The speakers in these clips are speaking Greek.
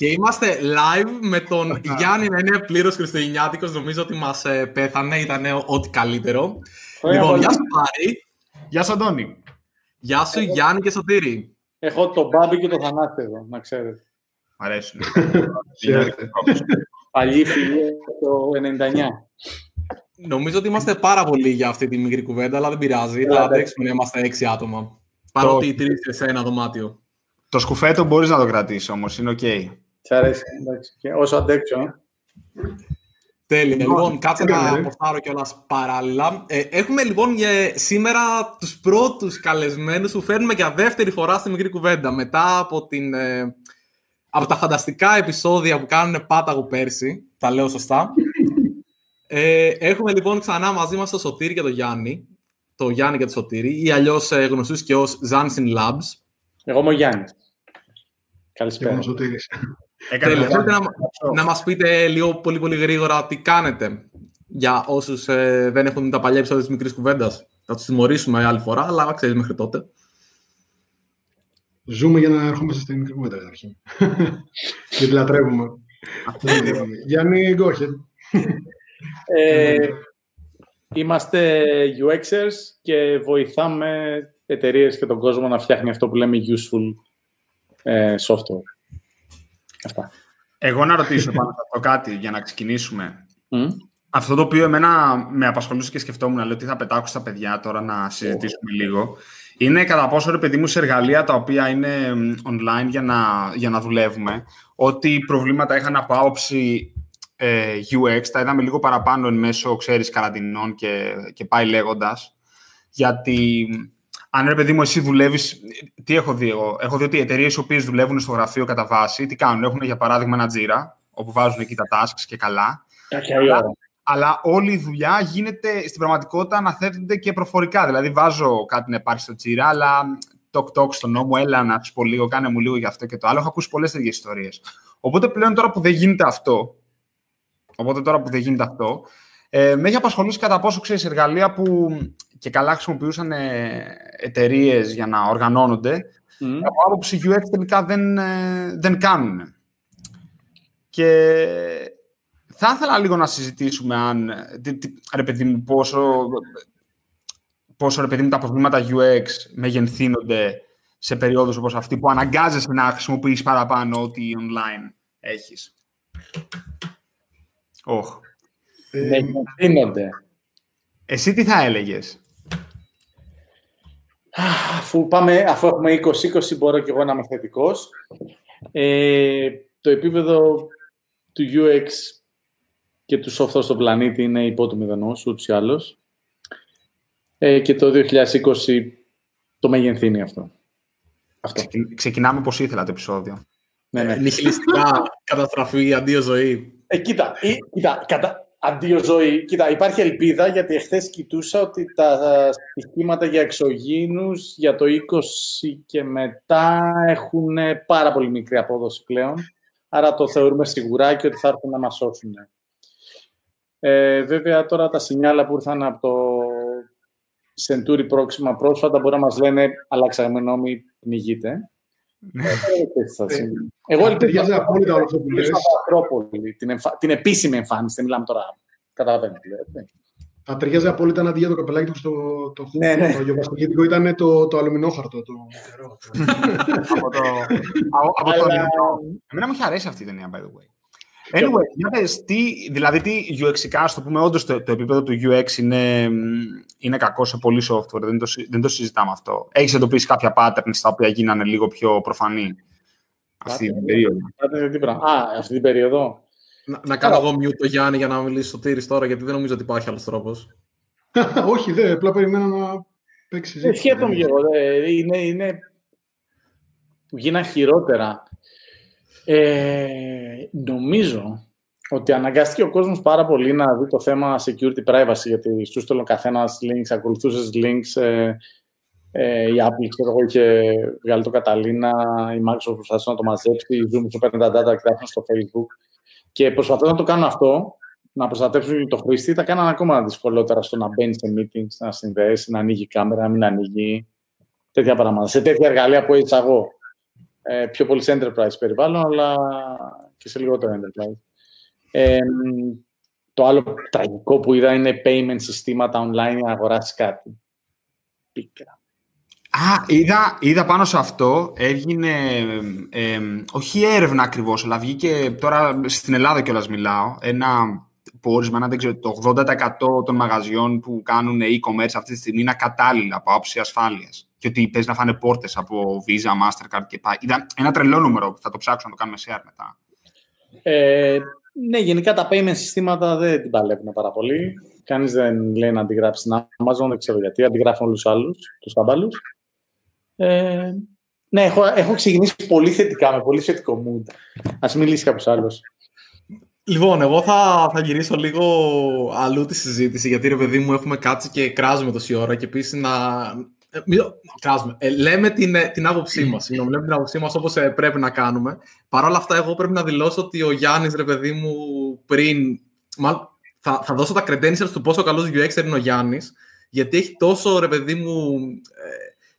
Και είμαστε live με τον Γιάννη να είναι πλήρως Χριστουγεννιάτικος. Νομίζω ότι μας ε, πέθανε, ήταν ό,τι καλύτερο. λοιπόν, γεια σου Πάρη. Γεια σου Αντώνη. Γεια σου Γιάννη και Σωτήρη. Έχω τον Μπάμπη και τον Θανάση εδώ, να ξέρετε. Μ' αρέσουν. Παλιή φίλη το 99. Νομίζω ότι είμαστε πάρα πολλοί για αυτή τη μικρή κουβέντα, αλλά δεν πειράζει. Θα αντέξουμε να είμαστε έξι άτομα. Παρότι οι τρεις σε ένα δωμάτιο. Το σκουφέτο μπορείς να το κρατήσεις όμως, είναι OK. Okay. Σ' αρέσει, εντάξει. Όσο αντέξω. Ε. Τέλεια. Λοιπόν, λοιπόν κάτσε να ποστάρω κιόλας παράλληλα. Ε, έχουμε λοιπόν για σήμερα τους πρώτους καλεσμένους που φέρνουμε για δεύτερη φορά στη μικρή κουβέντα. Μετά από, την, ε, από τα φανταστικά επεισόδια που κάνουν πάταγο πέρσι. Τα λέω σωστά. Ε, έχουμε λοιπόν ξανά μαζί μας το Σωτήρι και το Γιάννη. Το Γιάννη και το Σωτήρι, ή αλλιώς ε, γνωστούς και ως Zansin Labs. Εγώ είμαι ο Γιάννης. Καλησπέρα. Τέλεια. Θέλετε να, να μας πείτε λίγο πολύ πολύ γρήγορα τι κάνετε για όσους ε, δεν έχουν τα παλιά επεισόδια της μικρής κουβέντας. Θα τους τιμωρήσουμε άλλη φορά, αλλά ξέρεις μέχρι τότε. Ζούμε για να ερχόμαστε στην μικρή κουβέντα καταρχήν. Γιατί λατρεύουμε. Γιάννη, go ahead. Ε, είμαστε UXers και βοηθάμε εταιρείες και τον κόσμο να φτιάχνει αυτό που λέμε useful ε, software. Αυτά. Εγώ να ρωτήσω πάνω αυτό κάτι για να ξεκινήσουμε. Αυτό το οποίο εμένα με απασχολούσε και σκεφτόμουν, λέω ότι θα πετάξω στα παιδιά τώρα να συζητήσουμε λίγο, είναι κατά πόσο ρε παιδί μου σε εργαλεία τα οποία είναι online για να, για να δουλεύουμε, ότι προβλήματα είχαν από άποψη ε, UX, τα είδαμε λίγο παραπάνω εν μέσω, ξέρεις, καραντινών και, και πάει λέγοντας, γιατί αν ρε παιδί μου, εσύ δουλεύεις. Τι έχω δει εγώ; Έχω δει ότι οι εταιρείες οι οποίες δουλεύουν στο γραφείο κατά βάση, τι κάνουν; Έχουν για παράδειγμα ένα τζίρα, όπου βάζουν εκεί τα tasks και καλά. αλλά, αλλά όλη η δουλειά γίνεται στην πραγματικότητα αναθέτονται και προφορικά. Δηλαδή, βάζω κάτι να υπάρχει στο τζίρα, αλλά τοκ-τοκ στον νόμο, έλα να σου πω λίγο, κάνε μου λίγο για αυτό και το άλλο. Έχω ακούσει πολλές τέτοιες ιστορίες. Οπότε πλέον τώρα που δεν γίνεται αυτό, οπότε τώρα που δεν γίνεται αυτό, ε, με έχει απασχολήσει κατά πόσο ξέρεις εργαλεία που και καλά χρησιμοποιούσαν ε, εταιρείες για να οργανώνονται. Mm. Από άποψη UX τελικά δεν, ε, δεν κάνουν. Και θα ήθελα λίγο να συζητήσουμε αν, ρε παιδί μου, πόσο, πόσο ρε παιδί μου, τα προβλήματα UX μεγενθύνονται σε περίοδους όπως αυτή που αναγκάζεσαι να χρησιμοποιείς παραπάνω ό,τι online έχεις. Oh. Μεγενθύνονται. Εσύ τι θα έλεγες; Αφού, πάμε, αφού έχουμε 20-20 μπορώ και εγώ να είμαι θετικός. Ε, το επίπεδο του UX και του software στον πλανήτη είναι υπό του μηδενός, ούτως ή άλλως. Ε, και το 2020 το μεγενθύνει αυτό. αυτό. Ξεκινάμε πώς ήθελα το επεισόδιο. Ναι, ναι. Νιχιλιστικά, καταστραφή, αντίο ζωή. Ε, κοίτα, ε, κοίτα κατα... Αντίο ζωή. Κοίτα, υπάρχει ελπίδα γιατί εχθές κοιτούσα ότι τα στοιχήματα για εξωγήνους για το 20 και μετά έχουν πάρα πολύ μικρή απόδοση πλέον. Άρα το θεωρούμε σιγουρά και ότι θα έρθουν να μας σώσουν. Ε, βέβαια τώρα τα σινιάλα που ήρθαν από το Century πρόξιμα πρόσφατα μπορεί να μας λένε αλλάξαμε νόμοι, πνιγείτε. Ναι. Ε, Εγώ ελπίζω απόλυτα όλο αυτό που λες. Την, την επίσημη εμφάνιση, δεν μιλάμε τώρα. Καταλαβαίνετε. Θα ταιριάζει απόλυτα να δει το καπελάκι του στο το, ναι, ναι. το ήταν το, το αλουμινόχαρτο. Το... από το, από το, Εμένα μου είχε αρέσει αυτή η ταινία, by the way. Anyway, για πες, τι, δηλαδή τι UX, ας το πούμε, όντως το, το επίπεδο του UX είναι, είναι κακό σε πολύ software, δεν το, δεν το συζητάμε αυτό. Έχεις εντοπίσει κάποια patterns τα οποία γίνανε λίγο πιο προφανή αυτή την περίοδο; Α, αυτή την περίοδο. Να, να κάνω εγώ mute το Γιάννη για να μιλήσει στο Τύρις τώρα, γιατί δεν νομίζω ότι υπάρχει άλλος τρόπος. Όχι, δεν, απλά περιμένω να παίξει ε, συζήτηση. Σκέφτομαι και εγώ, είναι, είναι που γίνανε χειρότερα. Ε, νομίζω ότι αναγκάστηκε ο κόσμος πάρα πολύ να δει το θέμα security privacy, γιατί σου στέλνω καθένας links, ακολουθούσες links, ε, ε, η Apple, ξέρω εγώ, είχε βγάλει το Καταλήνα, η Microsoft προσπαθούσε να το μαζέψει, η Zoom σου παίρνει τα data και στο Facebook. Και προσπαθώ να το κάνω αυτό, να προστατεύσουν το χρήστη, τα κάνανε ακόμα δυσκολότερα στο να μπαίνει σε meetings, να συνδέσει, να ανοίγει η κάμερα, να μην ανοίγει. Τέτοια πράγματα. Σε τέτοια εργαλεία που εισαγώ ε, πιο πολύ σε enterprise περιβάλλον, αλλά και σε λιγότερο enterprise. Ε, το άλλο τραγικό που είδα είναι payment συστήματα online για να αγοράσει κάτι. Πίκρα. Α, είδα, είδα πάνω σε αυτό, έγινε, όχι έρευνα ακριβώς, αλλά βγήκε τώρα στην Ελλάδα κιόλας μιλάω, ένα πόρισμα, δεν ξέρω, το 80% των μαγαζιών που κάνουν e-commerce αυτή τη στιγμή είναι κατάλληλα από άποψη ασφάλειας και ότι παίζει να φάνε πόρτες από Visa, Mastercard και πάει. Είδα ένα τρελό νούμερο, θα το ψάξω να το κάνουμε share μετά. Ε, ναι, γενικά τα payment συστήματα δεν την παλεύουν πάρα πολύ. Κανείς δεν λέει να αντιγράψει την Amazon, δεν ξέρω γιατί. Αντιγράφουν όλους τους άλλους, τους ταμπάλους. Ε, ναι, έχω, έχω ξεκινήσει πολύ θετικά, με πολύ θετικό mood. Α μιλήσει κάποιος άλλος. Λοιπόν, εγώ θα, θα γυρίσω λίγο αλλού τη συζήτηση, γιατί ρε παιδί μου έχουμε κάτσει και κράζουμε τόση ώρα και επίσης να. Ε, κράζουμε. Ε, λέμε την, ε, την άποψή μα. Λέμε την άποψή μα όπω ε, πρέπει να κάνουμε. Παρ' όλα αυτά, εγώ πρέπει να δηλώσω ότι ο Γιάννη, ρε παιδί μου, πριν. Μάλλον, θα, θα δώσω τα credentials του πόσο καλό UX είναι ο Γιάννη, γιατί έχει τόσο, ρε παιδί μου,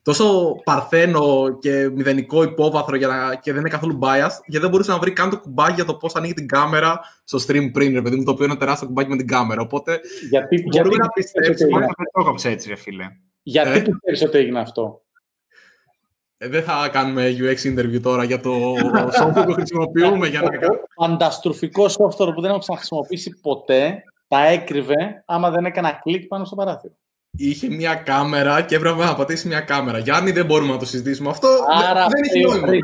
τόσο παρθένο και μηδενικό υπόβαθρο για να, και δεν είναι καθόλου biased, γιατί δεν μπορούσε να βρει καν το κουμπάκι για το πώ ανοίγει την κάμερα στο stream πριν, ρε παιδί μου, το οποίο είναι ένα τεράστιο κουμπάκι με την κάμερα. Οπότε γιατί, μπορούμε γιατί να πιστέψουμε. Δεν το έκοψε έτσι, ρε φίλε. Γιατί ε; πιστεύει ότι έγινε αυτό; Ε, δεν θα κάνουμε UX interview τώρα για το software που χρησιμοποιούμε. για να... Φανταστροφικός software που δεν έχω ξαναχρησιμοποιήσει ποτέ, τα έκρυβε άμα δεν έκανα κλικ πάνω στο παράθυρο είχε μια κάμερα και έπρεπε να πατήσει μια κάμερα. Γιάννη, δεν μπορούμε να το συζητήσουμε αυτό. Άρα δεν έχει νόημα.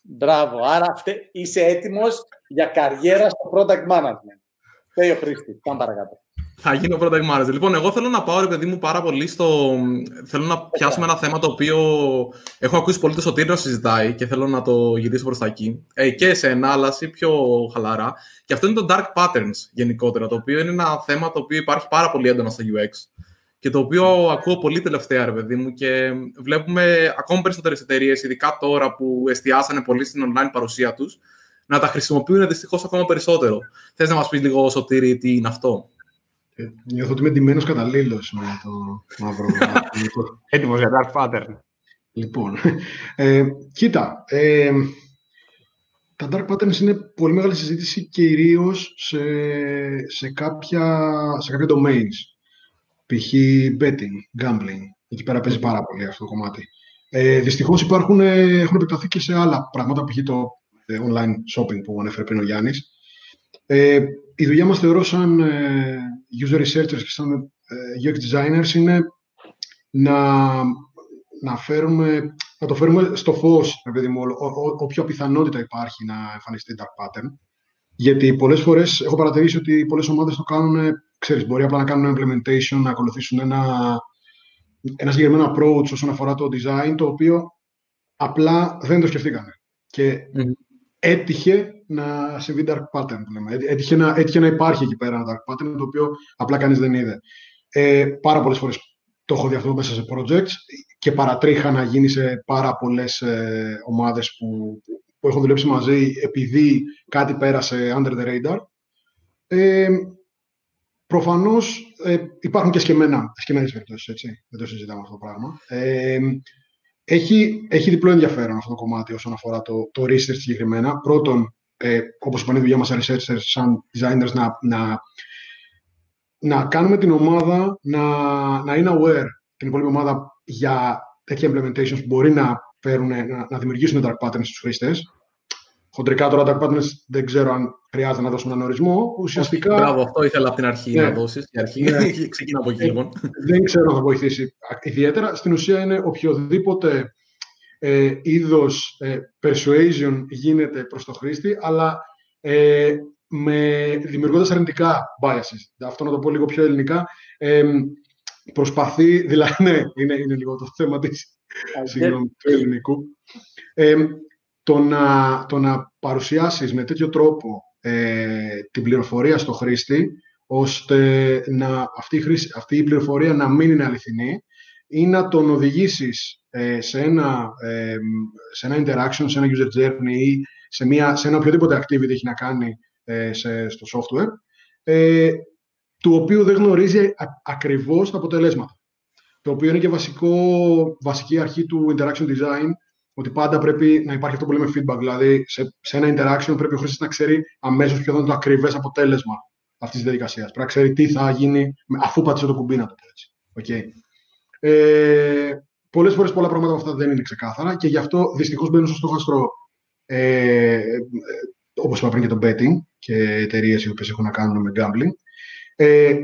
Μπράβο. Άρα είσαι έτοιμος για καριέρα στο product management. Θέλει ο Χρήστη. Πάμε παρακάτω. Θα γίνω product manager. Λοιπόν, εγώ θέλω να πάω, ρε παιδί μου, πάρα πολύ στο... Θέλω να πιάσουμε ένα θέμα το οποίο έχω ακούσει πολύ το Σωτήριο συζητάει και θέλω να το γυρίσω προς τα εκεί. Ε, και σε ενάλαση πιο χαλαρά. Και αυτό είναι το dark patterns γενικότερα, το οποίο είναι ένα θέμα το οποίο υπάρχει πάρα πολύ έντονα στο UX και το οποίο ακούω πολύ τελευταία, ρε παιδί μου, και βλέπουμε ακόμα περισσότερες εταιρείες, ειδικά τώρα που εστιάσανε πολύ στην online παρουσία τους, να τα χρησιμοποιούν δυστυχώς ακόμα περισσότερο. Θες να μας πεις λίγο, Σωτήρη, τι είναι αυτό; Ε, νιώθω ότι είμαι εντυμένο καταλήλω με το μαύρο. Έτοιμος για dark pattern. Λοιπόν, ε, κοίτα, ε, τα dark patterns είναι πολύ μεγάλη συζήτηση κυρίω σε, σε, κάποια, σε κάποια domains π.χ. betting, gambling. Εκεί πέρα παίζει πάρα πολύ αυτό το κομμάτι. Ε, Δυστυχώς υπάρχουν, ε, έχουν επεκταθεί και σε άλλα πράγματα, π.χ. το ε, online shopping που ανέφερε πριν ο Γιάννης. Ε, η δουλειά μας θεωρώ σαν ε, user researchers και σαν ε, UX designers είναι να, να, φέρουμε, να το φέρουμε στο φως, επειδή μου, όποια πιθανότητα υπάρχει να εμφανιστεί dark pattern. Γιατί πολλές φορές έχω παρατηρήσει ότι πολλές ομάδες το κάνουν ξέρεις, μπορεί απλά να κάνουν ένα implementation, να ακολουθήσουν ένα, ένα συγκεκριμένο approach όσον αφορά το design, το οποίο απλά δεν το σκεφτήκανε. Και έτυχε να συμβεί dark pattern, που λέμε. Έτυχε να, έτυχε να υπάρχει εκεί πέρα ένα dark pattern, το οποίο απλά κανείς δεν είδε. Ε, πάρα πολλές φορές το έχω δει αυτό μέσα σε projects και παρατρίχα να γίνει σε πάρα πολλές ε, ομάδες που, που έχω δουλέψει μαζί επειδή κάτι πέρασε under the radar. Ε, Προφανώς ε, υπάρχουν και σκεμμένα, σκεμμένες περιπτώσεις, έτσι. Δεν το συζητάμε αυτό το πράγμα. Ε, έχει, έχει διπλό ενδιαφέρον αυτό το κομμάτι όσον αφορά το, το research συγκεκριμένα. Πρώτον, ε, όπως είπαμε, η δουλειά μας σαν researchers, σαν designers, να, να, να κάνουμε την ομάδα να, να είναι aware, την υπόλοιπη ομάδα, για τέτοια implementations που μπορεί να, φέρουν, να, να δημιουργήσουν dark patterns στους χρήστες χοντρικά τώρα τα partners δεν ξέρω αν χρειάζεται να δώσουμε έναν ορισμό. Ουσιαστικά... Μπράβο, αυτό ήθελα από την αρχή ναι. να δώσει. αρχή. Ναι. Ξεκινά από εκεί, λοιπόν. Δεν ξέρω αν θα βοηθήσει ιδιαίτερα. Στην ουσία είναι οποιοδήποτε ε, είδος ε, persuasion γίνεται προς το χρήστη, αλλά ε, με, δημιουργώντας αρνητικά biases. Αυτό να το πω λίγο πιο ελληνικά. Ε, προσπαθεί, δηλαδή, ναι, είναι, είναι λίγο το θέμα της, συγγνώμη, του ελληνικού. Ε, το να, το να παρουσιάσεις με τέτοιο τρόπο ε, την πληροφορία στο χρήστη, ώστε να, αυτή, η χρήση, αυτή η πληροφορία να μην είναι αληθινή ή να τον οδηγήσεις ε, σε, ένα, ε, σε ένα interaction, σε ένα user journey ή σε, μια, σε ένα οποιοδήποτε activity έχει να κάνει ε, σε, στο software, ε, του οποίου δεν γνωρίζει α, ακριβώς τα αποτελέσματα. Το οποίο είναι και βασικό, βασική αρχή του interaction design, ότι πάντα πρέπει να υπάρχει αυτό που λέμε feedback. Δηλαδή, σε, σε ένα interaction πρέπει ο χρήστη να ξέρει αμέσως ποιο θα είναι το ακριβές αποτέλεσμα αυτής της διαδικασίας. Πρέπει να ξέρει τι θα γίνει αφού πατήσει το κουμπί, να το πω έτσι. Okay. Ε, Πολλές φορές πολλά πράγματα από αυτά δεν είναι ξεκάθαρα και γι' αυτό δυστυχώς μπαίνουν στο στόχαστρο ε, ε, όπως είπα πριν και το betting και εταιρείες οι οποίες έχουν να κάνουν με gambling. Ε,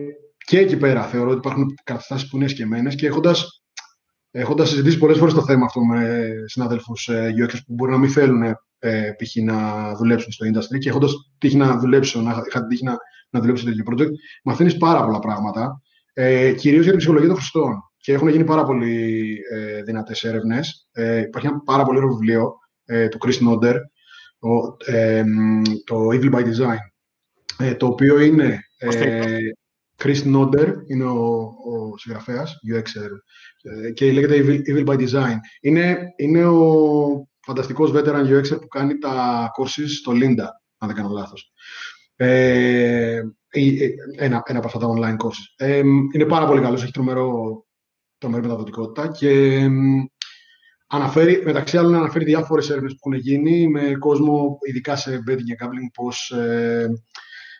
και εκεί πέρα θεωρώ ότι υπάρχουν καταστάσεις που είναι σκεμμένε και έχοντας έχοντας συζητήσει πολλές φορές το θέμα αυτό με συναδέλφους ε, UX που μπορεί να μην θέλουν ε, π.χ. να δουλέψουν στο industry και έχοντας τύχει να δουλέψω, να, είχα τύχει να, να δουλέψω σε τέτοιο project, μαθαίνει πάρα πολλά πράγματα. Ε, Κυρίως για την ψυχολογία των χρηστών. Και έχουν γίνει πάρα πολύ ε, δυνατές έρευνες. Ε, υπάρχει ένα πάρα πολύ ωραίο βιβλίο ε, του Chris Nodder, ε, το Evil by Design, ε, το οποίο είναι. Ε, Chris Nodder είναι ο, ο συγγραφέας, UXer, ε, και λέγεται Evil, by Design. Είναι, είναι ο φανταστικός veteran UXer που κάνει τα courses στο Linda, αν δεν κάνω λάθος. Ε, ένα, ένα από αυτά τα online courses. Ε, είναι πάρα πολύ καλός, έχει τρομερό τρομερή μεταδοτικότητα και αναφέρει, μεταξύ άλλων αναφέρει διάφορες έρευνες που έχουν γίνει με κόσμο, ειδικά σε betting και gambling, πώς, ε,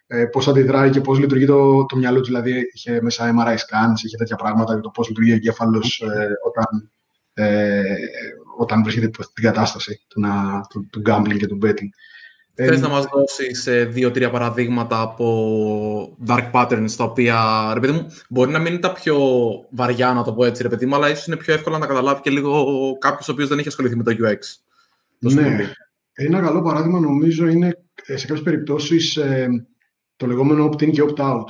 ε, πώς αντιδράει και πώς λειτουργεί το, το μυαλό του. Δηλαδή, είχε μέσα MRI scans, είχε τέτοια πράγματα για το πώς λειτουργεί ο εγκέφαλος ε, όταν, ε, όταν βρίσκεται στην κατάσταση του, να, του, του gambling και του betting. Θες να μας δώσεις ε, δύο-τρία παραδείγματα από dark patterns τα οποία, ρε παιδί μου, μπορεί να μην είναι τα πιο βαριά, να το πω έτσι, ρε παιδί μου, αλλά ίσως είναι πιο εύκολο να καταλάβει και λίγο κάποιος ο οποίος δεν έχει ασχοληθεί με το UX. ναι. Ένα καλό παράδειγμα νομίζω είναι ε, σε κάποιες περιπτώσεις ε, το λεγόμενο opt-in και opt-out.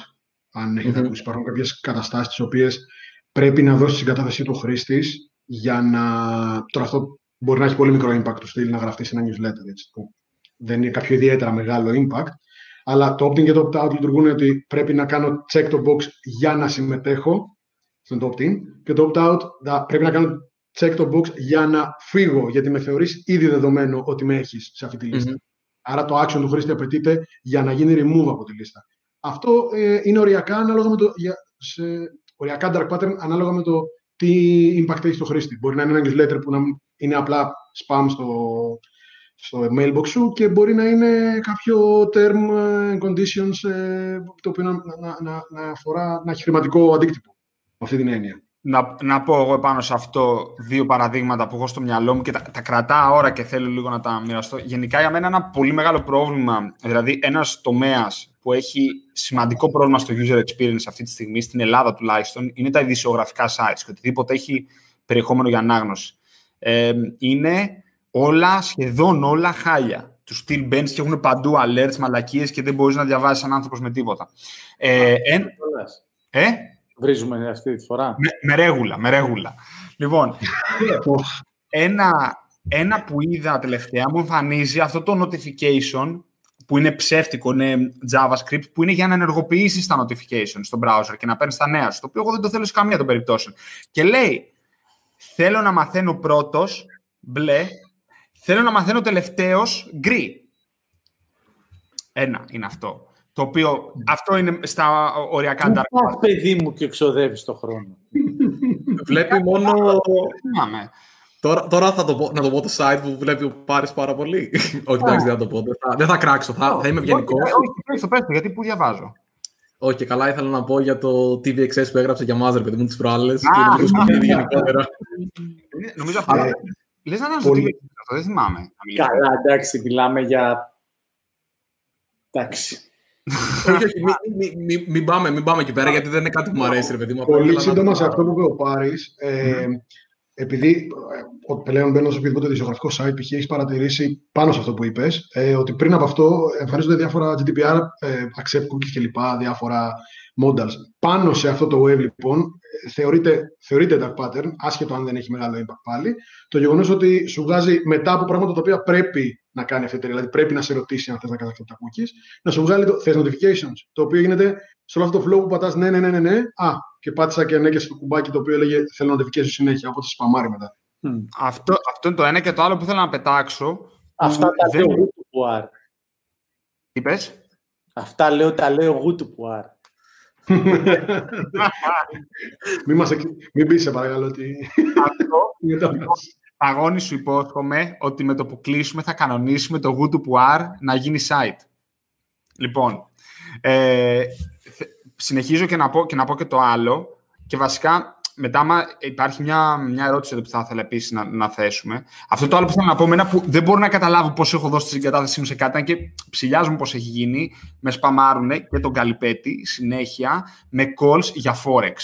Αν έχετε mm-hmm. ακούσει, υπάρχουν κάποιες καταστάσεις τις οποίες πρέπει να δώσει την κατάθεσή του χρήστης για να... Τώρα αυτό μπορεί να έχει πολύ μικρό impact του στυλ να γραφτεί σε ένα newsletter. Έτσι, δεν είναι κάποιο ιδιαίτερα μεγάλο impact, αλλά το opt-in και το opt-out λειτουργούν ότι πρέπει να κάνω check the box για να συμμετέχω στον opt-in και το opt-out πρέπει να κάνω check the box για να φύγω, γιατί με θεωρείς ήδη δεδομένο ότι με έχεις σε αυτή τη λιστα Άρα το action του χρήστη απαιτείται για να γίνει remove από τη λίστα. Αυτό ε, είναι οριακά ανάλογα με το, για, σε, οριακά dark pattern ανάλογα με το τι impact έχει στο χρήστη. Μπορεί να είναι ένα newsletter που να είναι απλά spam στο, στο mailbox σου και μπορεί να είναι κάποιο term and conditions ε, το οποίο να, να, να, να, αφορά, να έχει χρηματικό αντίκτυπο με αυτή την έννοια. Να, να πω εγώ επάνω σε αυτό δύο παραδείγματα που έχω στο μυαλό μου και τα, τα κρατάω ώρα και θέλω λίγο να τα μοιραστώ. Γενικά για μένα ένα πολύ μεγάλο πρόβλημα, δηλαδή ένας τομέας που έχει σημαντικό πρόβλημα στο user experience αυτή τη στιγμή, στην Ελλάδα τουλάχιστον, είναι τα ειδησιογραφικά sites και οτιδήποτε έχει περιεχόμενο για ανάγνωση. Ε, είναι όλα, σχεδόν όλα χάλια. Τους στυλ μπαίνει και έχουν παντού alerts, μαλακίες και δεν μπορείς να διαβάσεις έναν άνθρωπος με τίποτα. Ε, εν... ε; Βρίζουμε αυτή τη φορά; Με, με ρέγουλα, με ρέγουλα. Λοιπόν, ένα, ένα που είδα τελευταία μου εμφανίζει αυτό το notification που είναι ψεύτικο, είναι JavaScript, που είναι για να ενεργοποιήσεις τα notifications στο browser και να παίρνεις τα νέα σου. Το οποίο εγώ δεν το θέλω σε καμία των περιπτώσεων. Και λέει, θέλω να μαθαίνω πρώτος μπλε Θέλω να μαθαίνω τελευταίος γκρι. Ένα είναι αυτό. Το οποίο αυτό είναι στα οριακά dark. Πας, παιδί μου, και εξοδεύει το χρόνο; Βλέπει μόνο... Τώρα, τώρα θα το πω, να το πω το site που βλέπει ο Πάρης πάρα πολύ. όχι, εντάξει, δεν θα το πω. Δεν θα, κράξω, θα, θα είμαι ευγενικός. Όχι, το πες, γιατί που διαβάζω; Όχι, και καλά ήθελα να πω για το TVXS που έγραψε για μας, ρε παιδί μου, τις προάλλες. και γενικότερα. Νομίζω αυτό Λες να πολύ... αυτό, δεν θυμάμαι. Καλά, εντάξει, μιλάμε για... Εντάξει. Όχι, όχι, μην μη, πάμε, μην πάμε εκεί πέρα, γιατί δεν είναι κάτι που μου αρέσει, ρε παιδί μου. Πολύ σύντομα σε αυτό που είπε ο Πάρης, ε, επειδή ε, πλέον μπαίνω σε οποιοδήποτε δισογραφικό site, π.χ. έχεις παρατηρήσει πάνω σε αυτό που είπες, ε, ότι πριν από αυτό εμφανίζονται διάφορα GDPR, ε, accept cookies κλπ. Διάφορα modals. Πάνω σε αυτό το web, λοιπόν, θεωρείται, θεωρείται dark pattern, άσχετο αν δεν έχει μεγάλο impact πάλι, το γεγονός ότι σου βγάζει μετά από πράγματα τα οποία πρέπει να κάνει αυτή η εταιρεία, δηλαδή πρέπει να σε ρωτήσει αν θες να κάνεις αυτά τα cookies, να σου βγάλει το θες notifications, το οποίο γίνεται σε όλο αυτό το flow που πατάς ναι, ναι, ναι, ναι, ναι, α, και πάτησα και ανέκαισα το κουμπάκι το οποίο έλεγε θέλω notifications συνέχεια, οπότε σπαμάρει μετά. Αυτό, αυτό είναι το ένα και το άλλο που θέλω να πετάξω. Αυτά τα λέω εγώ του Πουάρ. Τι πες; Αυτά λέω, τα λέω εγώ του Πουάρ. μην, μας, μην πεις, σε παρακαλώ, ότι... Αυτό, Παγώνει σου υπόσχομαι ότι με το που κλείσουμε θα κανονίσουμε το Good to να γίνει site. Λοιπόν, ε, συνεχίζω και να, πω, και να πω και το άλλο και βασικά μετά υπάρχει μια, μια ερώτηση εδώ που θα ήθελα επίσης να, να θέσουμε. Αυτό το άλλο που θέλω να πω, ένα που δεν μπορώ να καταλάβω πώς έχω δώσει τη συγκατάθεσή μου σε κάτι, και ψηλιάζουν πώς έχει γίνει. Με σπαμάρουν και τον Καλυπέτη συνέχεια με calls για Forex.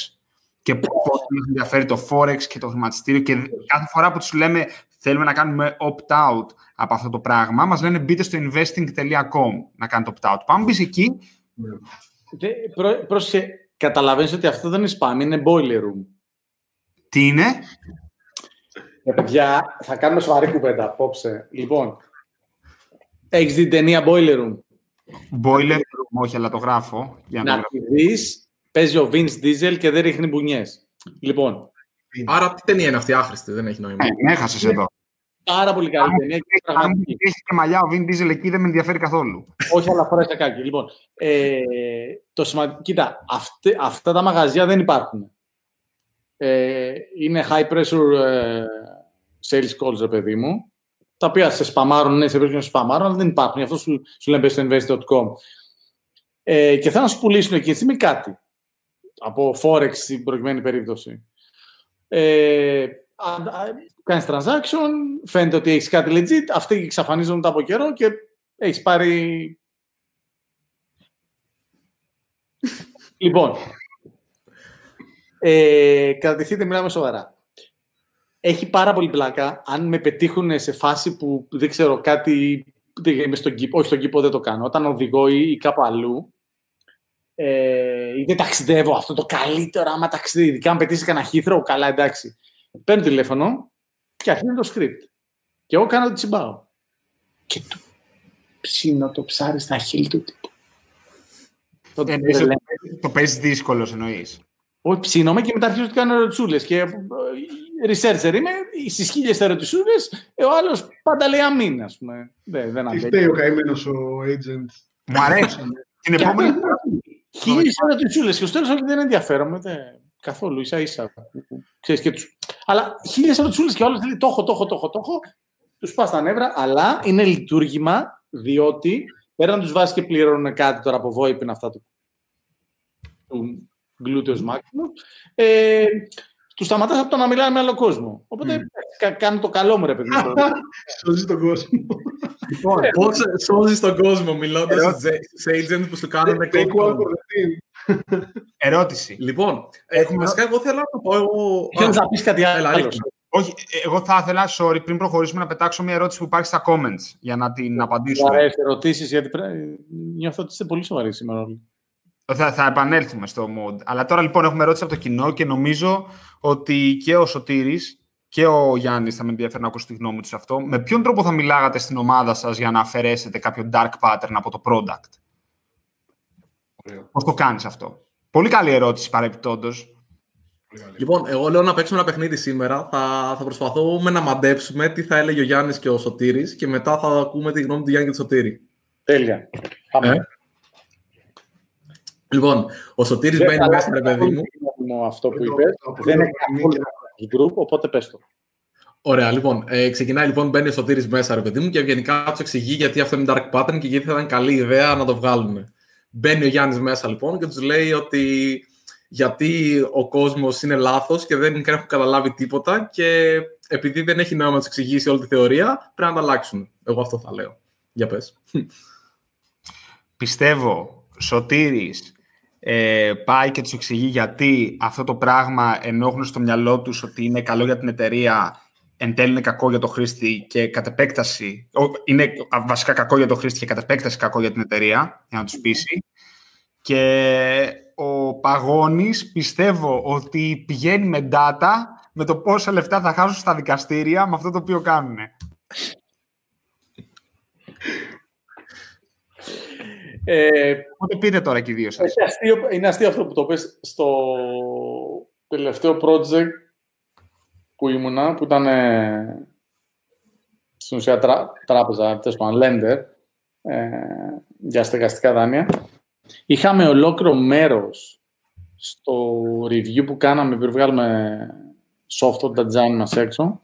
Και πώ μας ενδιαφέρει το Forex και το χρηματιστήριο. Και κάθε φορά που τους λέμε θέλουμε να κάνουμε opt-out από αυτό το πράγμα, μας λένε μπείτε στο investing.com να κάνετε opt-out. Πάμε μπει εκεί. Πρόσεχε, καταλαβαίνεις ότι αυτό δεν είναι spam, είναι boiler room. Τι είναι; Ε, παιδιά, θα κάνουμε σοβαρή κουβέντα απόψε. Λοιπόν, έχεις δει ταινία Boiler Room; Boiler Room, όχι, αλλά το γράφω. Για να, να τη δεις, παίζει ο Vince Diesel και δεν ρίχνει μπουνιές. Λοιπόν. Άρα τι ταινία είναι αυτή, άχρηστη, δεν έχει νόημα. Ε, έχασες εδώ. Πάρα πολύ καλή ταινία. Αν έχει και μαλλιά ο Vin Diesel εκεί δεν με ενδιαφέρει καθόλου. Όχι, αλλά φοράει κάκι. Λοιπόν, ε, το σημαντικό, κοίτα, αυτά τα μαγαζιά δεν υπάρχουν ε, είναι high pressure ε, sales calls, ρε παιδί μου, τα οποία σε σπαμάρουν, ναι, σε βρίσκουν σε σπαμάρουν, αλλά δεν υπάρχουν. Γι' αυτό σου, σου λένε στο invest.com. Ε, και θα να σου πουλήσουν εκεί στιγμή κάτι. Από Forex στην προηγουμένη περίπτωση. Ε, κάνεις transaction, φαίνεται ότι έχεις κάτι legit, αυτοί εξαφανίζονται από καιρό και έχεις πάρει... λοιπόν, ε, κρατηθείτε, μιλάμε σοβαρά. Έχει πάρα πολύ πλάκα. Αν με πετύχουν σε φάση που δεν ξέρω κάτι. Είμαι στον κήπο, όχι στον κήπο δεν το κάνω. Όταν οδηγώ ή, κάπου αλλού, ε, ή δεν ταξιδεύω αυτό το καλύτερο άμα ταξιδεύει. Ειδικά αν πετύσει κανένα χήθρο, καλά εντάξει. Παίρνω τηλέφωνο και αρχίζει το script. Και εγώ κάνω το τσιμπάω. Και του ψήνω το ψάρι στα χείλη του τύπου. Το, ε, το παίζεις δύσκολος εννοείς. Όχι, ψήνομαι και μετά αρχίζω να κάνω ερωτησούλες. Και ε, researcher είμαι, στις χίλιες ερωτησούλες, ε, ο άλλος πάντα λέει αμήν, ας πούμε. Δεν, δεν Τι φταίει ο καημένος ο agent. Μου αρέσει. Την επόμενη. Χίλιες ερωτησούλε και στο τέλο όχι δεν ενδιαφέρομαι. Καθόλου, ίσα ίσα. Ξέρεις, και τους... Αλλά χίλιες ερωτησούλε και ο άλλο λέει το έχω, το έχω, το έχω, το έχω. Τους πας τα νεύρα, αλλά είναι λειτουργήμα διότι πέρα να τους βάζεις και πληρώνουν κάτι τώρα από VoIP αυτά του gluteus maximus, ε, τους σταματάς από το να μιλάνε με άλλο κόσμο. Οπότε mm. κάνει το καλό μου, ρε παιδί. Σώζεις τον κόσμο. Λοιπόν, πώς σώζεις τον κόσμο μιλώντας σε agent που σου κάνουν Ερώτηση. Λοιπόν, έχουμε βασικά εγώ θέλω να το πω. Θέλω να πεις κάτι άλλο. Όχι, εγώ θα ήθελα, sorry, πριν προχωρήσουμε να πετάξω μια ερώτηση που υπάρχει στα comments για να την απαντήσω. Μου αρέσει ερωτήσεις, γιατί νιώθω ότι είστε πολύ σοβαροί σήμερα όλοι. Θα, θα επανέλθουμε στο mod. Αλλά τώρα λοιπόν έχουμε ερώτηση από το κοινό και νομίζω ότι και ο Σωτήρης και ο Γιάννης θα με ενδιαφέρει να ακούσω τη γνώμη τους σε αυτό. Με ποιον τρόπο θα μιλάγατε στην ομάδα σας για να αφαιρέσετε κάποιο dark pattern από το product; Πώς το κάνεις αυτό; Πολύ καλή ερώτηση παρεπιπτόντως. Λοιπόν, εγώ λέω να παίξουμε ένα παιχνίδι σήμερα. Θα, θα προσπαθούμε να μαντέψουμε τι θα έλεγε ο Γιάννης και ο Σωτήρης και μετά θα ακούμε τη γνώμη του Γιάννη και του Σωτήρη. Τέλεια. Πάμε. Ε; Λοιπόν, ο Σωτήρης μπαίνει μέσα, ρε παιδί μου. Αυτό που είπες. Δεν είναι καθόλου group, οπότε πες το. Ωραία, λοιπόν. Ε, ξεκινάει λοιπόν, μπαίνει ο Σωτήρης μέσα, ρε παιδί μου, και ευγενικά τους εξηγεί γιατί αυτό είναι dark pattern και γιατί θα ήταν καλή ιδέα να το βγάλουν. Μπαίνει ο Γιάννης μέσα λοιπόν και τους λέει ότι γιατί ο κόσμος είναι λάθος και δεν έχουν καταλάβει τίποτα και επειδή δεν έχει νόημα να τους εξηγήσει όλη τη θεωρία, πρέπει να τα αλλάξουν. Εγώ αυτό θα λέω. Για πες. Πιστεύω, Σωτήρης, ε, πάει και τους εξηγεί γιατί αυτό το πράγμα ενώ έχουν στο μυαλό τους ότι είναι καλό για την εταιρεία, εν τέλει είναι κακό για το χρήστη και κατ' επέκταση, είναι βασικά κακό για το χρήστη και κατ' επέκταση κακό για την εταιρεία, για να τους πείσει. Και ο Παγώνης πιστεύω ότι πηγαίνει με data με το πόσα λεφτά θα χάσουν στα δικαστήρια με αυτό το οποίο κάνουν. Ε, Οπότε πείτε τώρα και οι δύο σας; Είναι αστείο, είναι αστείο αυτό που το πες στο τελευταίο project που ήμουνα, που ήταν ε, στην ουσία τρά, τράπεζα, τέλος πάντων, lender, ε, για στεγαστικά δάνεια. Είχαμε ολόκληρο μέρος στο review που κάναμε πριν βγάλουμε software design μας έξω,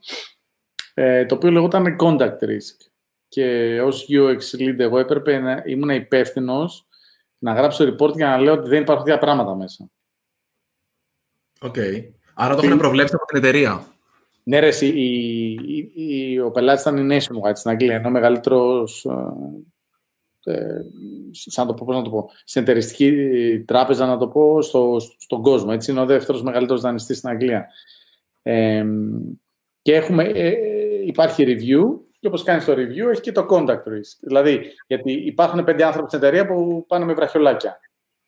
ε, το οποίο λεγόταν Contact Risk. Και ως UX lead εγώ έπρεπε να ήμουν υπεύθυνος να γράψω report για να λέω ότι δεν υπάρχουν τέτοια πράγματα μέσα. OK. Okay. Άρα το είχαν προβλέψει από την εταιρεία. Ναι, ρε, η, η, η, ο πελάτης ήταν η Nationwide στην Αγγλία, ενώ ο μεγαλύτερος. Ε, ε, σαν να το πω, πώς να το πω, συνεταιριστική τράπεζα, να το πω, στο, στον κόσμο. Έτσι, είναι ο δεύτερος μεγαλύτερος δανειστής στην Αγγλία. Ε, και έχουμε, ε, υπάρχει review και όπως κάνεις το review έχει και το contact risk. Δηλαδή, γιατί υπάρχουν πέντε άνθρωποι στην εταιρεία που πάνε με βραχιολάκια.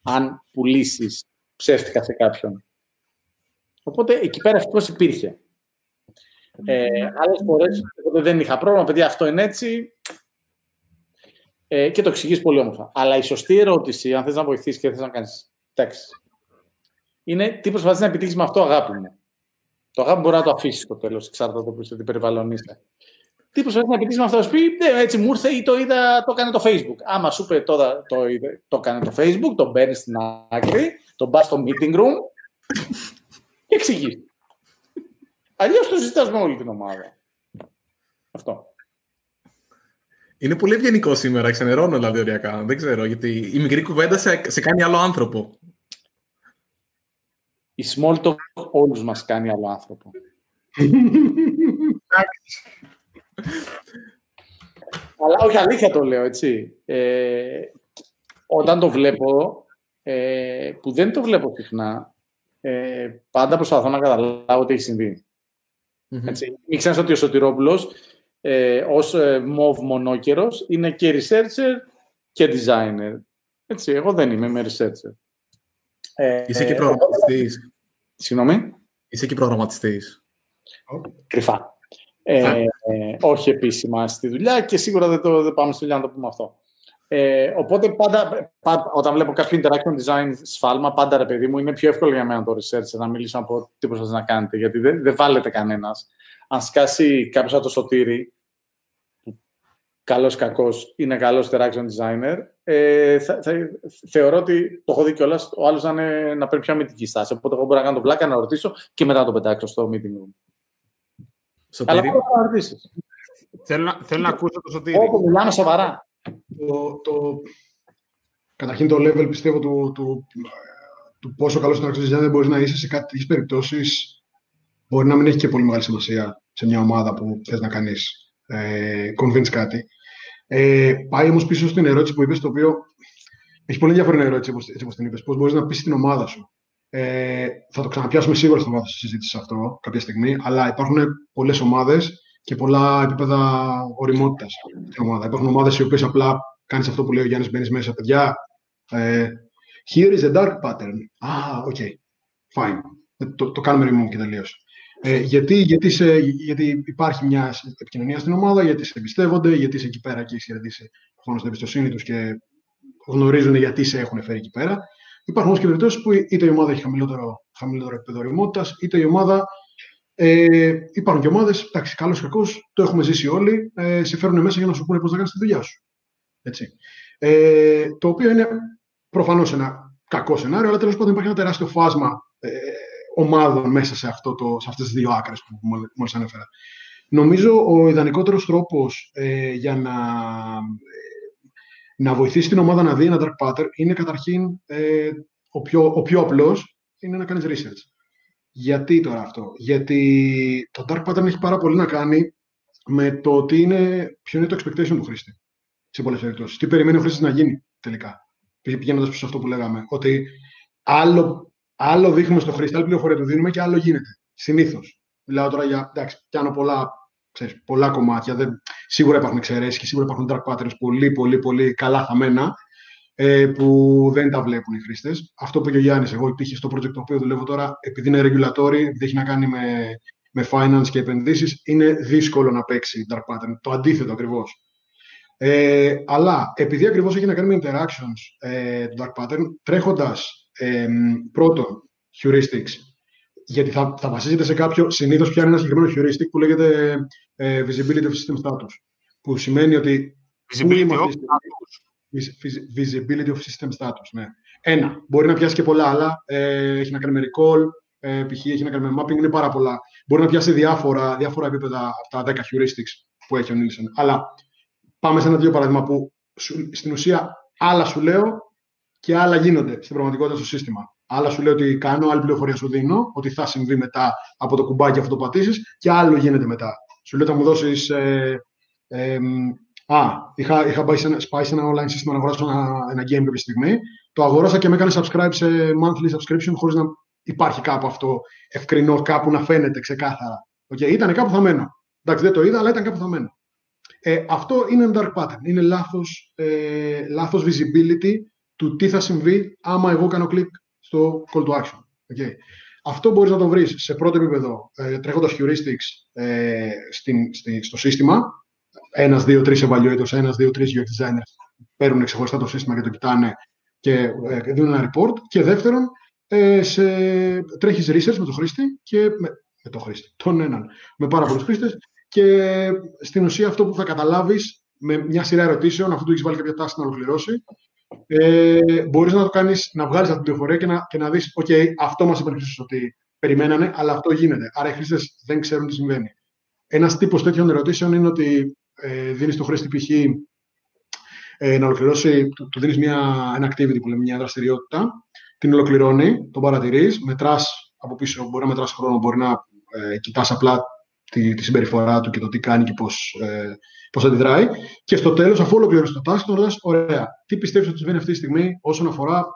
Αν πουλήσεις ψεύτικα σε κάποιον. Οπότε εκεί πέρα ευτυχώς υπήρχε. Ε, Άλλες φορές δεν είχα πρόβλημα, παιδιά, αυτό είναι έτσι. Ε, και το εξηγείς πολύ όμορφα. Αλλά η σωστή ερώτηση, αν θες να βοηθήσεις και θες να κάνεις τέξι, είναι τι προσπαθείς να επιτύχεις με αυτό, αγάπη μου. Το αγάπη μπορεί να το αφήσεις στο τέλος, εξάρτητα από το τι περιβάλλον είσαι. Τι προσπαθεί να επιτύχει με αυτό, σου πει ναι, έτσι μου ήρθε ή το είδα, το έκανε το Facebook. Άμα σου πει τώρα το, το έκανε το Facebook, τον παίρνει στην άκρη, τον πας στο meeting room και εξηγείς. Αλλιώς το συζητάς με όλη την ομάδα. Αυτό. Είναι πολύ ευγενικό σήμερα, ξενερώνω δηλαδή οριακά. Δεν ξέρω, γιατί η μικρή κουβέντα σε, σε κάνει άλλο άνθρωπο. Η small talk όλους μας κάνει άλλο άνθρωπο. Αλλά όχι αλήθεια το λέω, έτσι. Ε, όταν το βλέπω, ε, που δεν το βλέπω συχνά, ε, πάντα προσπαθώ να καταλάβω τι έχει συμβεί. Mm-hmm. Έτσι. ότι ο Σωτηρόπουλος ε, ως ε, μοβ μονόκερος είναι και researcher και designer. Έτσι, εγώ δεν είμαι, είμαι researcher. Ε, Είσαι και προγραμματιστής. Συγγνώμη. Είσαι και προγραμματιστής. Κρυφά. Ε, όχι επίσημα στη δουλειά και σίγουρα δεν, το, δεν πάμε στη δουλειά να το πούμε αυτό. Ε, οπότε πάντα, όταν βλέπω κάποιο interaction design σφάλμα, πάντα ρε παιδί μου, είναι πιο εύκολο για μένα το research να μιλήσω από τι προσπαθείτε να κάνετε, γιατί δεν, δεν βάλετε κανένας. Αν σκάσει κάποιος από το σωτήρι, καλός κακός είναι καλός interaction designer, ε, θα, θα, θεωρώ ότι το έχω δει κιόλας ο άλλος να, να παίρνει πιο αμυντική στάση. Οπότε εγώ μπορώ να κάνω το βλάκα, να ρωτήσω και μετά να το πετάξω στο meeting room. Σωτήρι. Αλλά να ρωτήσει. Θέλω να, θέλω να ακούσω το σωτήρι. Όπου μιλάμε σοβαρά το, το, καταρχήν το level πιστεύω του, του, του πόσο καλός είναι δεν μπορεί να είσαι σε κάτι τέτοιες περιπτώσεις. Μπορεί να μην έχει και πολύ μεγάλη σημασία σε μια ομάδα που θες να κάνεις ε, convince κάτι. Ε, πάει όμως πίσω στην ερώτηση που είπες, το οποίο έχει πολύ ενδιαφέρον ερώτηση, έτσι όπως την είπες. Πώς μπορείς να πεις την ομάδα σου. Ε, θα το ξαναπιάσουμε σίγουρα στο βάθος της συζήτησης αυτό κάποια στιγμή, αλλά υπάρχουν πολλές ομάδες και πολλά επίπεδα οριμότητας στην ομάδα. Υπάρχουν ομάδες οι οποίες απλά κάνεις αυτό που λέει ο Γιάννης, μπαίνεις μέσα, παιδιά. Ε, here is a dark pattern. Ah, ok. Fine. Ε, το, το κάνουμε remove και τελείω. Ε, γιατί, γιατί, σε, γιατί υπάρχει μια επικοινωνία στην ομάδα, γιατί σε εμπιστεύονται, γιατί είσαι εκεί πέρα και έχει κερδίσει χρόνος στην εμπιστοσύνη τους και γνωρίζουν γιατί σε έχουν φέρει εκεί πέρα. Υπάρχουν όμως και περιπτώσεις που είτε η ομάδα έχει χαμηλότερο, χαμηλότερο επίπεδο οριμότητα, είτε η ομάδα ε, υπάρχουν και ομάδες, εντάξει, καλός ή κακός, το έχουμε ζήσει όλοι, ε, σε φέρνουν μέσα για να σου πούνε πώς να κάνεις τη δουλειά σου. Έτσι. Ε, το οποίο είναι προφανώς ένα κακό σενάριο, αλλά τέλος πάντων υπάρχει ένα τεράστιο φάσμα ε, ομάδων μέσα σε, αυτό το, σε αυτές τις δύο άκρες που μόλις ανέφερα. Νομίζω ο ιδανικότερος τρόπος ε, για να, ε, να βοηθήσει την ομάδα να δει ένα dark pattern είναι καταρχήν ε, ο, πιο, ο πιο απλός είναι να κάνεις research. Γιατί τώρα αυτό; Γιατί το dark pattern έχει πάρα πολύ να κάνει με το ότι είναι, ποιο είναι το expectation του χρήστη. Σε πολλές περιπτώσεις. Τι περιμένει ο χρήστη να γίνει τελικά; Πηγαίνοντας προ αυτό που λέγαμε. Ότι άλλο, άλλο δείχνουμε στο χρήστη, άλλη πληροφορία του δίνουμε και άλλο γίνεται. Συνήθως. Μιλάω τώρα για. Εντάξει, πιάνω πολλά, ξέρεις, πολλά κομμάτια. Δεν, σίγουρα υπάρχουν εξαιρέσεις και σίγουρα υπάρχουν dark patterns πολύ, πολύ, πολύ καλά χαμένα ε, που δεν τα βλέπουν οι χρήστες. Αυτό που είπε και ο Γιάννης, εγώ τύχη στο project το οποίο δουλεύω τώρα, επειδή είναι regulatory, επειδή έχει να κάνει με, με finance και επενδύσεις, είναι δύσκολο να παίξει dark pattern. Το αντίθετο ακριβώς. Ε, αλλά επειδή ακριβώς έχει να κάνει με interactions ε, το dark pattern, τρέχοντας ε, πρώτον heuristics, γιατί θα, θα βασίζεται σε κάποιο, συνήθως πιάνει ένα συγκεκριμένο heuristic που λέγεται ε, visibility of system status. Που σημαίνει ότι. Visibility of Visibility of system status. Ναι. Ένα. Μπορεί να πιάσει και πολλά άλλα. Ε, έχει να κάνει με recall, ε, π.χ. έχει να κάνει με mapping. Είναι πάρα πολλά. μπορεί να πιάσει διάφορα, διάφορα επίπεδα από τα 10 heuristics που έχει ο Nielsen. Αλλά πάμε σε ένα δύο παράδειγμα που στην ουσία άλλα σου λέω και άλλα γίνονται στην πραγματικότητα στο σύστημα. Άλλα σου λέω ότι κάνω, άλλη πληροφορία σου δίνω, ότι θα συμβεί μετά από το κουμπάκι αυτό το πατήσεις, και άλλο γίνεται μετά. Σου λέω ότι θα μου δώσεις. Ε, ε, α, είχα, είχα πάει, σε ένα, πάει σε ένα online σύστημα να αγοράσω ένα, ένα game κάποια στιγμή. Το αγοράσα και με έκανε subscribe σε monthly subscription χωρίς να υπάρχει κάπου αυτό ευκρινό, κάπου να φαίνεται ξεκάθαρα. Okay, ήταν κάπου θα μένω. Εντάξει, δεν το είδα, αλλά ήταν κάπου θα μένω. Ε, αυτό είναι ένα dark pattern. Είναι λάθος, ε, λάθος visibility του τι θα συμβεί άμα εγώ κάνω κλικ στο call to action. Okay. Αυτό μπορείς να το βρεις σε πρώτο επίπεδο ε, τρέχοντας heuristics ε, στην, στη, στο σύστημα. Ένας, δύο, τρεις evaluators, ένας, δύο, τρεις UX designers παίρνουν ξεχωριστά το σύστημα και το κοιτάνε και ε, δίνουν ένα report. Και δεύτερον, ε, σε, τρέχεις research με τον χρήστη και με, με τον χρήστη, τον έναν, με πάρα πολλούς χρήστες και στην ουσία αυτό που θα καταλάβεις με μια σειρά ερωτήσεων, αφού του έχεις βάλει κάποια τάση να ολοκληρώσει, ε, μπορείς να το κάνεις, να βγάλεις αυτή την πληροφορία και να, και να δεις, OK, αυτό μας είπαν ότι περιμένανε, αλλά αυτό γίνεται. Άρα οι χρήστες δεν ξέρουν τι συμβαίνει. Ένας τύπος τέτοιων ερωτήσεων είναι ότι ε, δίνεις το χρήστη π.χ. Ε, να ολοκληρώσει, του, του δίνεις ένα activity που λέμε, μια δραστηριότητα, την ολοκληρώνει, τον παρατηρείς, μετράς από πίσω, μπορεί να μετράς χρόνο, μπορεί να ε, κοιτάς απλά τη, τη συμπεριφορά του και το τι κάνει και πώς, ε, πώς αντιδράει. Και στο τέλος, αφού ολοκληρώσει το task, τον ρωτάς, ωραία, τι πιστεύεις ότι συμβαίνει αυτή τη στιγμή όσον αφορά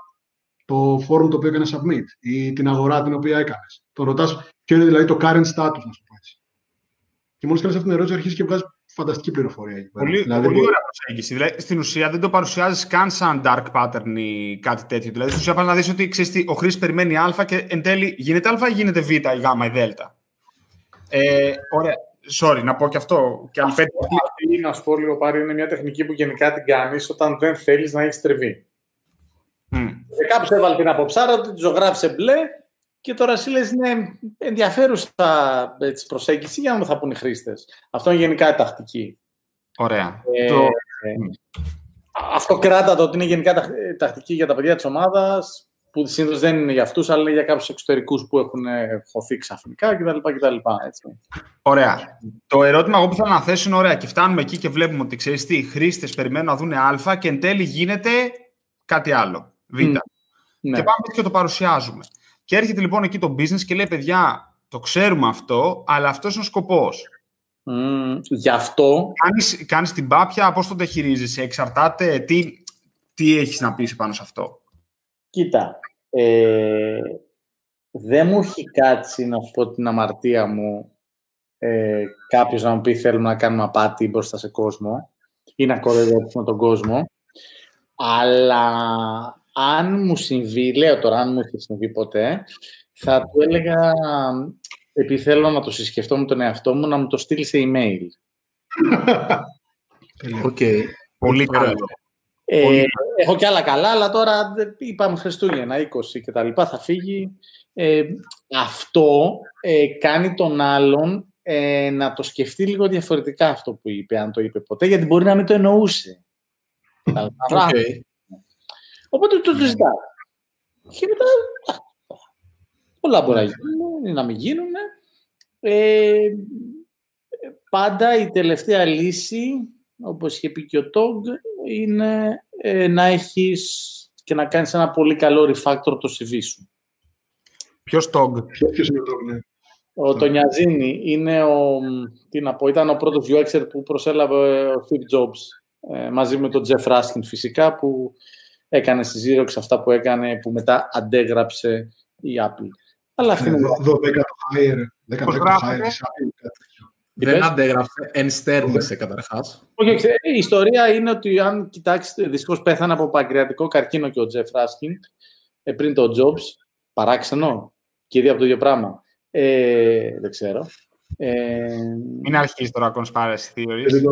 το forum το οποίο έκανες submit ή την αγορά την οποία έκανες. Τον ρωτάς ποιο είναι δηλαδή το current status, να σου πω έτσι. Και μόλις κάνεις αυτή την ερώτηση, αρχίζεις και βγάζεις φανταστική πληροφορία. Πολύ, δηλαδή, πολύ ωραία προσέγγιση. Δηλαδή, στην ουσία δεν το παρουσιάζεις καν σαν dark pattern ή κάτι τέτοιο. Δηλαδή, στην ουσία πας να δεις ότι ξέρεις, ο χρήστη περιμένει Α και εν τέλει γίνεται Α ή γίνεται Β ή Γ ή Δ. Ε, ωραία. Sorry, να πω και αυτό. Και αυτή, αυτή, να σου πω λίγο πάρει, είναι μια τεχνική που γενικά την κάνεις όταν δεν θέλεις να έχεις τρεβεί. Mm. Και κάποιος έβαλε την αποψάρα ότι τη ζωγράφησε μπλε και τώρα εσύ λες είναι ενδιαφέρουσα έτσι, προσέγγιση για να μου θα πούνε οι χρήστες. Αυτό είναι γενικά η τακτική. Ωραία. Ε, το... ε, αυτό κράτα το ότι είναι γενικά τακτική για τα παιδιά της ομάδας που συνήθως δεν είναι για αυτούς, αλλά είναι για κάποιους εξωτερικούς που έχουν χωθεί ξαφνικά κτλ. κτλ έτσι. Ωραία. Το ερώτημα εγώ που θέλω να θέσω είναι ωραία και φτάνουμε εκεί και βλέπουμε ότι ξέρεις τι, οι χρήστες περιμένουν να δουν Α και εν τέλει γίνεται κάτι άλλο. Β. Mm. Και πάμε και το παρουσιάζουμε. Και έρχεται λοιπόν εκεί το business και λέει: Παιδιά, το ξέρουμε αυτό, αλλά αυτός είναι ο σκοπός. Mm, γι' αυτό. Κάνεις, κάνεις την πάπια, πώς το διαχειρίζεσαι, εξαρτάται, τι, τι έχεις να πεις πάνω σε αυτό. Κοίτα, ε, δεν μου έχει κάτσει να σου πω την αμαρτία μου ε, κάποιος να μου πει θέλουμε να κάνουμε απάτη μπροστά σε κόσμο ή να κοροϊδέψουμε τον κόσμο. Αλλά αν μου συμβεί, λέω τώρα, αν μου έχει συμβεί ποτέ, θα του έλεγα, επειδή θέλω να το συσκεφτώ με τον εαυτό μου, να μου το στείλεις σε email. OK. Πολύ καλό. Ε, έχω και άλλα καλά, αλλά τώρα είπαμε Χριστούγεννα, 20 και τα λοιπά, θα φύγει. Ε, αυτό ε, κάνει τον άλλον ε, να το σκεφτεί λίγο διαφορετικά αυτό που είπε, αν το είπε ποτέ, γιατί μπορεί να μην το εννοούσε. okay. Οπότε το ζητά. Και μετά πολλά μπορεί να γίνουν ή να μην γίνουν. Ε, πάντα η τελευταία λύση, όπως είχε πει και ο Τόγκ, είναι ε, να έχεις και να κάνεις ένα πολύ καλό refactor το CV σου. Ποιος Τόγκ; Ποιος είναι ο Τόγκ, ναι. Ο Τονιαζίνη είναι ο, τι να πω, ήταν ο πρώτος UXer που προσέλαβε ο Steve Jobs ε, μαζί με τον Jeff Raskin φυσικά που έκανε στη Xerox αυτά που έκανε που μετά αντέγραψε η Apple. Αλλά αυτή είναι... 12 το hire, 10 το hire, δεν αντέγραφε, ενστέρνησε καταρχάς. Όχι, η ιστορία είναι ότι αν κοιτάξετε, δυστυχώς πέθανε από παγκριατικό καρκίνο και ο Τζεφ Ράσκιν ε, πριν το Jobs. Παράξενο; Και ήδη από το ίδιο πράγμα. Ε, δεν ξέρω. Ε... Μην αρχίσεις τώρα conspiracy theories.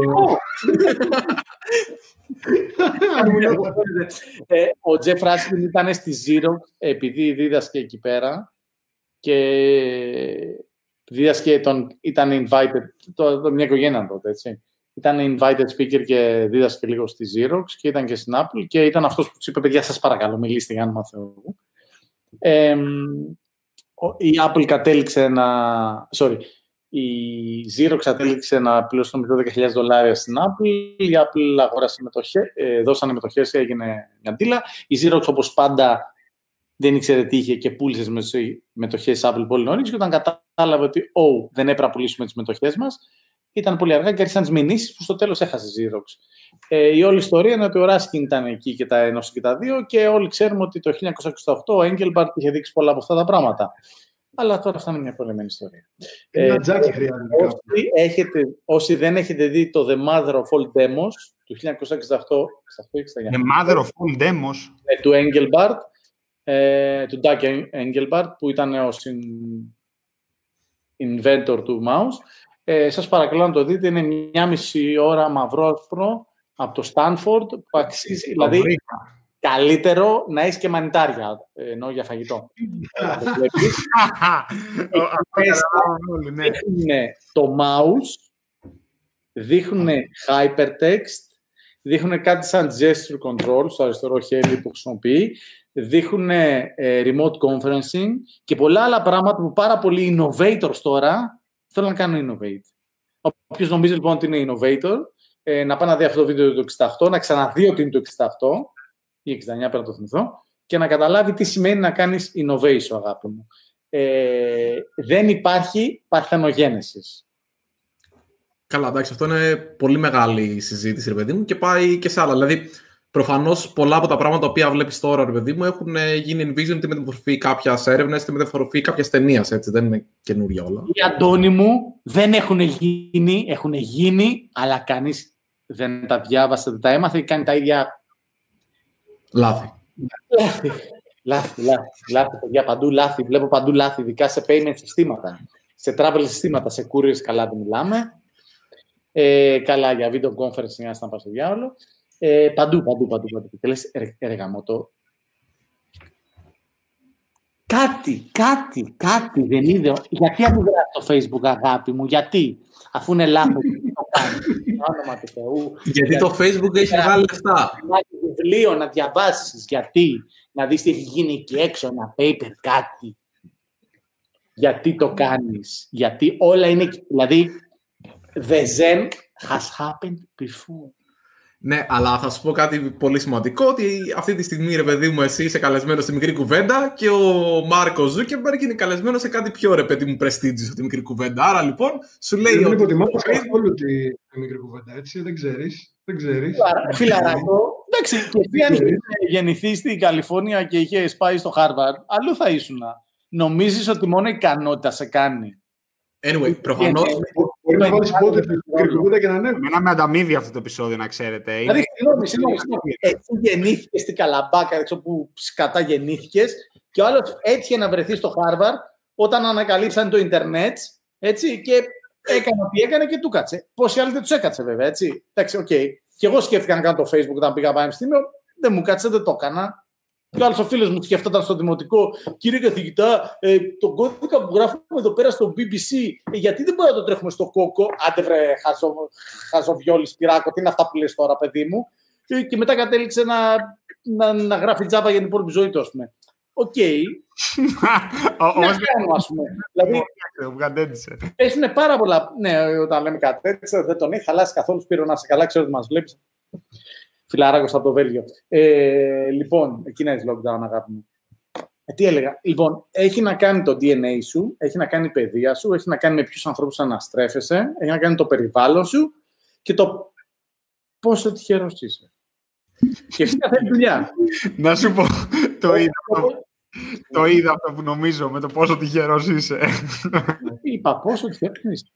ε, ο Τζεφ Ράσκιν ήταν στη Zero επειδή δίδασκε εκεί πέρα και δίδασκε τον, ήταν invited, το, το, μια οικογένεια τότε, έτσι. Ήταν invited speaker και δίδασκε λίγο στη Xerox και ήταν και στην Apple και ήταν αυτός που τους είπε, παιδιά, σας παρακαλώ, μιλήστε για να μαθαίνω. Ε, η Apple κατέληξε να... Sorry, η Xerox κατέληξε να πληρώσει νομίζω 10.000 δολάρια στην Apple. Η Apple αγόρασε μετοχές, ε, δώσανε μετοχές, έγινε μια ντύλα. Η Xerox όπως πάντα δεν ήξερε τι είχε και πούλησε μετοχές Apple πολύ νωρίς και όταν κατάλαβε ότι oh, δεν έπρεπε να πουλήσουμε τις μετοχές μας, ήταν πολύ αργά και άρχισαν τις μηνύσεις που στο τέλος έχασε Xerox. Ε, η όλη ιστορία είναι ότι ο Ράσκιν ήταν εκεί και τα ένωσε και τα δύο και όλοι ξέρουμε ότι το 1968 ο Engelbart είχε δείξει πολλά από αυτά τα πράγματα. Αλλά τώρα αυτά είναι μια πολεμένη ιστορία. Ένα ε, τζάκι χρειάζεται. Όσοι, έχετε, όσοι δεν έχετε δει το The Mother of All Demos του 1968, The Mother of All Demos; Ε, του Engelbart, ε, του Doug Engelbart, που ήταν ο inventor του mouse, ε, σας παρακαλώ να το δείτε, είναι μια μισή ώρα μαυρόσπρο από το Στάνφορντ που αξίζει, δηλαδή καλύτερο να έχεις και μανιτάρια, ενώ για φαγητό. Δείχνουν το mouse, δείχνουν hypertext, δείχνουν κάτι σαν gesture control στο αριστερό χέρι που χρησιμοποιεί, δείχνουν ε, remote conferencing και πολλά άλλα πράγματα που πάρα πολλοί innovators τώρα Θέλω να κάνω innovate. Όποιος νομίζει λοιπόν ότι είναι innovator, ε, να πάει να δει αυτό το βίντεο του 68, να ξαναδεί ότι είναι το 68 ή 69 πρέπει να το θυμηθώ και να καταλάβει τι σημαίνει να κάνεις innovation, αγάπη μου. Ε, δεν υπάρχει παρθενογένεσης. Καλά, εντάξει, αυτό είναι πολύ μεγάλη συζήτηση, ρε παιδί μου, και πάει και σε άλλα. Δηλαδή, Προφανώς πολλά από τα πράγματα που βλέπεις τώρα, ρε παιδί μου, έχουν ε, γίνει envision είτε με τη μορφή κάποιας έρευνας είτε με τη μορφή κάποιας ταινίας. Δεν είναι καινούργια όλα. Οι Αντώνη μου δεν έχουν γίνει, έχουν γίνει, αλλά κανείς δεν τα διάβασε, δεν τα έμαθε και κάνει τα ίδια. Λάθη. Λάθη. Λάθη, λάθη, λάθη, παιδιά, παντού λάθη. Βλέπω παντού λάθη, ειδικά σε payment συστήματα. Σε travel συστήματα, σε couriers καλά δεν μιλάμε. Ε, καλά, για video conference, να πάω στο διάολο. Ε, παντού, παντού, παντού, παντού. Και λες, ρε, το. Κάτι, κάτι, κάτι δεν είδε. Γιατί αντιδράσει το Facebook, αγάπη μου, γιατί; Αφού είναι λάθος, το κάνει. Όνομα του Θεού. Γιατί, το Facebook έχει βγάλει λεφτά. Να βιβλίο να διαβάσεις. Γιατί; Να δεις τι έχει γίνει εκεί έξω, ένα paper, κάτι. Γιατί το κάνεις; Γιατί όλα είναι... Δηλαδή, the Zen has happened before. Ναι, αλλά θα σου πω κάτι πολύ σημαντικό, ότι αυτή τη στιγμή, ρε παιδί μου, εσύ είσαι καλεσμένος στη μικρή κουβέντα και ο Μάρκος Ζούκεμπεργκ είναι καλεσμένος σε κάτι πιο ρε παιδί μου prestige στη μικρή κουβέντα. Άρα λοιπόν, σου λέει δεν ότι... Δεν υποτιμάω καθόλου τη, τη μικρή κουβέντα, έτσι, δεν ξέρεις. Δεν ξέρεις. Φιλαράκο, εντάξει, και εσύ αν είχε γεννηθεί στην Καλιφόρνια και είχε πάει στο Χάρβαρντ, αλλού θα ήσουν. Νομίζεις ότι μόνο η ικανότητα σε κάνει. Anyway, προφανώς. Μπορεί να βάλει πότε την και να ανέβει. Εμένα με ανταμείβει αυτό το επεισόδιο, να ξέρετε. Δηλαδή, συγγνώμη, συγγνώμη. Εσύ γεννήθηκες στην Καλαμπάκα, ξέρω 'γω πού σκατά γεννήθηκες, και ο άλλος έτυχε να βρεθεί στο Χάρβαρντ όταν ανακαλύψαν το Ίντερνετ, έτσι, και έκανε ό,τι έκανε και του κάτσε. Πόσοι άλλοι δεν τους έκατσε, βέβαια, έτσι. Εντάξει, OK. Okay. Και εγώ σκέφτηκα να κάνω το Facebook όταν πήγα πανεπιστήμιο. Δεν μου κάτσε, δεν το έκανα. Και άλλο ο φίλο μου σκεφτόταν στο δημοτικό, κύριε καθηγητά, ε, τον κώδικα που γράφουμε εδώ πέρα στο BBC, ε, γιατί δεν μπορούμε να το τρέχουμε στο κόκο. Άντε βρε, χαζο, χαζοβιόλη σπυράκο, τι είναι αυτά που λες τώρα, παιδί μου. Ε, και μετά κατέληξε να, να, να γράφει τζάμπα για την υπόλοιπη ζωή του, ας πούμε. Οκ. κάνουμε, ας πούμε. Δηλαδή, παίζουν πάρα πολλά. Ναι, όταν λέμε κάτι δεν τον έχει χαλάσει καθόλου σπύρο να σε καλά, ξέρω ότι μας βλέπει. Φιλαράκο από το Βέλγιο. Ε, λοιπόν, εκεί είναι lockdown, αγάπη μου. Ε, τι έλεγα. Λοιπόν, έχει να κάνει το DNA σου, έχει να κάνει η παιδεία σου, έχει να κάνει με ποιους ανθρώπους αναστρέφεσαι, έχει να κάνει το περιβάλλον σου και το πόσο τυχερός είσαι. Και φυσικά θέλει δουλειά. Να σου πω, το είδα. Το είδα αυτό που νομίζω με το πόσο τυχερός είσαι. Είπα πόσο τυχερός είσαι.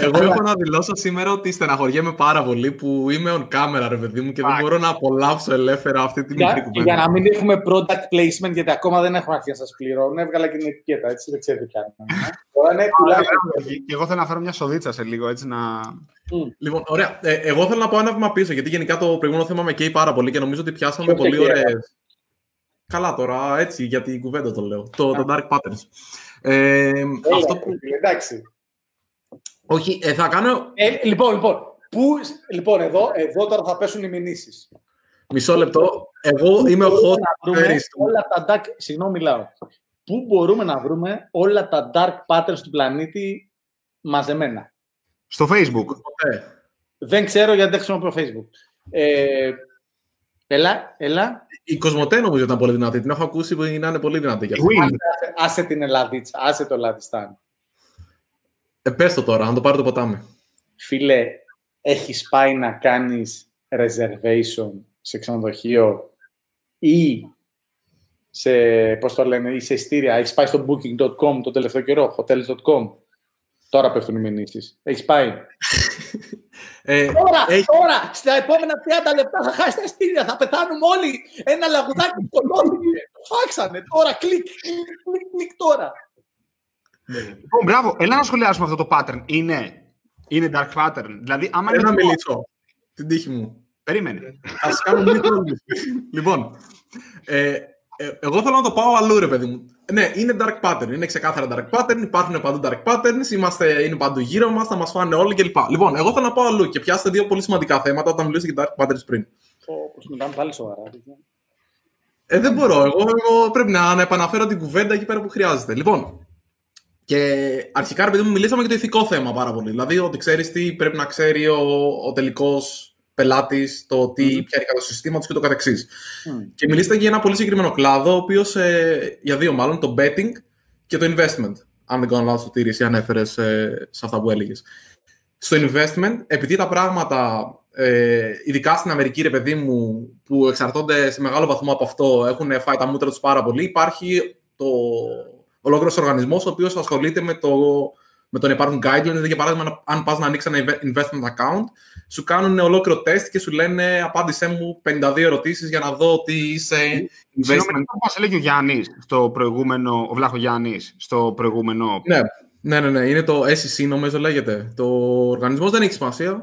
Εγώ έχω να δηλώσω σήμερα ότι στεναχωριέμαι πάρα πολύ που είμαι on camera, ρε παιδί μου, και δεν μπορώ να απολαύσω ελεύθερα αυτή τη μικρή κουβέντα. Για να μην έχουμε product placement, γιατί ακόμα δεν έχω αρχίσει να σας πληρώνω, έβγαλα και την ετικέτα, έτσι δεν ξέρετε ποια είναι. Και εγώ θέλω να φέρω μια σοδίτσα σε λίγο, έτσι να. Λοιπόν, ωραία. Ε, εγώ θέλω να πάω ένα βήμα πίσω, γιατί γενικά το προηγούμενο θέμα με καίει πάρα πολύ και νομίζω ότι πιάσαμε πολύ ωραίε. Καλά τώρα, έτσι, για την κουβέντα το λέω. Το, το Dark Patterns. Ε, αυτό που... Εντάξει. Όχι, ε, θα κάνω... Ε, λοιπόν, λοιπόν, που, λοιπόν εδώ, εδώ τώρα θα πέσουν οι μηνύσεις. Μισό λεπτό. Εγώ είμαι ο hot όλα τα dark... Συγγνώμη, μιλάω. Πού μπορούμε να βρούμε όλα τα dark patterns του πλανήτη μαζεμένα; Στο Facebook. Δεν ξέρω γιατί δεν χρησιμοποιώ Facebook. Ε, έλα, έλα. Η Κοσμοτέ νομίζω ήταν πολύ δυνατή. Την έχω ακούσει που είναι πολύ δυνατή. Για άσε, άσε την Ελλαδίτσα, άσε το Ελλαδιστάν. Ε, πες το τώρα, να το πάρει το ποτάμι. Φίλε, έχεις πάει να κάνεις reservation σε ξενοδοχείο ή σε, πώς το λένε, ή σε εισιτήρια. Έχεις πάει στο booking.com το τελευταίο καιρό, hotels.com. Τώρα πέφτουν οι μηνύσεις. Έχεις πάει. ε, τώρα, έχει... τώρα, στα επόμενα 30 λεπτά θα χάσει τα εισιτήρια, θα πεθάνουμε όλοι. Ένα λαγουδάκι κολλώθηκε. Φάξανε τώρα, κλικ, κλικ, κλικ, κλικ τώρα. Λοιπόν, μπράβο, έλα να σχολιάσουμε αυτό το pattern. Είναι, είναι dark pattern. Δηλαδή, άμα Ένα είναι... μιλήσω. Την τύχη μου. Περίμενε. Α κάνω μία Λοιπόν, ε, ε, εγώ θέλω να το πάω αλλού, ρε παιδί μου. Ναι, είναι dark pattern. Είναι ξεκάθαρα dark pattern. Υπάρχουν παντού dark patterns. Είμαστε, είναι παντού γύρω μας. Θα μας φάνε όλοι κλπ. Λοιπόν, εγώ θέλω να πάω αλλού και πιάσετε δύο πολύ σημαντικά θέματα όταν μιλήσατε για dark patterns πριν. Όπω μιλάμε πάλι σοβαρά. Ε, δεν μπορώ. Εγώ, εγώ πρέπει να, να επαναφέρω την κουβέντα εκεί πέρα που χρειάζεται. Λοιπόν, και αρχικά, επειδή μου μιλήσαμε για το ηθικό θέμα πάρα πολύ. Δηλαδή, ότι ξέρεις τι πρέπει να ξέρει ο, ο τελικός πελάτης, το τι, mm. ποια είναι η συστήμα τους και το καθεξής. Mm. Και μιλήσατε για ένα πολύ συγκεκριμένο κλάδο, ο οποίος, ε, για δύο μάλλον, το betting και το investment. Αν δεν κάνω λάθος, τι εσύ ανέφερε ε, σε αυτά που έλεγες. Στο investment, επειδή τα πράγματα, ε, ειδικά στην Αμερική, ρε παιδί μου, που εξαρτώνται σε μεγάλο βαθμό από αυτό, έχουν φάει τα μούτρα τους πάρα πολύ, υπάρχει το ολόκληρος οργανισμός ο οποίος ασχολείται με το, με το να υπάρχουν guidelines. Δηλαδή, για παράδειγμα, αν πας να ανοίξεις ένα investment account, σου κάνουν ολόκληρο τεστ και σου λένε απάντησέ μου 52 ερωτήσεις για να δω τι είσαι investment. Συγγνώμη, όπω έλεγε ο Γιάννης στο προηγούμενο, ο Βλάχος Γιάννης, στο προηγούμενο. Ναι, ναι, ναι, ναι. Είναι το SEC, νομίζω λέγεται. Το οργανισμός δεν έχει σημασία.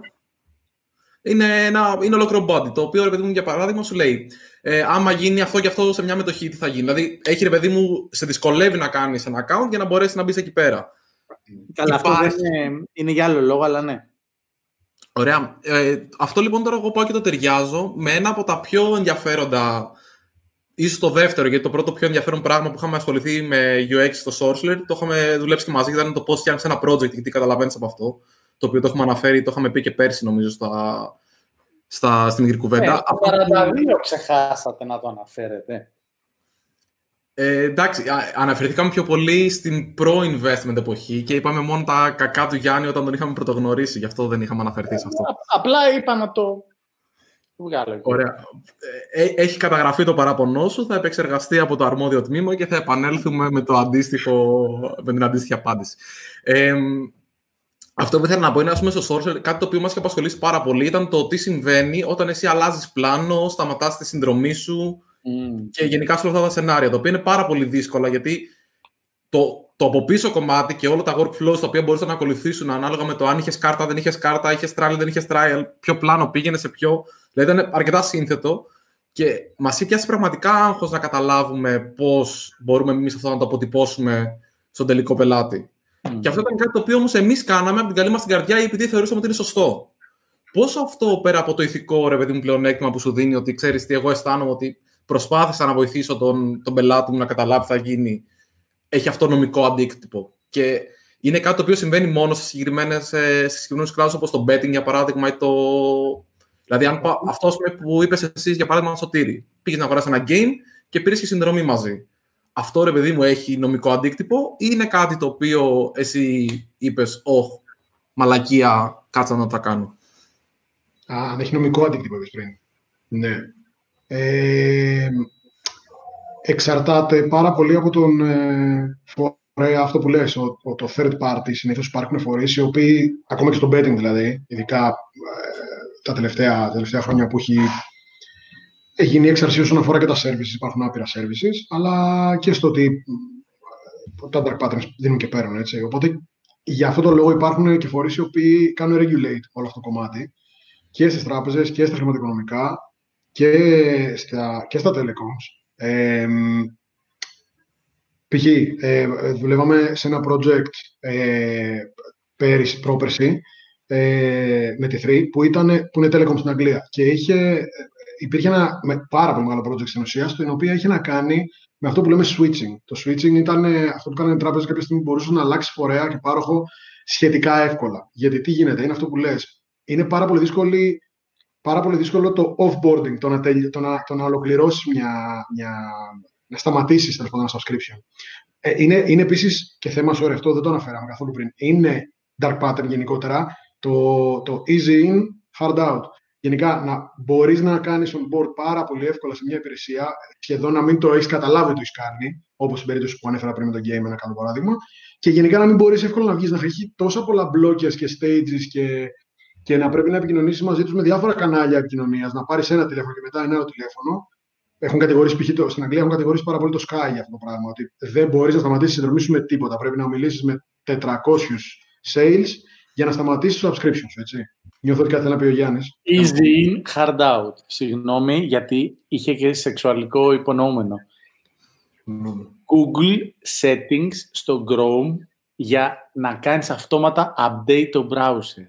Είναι, ένα, είναι ολόκληρο body. Το οποίο, ρε παιδί μου, για παράδειγμα, σου λέει ε, άμα γίνει αυτό και αυτό σε μια μετοχή, τι θα γίνει. Δηλαδή, έχει ρε παιδί μου, σε δυσκολεύει να κάνεις ένα account για να μπορέσεις να μπεις εκεί πέρα. Καλά, αυτό δεν είναι, είναι για άλλο λόγο, αλλά ναι. Ωραία. Ε, αυτό λοιπόν τώρα εγώ πάω και το ταιριάζω με ένα από τα πιο ενδιαφέροντα, ίσω το δεύτερο, γιατί το πρώτο πιο ενδιαφέρον πράγμα που είχαμε ασχοληθεί με UX στο Sorcerer, το είχαμε δουλέψει και μαζί, ήταν το πώς φτιάχνεις ένα project και τι καταλαβαίνεις από αυτό. Το οποίο το έχουμε αναφέρει, το είχαμε πει και πέρσι νομίζω στα, στα, στην μικρή κουβέντα. Ε, το 42 ξεχάσατε να το αναφέρετε. Ε, εντάξει, αναφερθήκαμε πιο πολύ στην προ-investment εποχή και είπαμε μόνο τα κακά του Γιάννη όταν τον είχαμε πρωτογνωρίσει, γι' αυτό δεν είχαμε αναφερθεί σε αυτό. απλά είπα να το βγάλω. Ωραία. Ε, ε, έχει καταγραφεί το παράπονό σου, θα επεξεργαστεί από το αρμόδιο τμήμα και θα επανέλθουμε με, το αντίστοιχο, με την αντίστοιχη απάντηση. Ε, αυτό που ήθελα να πω είναι, ας πούμε, στο Sorcerer, κάτι το οποίο μας είχε απασχολήσει πάρα πολύ ήταν το τι συμβαίνει όταν εσύ αλλάζεις πλάνο, σταματάς τη συνδρομή σου mm. και γενικά σε όλα αυτά τα σενάρια, το οποίο είναι πάρα πολύ δύσκολα, γιατί το, το από πίσω κομμάτι και όλα τα workflows τα οποία μπορούσαν να ακολουθήσουν ανάλογα με το αν είχες κάρτα, δεν είχες κάρτα, είχες trial, δεν είχες trial, ποιο πλάνο πήγαινε σε ποιο. Δηλαδή ήταν αρκετά σύνθετο και μας είχε πιάσει πραγματικά άγχος να καταλάβουμε πώς μπορούμε εμείς αυτό να το αποτυπώσουμε στον τελικό πελάτη. Και αυτό ήταν κάτι το οποίο όμως εμείς κάναμε από την καλή μας την καρδιά επειδή θεωρούσαμε ότι είναι σωστό. Πώς αυτό πέρα από το ηθικό ρε παιδί μου πλεονέκτημα που σου δίνει ότι ξέρεις τι, εγώ αισθάνομαι ότι προσπάθησα να βοηθήσω τον, τον πελάτη μου να καταλάβει τι θα γίνει, έχει αυτό νομικό αντίκτυπο. Και είναι κάτι το οποίο συμβαίνει μόνο σε, σε συγκεκριμένους κλάδους όπως το betting για παράδειγμα ή το. Δηλαδή, αν, αυτό που είπες εσύ για παράδειγμα, Σωτήρι, πήγες να αγοράσεις ένα game και πήρες και συνδρομή μαζί αυτό ρε παιδί μου έχει νομικό αντίκτυπο ή είναι κάτι το οποίο εσύ είπες, όχ, μαλακία, κάτσα να τα κάνω. Α, αν έχει νομικό αντίκτυπο, είπες πριν. Ναι. Ε, εξαρτάται πάρα πολύ από τον ε, φορέα αυτό που λες, ο, το third party. Συνήθως υπάρχουν φορείς οι οποίοι, ακόμα και στο betting δηλαδή, ειδικά ε, τα, τελευταία, τα τελευταία χρόνια που έχει έχει γίνει εξαρσία όσον αφορά και τα services, υπάρχουν άπειρα services, αλλά και στο ότι ε, τα dark patterns δίνουν και πέραν, έτσι. Οπότε, για αυτό το λόγο υπάρχουν και φορείς οι οποίοι κάνουν regulate όλο αυτό το κομμάτι και στις τράπεζες και στα χρηματοοικονομικά και στα, και στα telecoms. Ε, π.χ. Ε, δουλεύαμε σε ένα project ε, πέρυσι, πρόπερση, ε, με τη 3, που, ήταν, που είναι Telecom στην Αγγλία. Και είχε, υπήρχε ένα με, πάρα πολύ μεγάλο project στην ουσία, στο οποίο είχε να κάνει με αυτό που λέμε switching. Το switching ήταν αυτό που κάνανε οι τράπεζες κάποια στιγμή μπορούσε να αλλάξει φορέα και πάροχο σχετικά εύκολα. Γιατί τι γίνεται, είναι αυτό που λες. Είναι πάρα πολύ, δύσκολη, πάρα πολύ δύσκολο το offboarding, το να, το να, το να ολοκληρώσεις μια, μια, να σταματήσεις τέλος πάντων ένα subscription. Ε, είναι, είναι επίσης και θέμα, sorry, αυτό δεν το αναφέραμε καθόλου πριν. Είναι dark pattern γενικότερα το, το easy in, hard out. Γενικά, να μπορείς να κάνεις on board πάρα πολύ εύκολα σε μια υπηρεσία, σχεδόν να μην το έχεις καταλάβει ότι το έχεις κάνει, όπως στην περίπτωση που ανέφερα πριν με το game, ένα καλό παράδειγμα, και γενικά να μην μπορείς εύκολα να βγεις, να έχει τόσα πολλά blockers και stages και, και να πρέπει να επικοινωνήσεις μαζί τους με διάφορα κανάλια επικοινωνίας, να πάρεις ένα τηλέφωνο και μετά ένα άλλο τηλέφωνο. Έχουν κατηγορήσει, π.χ. στην Αγγλία έχουν κατηγορήσει πάρα πολύ το Sky για αυτό το πράγμα. Ότι δεν μπορείς να σταματήσεις τη συνδρομή σου με τίποτα. Πρέπει να μιλήσει με 400 sales για να σταματήσεις το subscription σου, έτσι. Νιώθω ότι κάτι θέλει να πει ο Γιάννης. Easy in, hard out. Συγγνώμη, γιατί είχε και σεξουαλικό υπονοούμενο. Google settings στο Chrome για να κάνεις αυτόματα update το browser.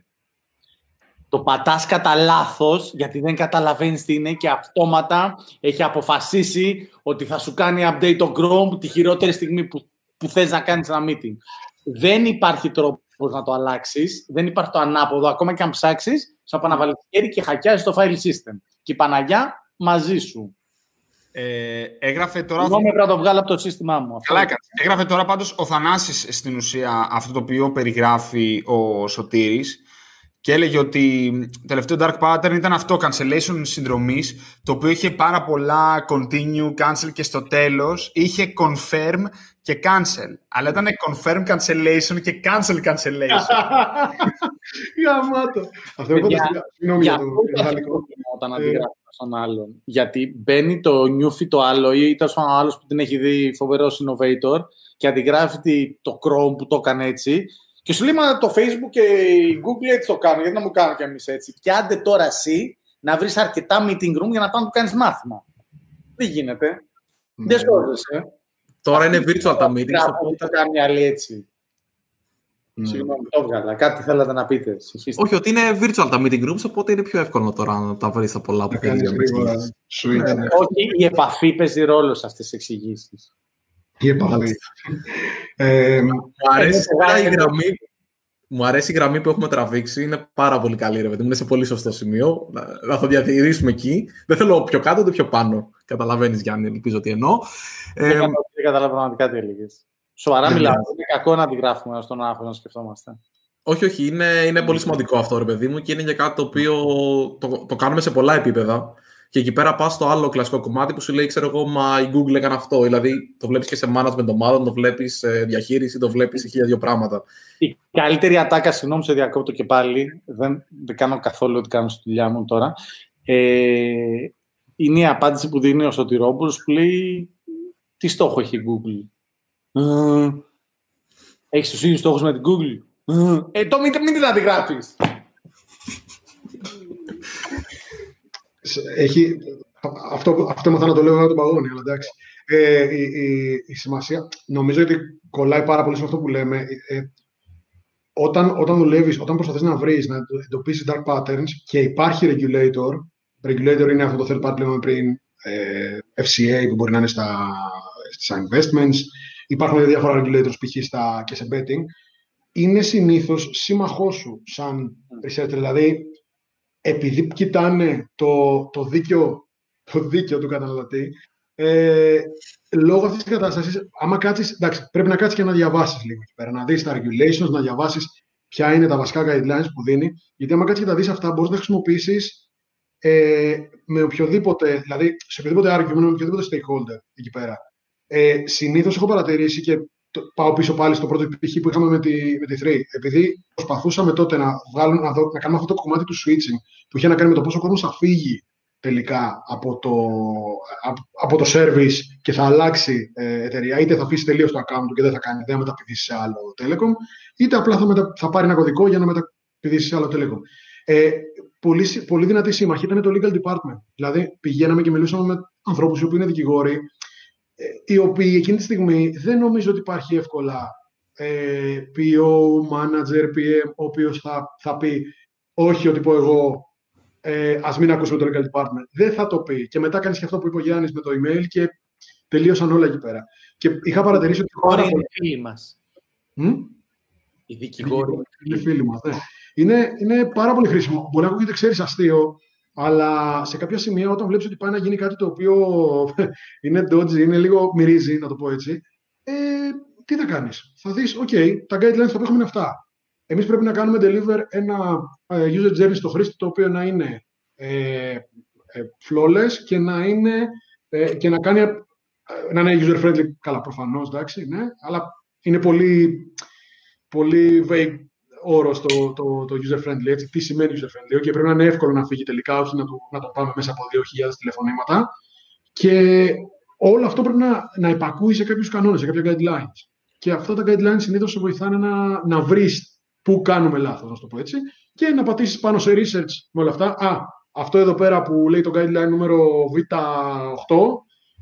Το πατάς κατά λάθος, γιατί δεν καταλαβαίνεις τι είναι και αυτόματα έχει αποφασίσει ότι θα σου κάνει update το Chrome τη χειρότερη στιγμή που, που θες να κάνεις ένα meeting. Δεν υπάρχει τρόπος να το αλλάξεις, δεν υπάρχει το ανάποδο. Ακόμα και αν ψάξεις, θα επαναβάλει χέρι και χακιάζει το file system. Και η Παναγιά μαζί σου. Ε, έγραφε τώρα... Εγώ πρέπει να το βγάλω από το σύστημά μου. Καλά, έγραφε τώρα πάντως ο Θανάσης στην ουσία αυτό το οποίο περιγράφει ο Σωτήρης και έλεγε ότι το τελευταίο dark pattern ήταν αυτό, cancellation συνδρομής, το οποίο είχε πάρα πολλά continue, cancel και στο τέλος είχε confirm και cancel. Αλλά ήταν confirm cancellation και cancel cancellation. Γαμάτο. Αυτό είναι συγγνώμη για το Όταν αντιγράφει στον άλλον. Γιατί μπαίνει το νιούφι το άλλο ή ήταν ο άλλος που την έχει δει φοβερός innovator και αντιγράφει το Chrome που το έκανε έτσι και σου λέει, μα το Facebook και η Google έτσι το κάνουν, γιατί να μου κάνουν κι εμείς έτσι. Και άντε τώρα εσύ να βρεις αρκετά meeting room για να πάνε να κάνεις μάθημα. Δεν γίνεται. Ναι. Δεν σώζεσαι. Τώρα είναι virtual τα meetings. Δεν θα κάνει άλλη έτσι. Mm. Συγγνώμη, το έβγαλα. Κάτι θέλατε να πείτε. Όχι, ότι είναι virtual τα meeting rooms, οπότε είναι πιο εύκολο τώρα να τα βρεις τα πολλά που θέλει. Όχι, η επαφή παίζει ρόλο σε αυτές τις εξηγήσεις. Η επαφή. Ε, μου, αρέσει η γραμμή, μου αρέσει η γραμμή που έχουμε τραβήξει. Είναι πάρα πολύ καλή, ρε παιδί. Είναι σε πολύ σωστό σημείο. Να το διατηρήσουμε εκεί. Δεν θέλω πιο κάτω ούτε πιο πάνω. Καταλαβαίνεις, Γιάννη, ελπίζω τι εννοώ. Δεν ε, καταλαβαίνω πραγματικά τι έλεγες. Σοβαρά ναι, μιλάω. Ναι. Είναι κακό να αντιγράφουμε στον άγχος να σκεφτόμαστε. Όχι, όχι. Είναι, είναι πολύ σημαντικό αυτό, ρε παιδί μου, και είναι για κάτι το οποίο το, το κάνουμε σε πολλά επίπεδα. Και εκεί πέρα πας στο άλλο κλασικό κομμάτι που σου λέει, ξέρω εγώ, μα η Google έκανε αυτό. Δηλαδή το βλέπεις και σε management ομάδων, το βλέπεις σε διαχείριση, το βλέπεις σε χίλια δύο πράγματα. Η καλύτερη ατάκα, συγγνώμη, σε διακόπτω και πάλι, δεν, δεν κάνω καθόλου ό,τι κάνω στη δουλειά μου τώρα. Ε, είναι η απάντηση που δίνει ο Σωτηρόπουλος που λέει τι στόχο έχει η Google; Ε, έχεις τους ίδιους στόχους με την Google; Ε, το μην, μην την αντιγράφεις. Έχει, αυτό, αυτό έμαθα να το λέω για τον παγόνι, αλλά εντάξει. Ε, η, η, η, σημασία, νομίζω ότι κολλάει πάρα πολύ σε αυτό που λέμε. Ε, όταν, όταν δουλεύεις, όταν προσπαθείς να βρεις, να εντοπίσεις dark patterns και υπάρχει regulator, regulator είναι αυτό το third party που πριν, ε, FCA που μπορεί να είναι στα, στα investments, υπάρχουν διάφορα regulators π.χ. και σε betting, είναι συνήθως σύμμαχός σου σαν researcher. Δηλαδή, επειδή κοιτάνε το, το, δίκαιο, το δίκαιο του καταναλωτή, ε, λόγω αυτής της κατάστασης, άμα κάτσεις, εντάξει, πρέπει να κάτσεις και να διαβάσεις λίγο εκεί πέρα, να δεις τα regulations, να διαβάσεις ποια είναι τα βασικά guidelines που δίνει. Γιατί άμα κάτσεις και τα δεις αυτά, μπορείς να χρησιμοποιήσεις ε, με οποιοδήποτε, δηλαδή σε οποιοδήποτε argument, με οποιοδήποτε stakeholder εκεί πέρα. Ε, Συνήθως έχω παρατηρήσει και το, πάω πίσω πάλι στο πρώτο π.χ. που είχαμε με τη, με τη 3. Επειδή προσπαθούσαμε τότε να, βγάλουν, να, δω, να κάνουμε αυτό το κομμάτι του switching που είχε να κάνει με το πόσο ο κόσμος θα φύγει τελικά από το, από, το service και θα αλλάξει ε, εταιρεία, είτε θα αφήσει τελείως το account του και δεν θα κάνει, δεν μεταπηδήσει σε άλλο telecom, είτε απλά θα, μετα, θα πάρει ένα κωδικό για να μεταπηδήσει σε άλλο telecom. Ε, πολύ, πολύ δυνατή σύμμαχη ήταν το legal department. Δηλαδή, πηγαίναμε και μιλούσαμε με ανθρώπους οι οποίοι είναι δικηγόροι, ε, οι οποίοι εκείνη τη στιγμή δεν νομίζω ότι υπάρχει εύκολα ε, PO, manager, PM, ο οποίος θα, θα πει όχι ότι πω εγώ ε, ας μην ακούσουμε το legal department. Δεν θα το πει. Και μετά κάνεις και αυτό που είπε ο Γιάννης με το email και τελείωσαν όλα εκεί πέρα. Και είχα παρατηρήσει ότι... Πάρα είναι φίλοι μας. Οι δικηγόροι είναι φίλοι μας. Ναι. Είναι, είναι πάρα πολύ χρήσιμο. Μπορεί να ακούγεται, ξέρεις, αστείο, αλλά σε κάποια σημεία όταν βλέπεις ότι πάει να γίνει κάτι το οποίο είναι dodgy, είναι λίγο μυρίζει, να το πω έτσι, ε, τι θα κάνεις; Θα δεις, ok, τα guidelines που έχουμε είναι αυτά. Εμείς πρέπει να κάνουμε deliver ένα ε, user journey στο χρήστη το οποίο να είναι ε, ε flawless και να, είναι, ε, και να, κάνει, να είναι user friendly. Καλά, προφανώς, εντάξει, ναι, αλλά είναι πολύ, πολύ vague όρος το, το, το user friendly. Έτσι. Τι σημαίνει user friendly; Okay, πρέπει να είναι εύκολο να φύγει τελικά, όχι να το, να το πάμε μέσα από 2.000 τηλεφωνήματα. Και όλο αυτό πρέπει να, να υπακούει σε κάποιους κανόνες, σε κάποια guidelines. Και αυτά τα guidelines συνήθως σε βοηθάνε να, να βρεις πού κάνουμε λάθος, να το πω έτσι, και να πατήσεις πάνω σε research με όλα αυτά. Α, αυτό εδώ πέρα που λέει το guideline νούμερο Β8,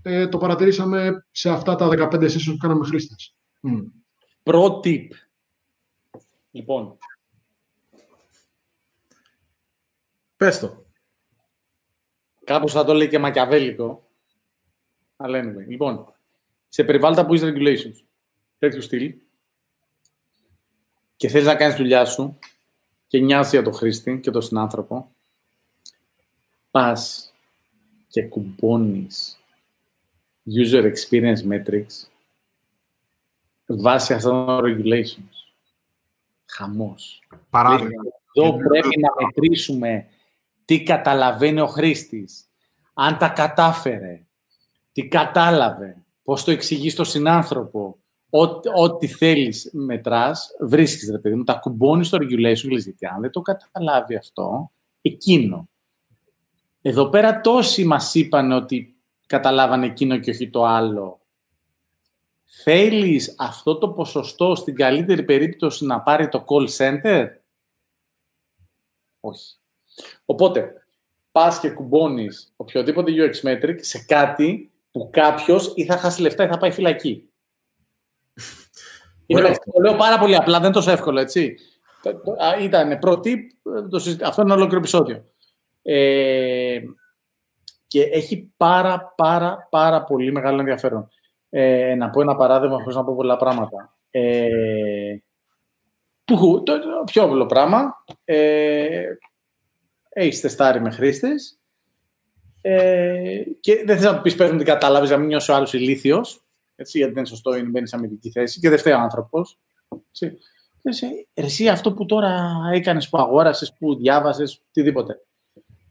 ε, το παρατηρήσαμε σε αυτά τα 15 sessions που κάναμε χρήστες. Mm. Pro tip. Λοιπόν. Πες το. Κάπως θα το λέει και μακιαβέλικο. Αλλά anyway. Λοιπόν, σε περιβάλλοντα που είσαι regulations, τέτοιου στυλ, και θέλεις να κάνεις δουλειά σου και νοιάζει για τον χρήστη και τον συνάνθρωπο, πας και κουμπώνεις user experience metrics βάσει αυτών των regulations. Χαμός. Παράδειγμα. Εδώ πρέπει να μετρήσουμε τι καταλαβαίνει ο χρήστης, αν τα κατάφερε, τι κατάλαβε, πώς το εξηγείς στον συνάνθρωπο, ό,τι θέλεις μετράς, βρίσκεις, ρε παιδί μου, τα κουμπώνεις στο regulation, λες, γιατί αν δεν το καταλάβει αυτό, εκείνο. Εδώ πέρα τόσοι μας είπαν ότι καταλάβανε εκείνο και όχι το άλλο. Θέλεις αυτό το ποσοστό στην καλύτερη περίπτωση να πάρει το call center? Όχι. Οπότε, πας και κουμπώνεις οποιοδήποτε UX metric σε κάτι που κάποιος ή θα χάσει λεφτά ή θα πάει φυλακή. Είναι, το λέω πάρα πολύ απλά, δεν είναι τόσο εύκολο, έτσι. Ήταν πρώτη, αυτό είναι ολόκληρο επεισόδιο. Ε, και έχει πάρα, πάρα, πάρα πολύ μεγάλο ενδιαφέρον. Ε, να πω ένα παράδειγμα, χωρίς να πω πολλά πράγματα. Ε, το, το, πιο απλό πράγμα. Ε, έχει τεστάρει με χρήστες. Ε, και δεν θες να πεις παίρνουν την κατάλαβες, να μην νιώσει ο άλλος ηλίθιος. Έτσι, γιατί δεν είναι σωστό, είναι μπαίνει σε αμυντική θέση. Και δεν φταίει ο άνθρωπος. Εσύ αυτό που τώρα έκανες, που αγόρασες, που διάβασες, οτιδήποτε.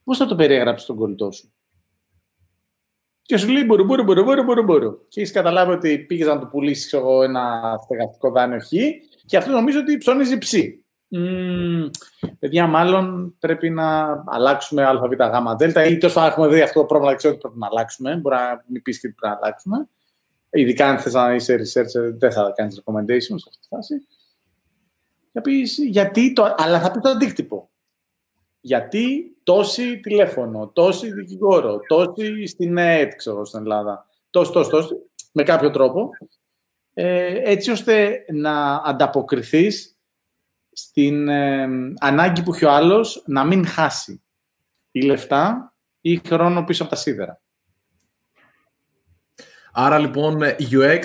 Πώς θα το περιέγραψε τον κολλητό σου; Και σου λέει μπορώ, μπορώ, μπορώ, μπορώ, μπορώ, μπορώ. Και έχεις καταλάβει ότι πήγες να του πουλήσεις ένα στεγαστικό δάνειο χ και αυτό νομίζω ότι ψώνιζει ψή. Mm, παιδιά, μάλλον πρέπει να αλλάξουμε ΑΒ γ ή τόσο έχουμε δει αυτό το πρόβλημα, δεν ξέρω ότι πρέπει να αλλάξουμε. Μπορεί να μην πεις τι πρέπει να αλλάξουμε. Ειδικά αν θες να είσαι researcher, δεν θα κάνεις recommendations σε αυτή τη φάση. Θα πεις γιατί το. Αλλά θα πεις το αντίκτυπο. Γιατί τόση τηλέφωνο, τόση δικηγόρο, τόση στην ΕΕΤ, ξέρω, στην Ελλάδα, τόση, τόση, τόση, με κάποιο τρόπο, ε, έτσι ώστε να ανταποκριθείς στην ε, ανάγκη που έχει ο άλλος να μην χάσει ή λεφτά ή χρόνο πίσω από τα σίδερα. Άρα λοιπόν UX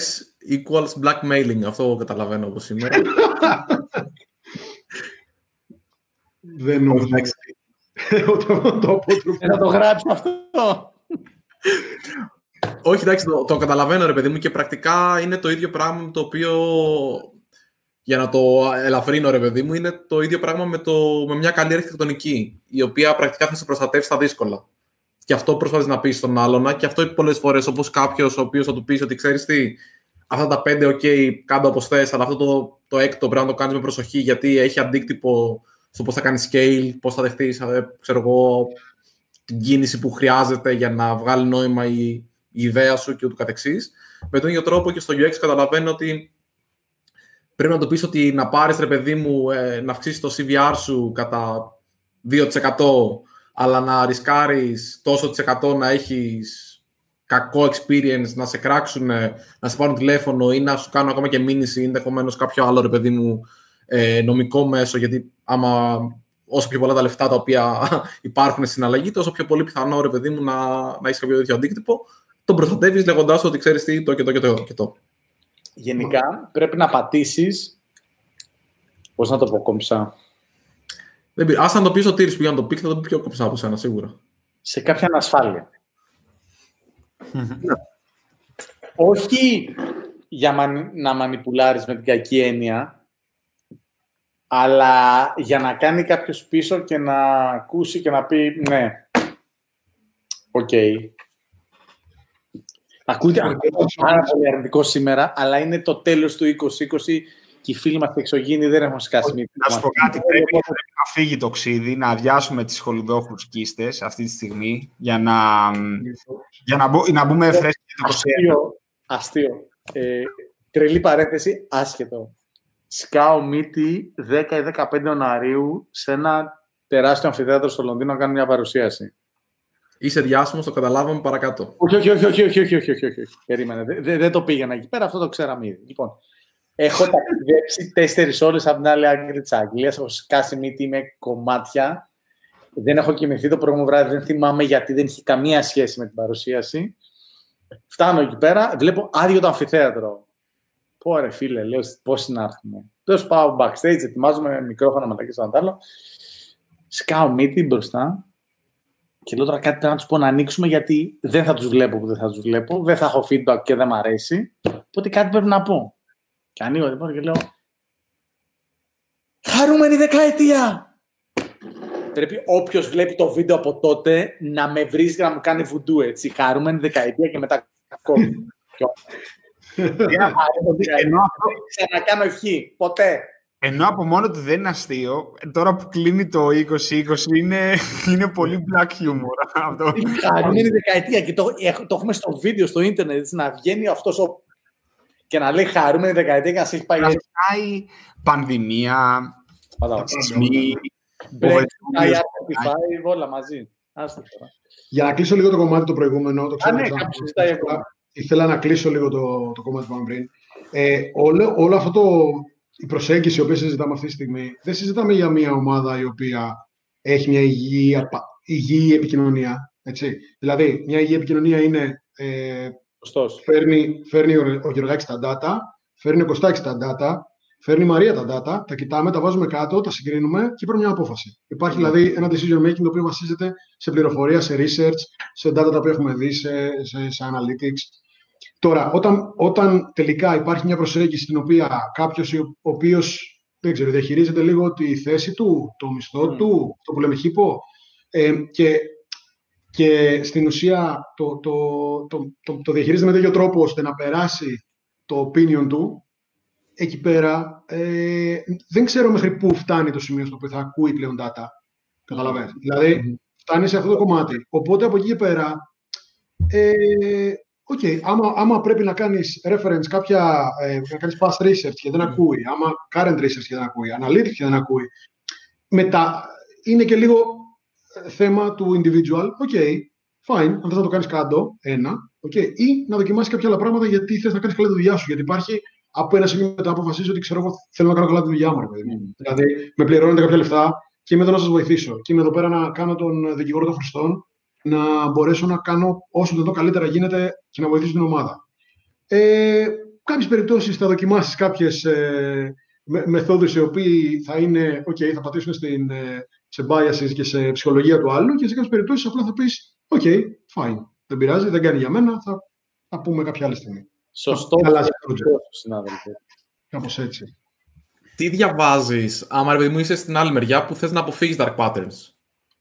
equals blackmailing. Αυτό καταλαβαίνω όπως σήμερα. Δεν νομίζω. Να το γράψω αυτό. Όχι, εντάξει, το, το καταλαβαίνω ρε παιδί μου και πρακτικά είναι το ίδιο πράγμα το οποίο για να το ελαφρύνω, ρε παιδί μου, είναι το ίδιο πράγμα με, το, με μια καλή αρχιτεκτονική, η οποία πρακτικά θα σε προστατεύσει στα δύσκολα. Και αυτό προσπαθείς να πεις στον άλλον. Και αυτό πολλές φορές, όπως κάποιος ο οποίος θα του πεις ότι ξέρεις τι, αυτά τα πέντε, OK, κάτω όπως θες, αλλά αυτό το, το έκτο πρέπει να το κάνεις με προσοχή, γιατί έχει αντίκτυπο στο πώς θα κάνεις scale, πώς θα δεχτείς, ε, ξέρω εγώ, την κίνηση που χρειάζεται για να βγάλει νόημα η, η ιδέα σου και ούτω καθεξής. Με τον ίδιο τρόπο και στο UX καταλαβαίνω ότι πρέπει να το πεις ότι να πάρεις, ρε παιδί μου, ε, να αυξήσεις το CVR σου κατά 2% αλλά να ρισκάρεις τόσο της εκατό να έχεις κακό experience, να σε κράξουν, να σε πάρουν τηλέφωνο ή να σου κάνουν ακόμα και μήνυση ή ενδεχομένως κάποιο άλλο ρε παιδί μου ε, νομικό μέσο, γιατί άμα όσο πιο πολλά τα λεφτά τα οποία υπάρχουν στην αλλαγή, τόσο πιο πολύ πιθανό ρε παιδί μου να, να έχεις κάποιο τέτοιο αντίκτυπο, τον προστατεύεις λέγοντάς ότι ξέρεις τι, το και το και το και το. Γενικά πρέπει να πατήσεις. Πώς να το πω κόμψα. Δεν Άσε να το πει ο Τύρι που για να το πεις, θα το πει πιο κομψά από σένα, σίγουρα. Σε κάποια ανασφάλεια. Όχι για να μανιπουλάρεις με την κακή έννοια, αλλά για να κάνει κάποιος πίσω και να ακούσει και να πει ναι, OK. Okay. Ακούτε, πάρα πολύ αρνητικό σήμερα, αλλά είναι το τέλος του 2020 και οι φίλοι μας εξωγήινοι δεν έχουν σκάσει μύτη. Να σου πω κάτι, πρέπει, να φύγει το ξύδι, να αδειάσουμε τις χοληδόχους κύστες αυτή τη στιγμή για να, για να, μπο, να μπούμε φρέσκοι το Αστείο, αστείο. Ε, τρελή παρένθεση, άσχετο. Σκάω μύτη 10 ή 15 Ιανουαρίου σε ένα τεράστιο αμφιθέατρο στο Λονδίνο να κάνω μια παρουσίαση. Είσαι διάσημος, το καταλάβαμε παρακάτω. Όχι, όχι, όχι, όχι, όχι, όχι, όχι, όχι, όχι. Περίμενε. Δεν, δεν το πήγαινα εκεί πέρα, αυτό το ξέραμε ήδη. Λοιπόν, Έχω ταξιδέψει τέσσερις ώρες από την άλλη άκρη της Αγγλίας. Έχω σκάσει μύτη με κομμάτια. Δεν έχω κοιμηθεί το πρώτο βράδυ. Δεν θυμάμαι γιατί δεν είχε καμία σχέση με την παρουσίαση. Φτάνω εκεί πέρα, βλέπω άδειο το αμφιθέατρο. Πω ρε φίλε, λέω πώς να έρθουμε. Τέλος πάω backstage, ετοιμάζομαι μικρόφωνα μετά και σαν άλλο. Σκάω μύτη μπροστά και λέω τώρα κάτι πρέπει να τους πω να ανοίξουμε γιατί δεν θα τους βλέπω που δεν θα τους βλέπω. Δεν θα έχω feedback και δεν μ' αρέσει. Οπότε κάτι πρέπει να πω. Και ανοίγω λοιπόν και λέω Χαρούμενη δεκαετία! Πρέπει όποιος βλέπει το βίντεο από τότε να με βρει και να μου κάνει βουντού έτσι. Χαρούμενη δεκαετία και μετά κόβει. Ενώ ξανακάνω ευχή. Ποτέ. Ενώ από μόνο του δεν είναι αστείο, τώρα που κλείνει το 2020 είναι, είναι πολύ black humor. Χαρούμενη δεκαετία και το, το έχουμε στο βίντεο στο ίντερνετ να βγαίνει αυτός ο και να λέει χαρούμενη δεκαετία και να σε έχει πάει. Να πάει πανδημία, ρατσισμοί, όλα μαζί. Για να κλείσω λίγο το κομμάτι το προηγούμενο, το ξέρω. Α, ναι, Ήθελα να κλείσω λίγο το, το κομμάτι που είπαμε πριν. Ε, όλο, όλο αυτό το, η προσέγγιση η οποία συζητάμε αυτή τη στιγμή, δεν συζητάμε για μια ομάδα η οποία έχει μια υγιή, υγιή επικοινωνία. Έτσι. Δηλαδή, μια υγιή επικοινωνία είναι ε, Φέρνει, φέρνει ο Γεωργάκης τα data, φέρνει ο Κωστάκης τα data, φέρνει η Μαρία τα data, τα κοιτάμε, τα βάζουμε κάτω, τα συγκρίνουμε και παίρνουμε μια απόφαση. Υπάρχει δηλαδή ένα decision making το οποίο βασίζεται σε πληροφορία, σε research, σε data τα οποία έχουμε δει, σε, σε, σε analytics. Τώρα, όταν, όταν τελικά υπάρχει μια προσέγγιση στην οποία κάποιος ο οποίος δεν ξέρω, διαχειρίζεται λίγο τη θέση του, το μισθό mm. του, το που λέμε χύπο, ε, και και στην ουσία το, το, το, το, το διαχειρίζεται με τέτοιο τρόπο ώστε να περάσει το opinion του, εκεί πέρα ε, δεν ξέρω μέχρι πού φτάνει το σημείο στο οποίο θα ακούει πλέον data. Καταλαβαίνεις. Mm. Δηλαδή, φτάνει σε αυτό το κομμάτι. Οπότε από εκεί και πέρα, ε, okay, άμα, άμα πρέπει να κάνεις reference κάποια, ε, να κάνεις past research και δεν ακούει, άμα current research και δεν ακούει, analytics και δεν ακούει, μετά είναι και λίγο θέμα του individual, ok, fine, αν θες να το κάνεις κάτω, ένα, okay, ή να δοκιμάσεις κάποια άλλα πράγματα γιατί θες να κάνεις καλά τη δουλειά σου. Γιατί υπάρχει από ένα σημείο μετά αποφασίζει ότι ξέρω εγώ θέλω να κάνω καλά τη δουλειά μου. Mm. Δηλαδή, με πληρώνετε κάποια λεφτά και είμαι εδώ να σας βοηθήσω. Και είμαι εδώ πέρα να κάνω τον δικηγόρο των χρηστών, να μπορέσω να κάνω όσο το καλύτερα γίνεται και να βοηθήσω την ομάδα. Ε, Κάποιες περιπτώσεις θα δοκιμάσεις κάποιες ε, μεθόδους οι οποίοι θα είναι, OK, θα πατήσουν στην, ε, σε biases και σε ψυχολογία του άλλου και σε κάποιες περιπτώσεις απλά θα πεις: OK, fine. Δεν πειράζει, δεν κάνει για μένα, θα, θα πούμε κάποια άλλη στιγμή. Σωστό. Καλά, συνάδελφε. Κάπως έτσι. Τι διαβάζεις, άμα ρε μου είσαι στην άλλη μεριά που θες να αποφύγεις dark patterns.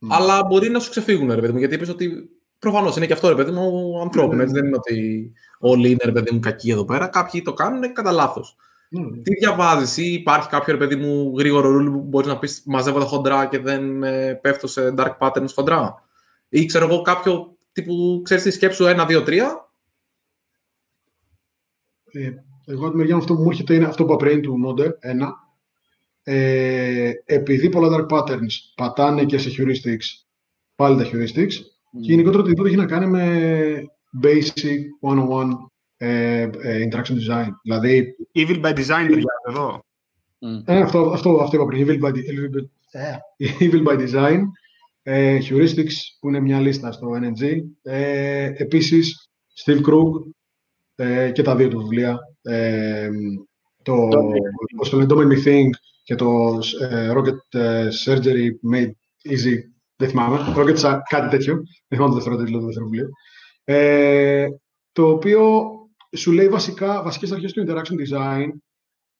Mm. Αλλά μπορεί να σου ξεφύγουν, ρε παιδί μου, γιατί είπες ότι προφανώς είναι και αυτό, ρε παιδί μου, ανθρώπινο. Mm. Δεν είναι ότι όλοι είναι, ρε παιδί μου, κακοί εδώ πέρα. Κάποιοι το κάνουν κατά λάθος. Mm. Τι διαβάζεις, ή υπάρχει κάποιο ρε παιδί μου γρήγορο ρούλι που μπορείς να πεις μαζεύω τα χοντρά και δεν ε, πέφτω σε dark patterns χοντρά. Ή ξέρω εγώ κάποιο τύπου, ξέρεις τη σκέψου 1, 2, 3. Ε, εγώ από τη μεριά μου αυτό που μου έρχεται είναι αυτό που είπα πριν του Νόντερ, ένα. Ε, επειδή πολλά dark patterns πατάνε και σε heuristics, πάλι τα heuristics, mm. και γενικότερα οτιδήποτε έχει να κάνει με basic one-on-one ε, ε, interaction design. Δηλαδή... Evil by design, εδώ. Ε, αυτό, αυτό, αυτό είπα πριν. Evil by, evil by design. Ε, heuristics, που είναι μια λίστα στο NNG. Ε, επίσης, Steve Krug ε, και τα δύο του βιβλία. Ε, το, το Don't Me Think και το ε, Rocket ε, Surgery Made Easy. Δεν θυμάμαι. Rocket κάτι τέτοιο. Δεν θυμάμαι το δεύτερο τίτλο του δεύτερου βιβλίου. Ε, το οποίο σου λέει βασικά, βασικές αρχές του interaction design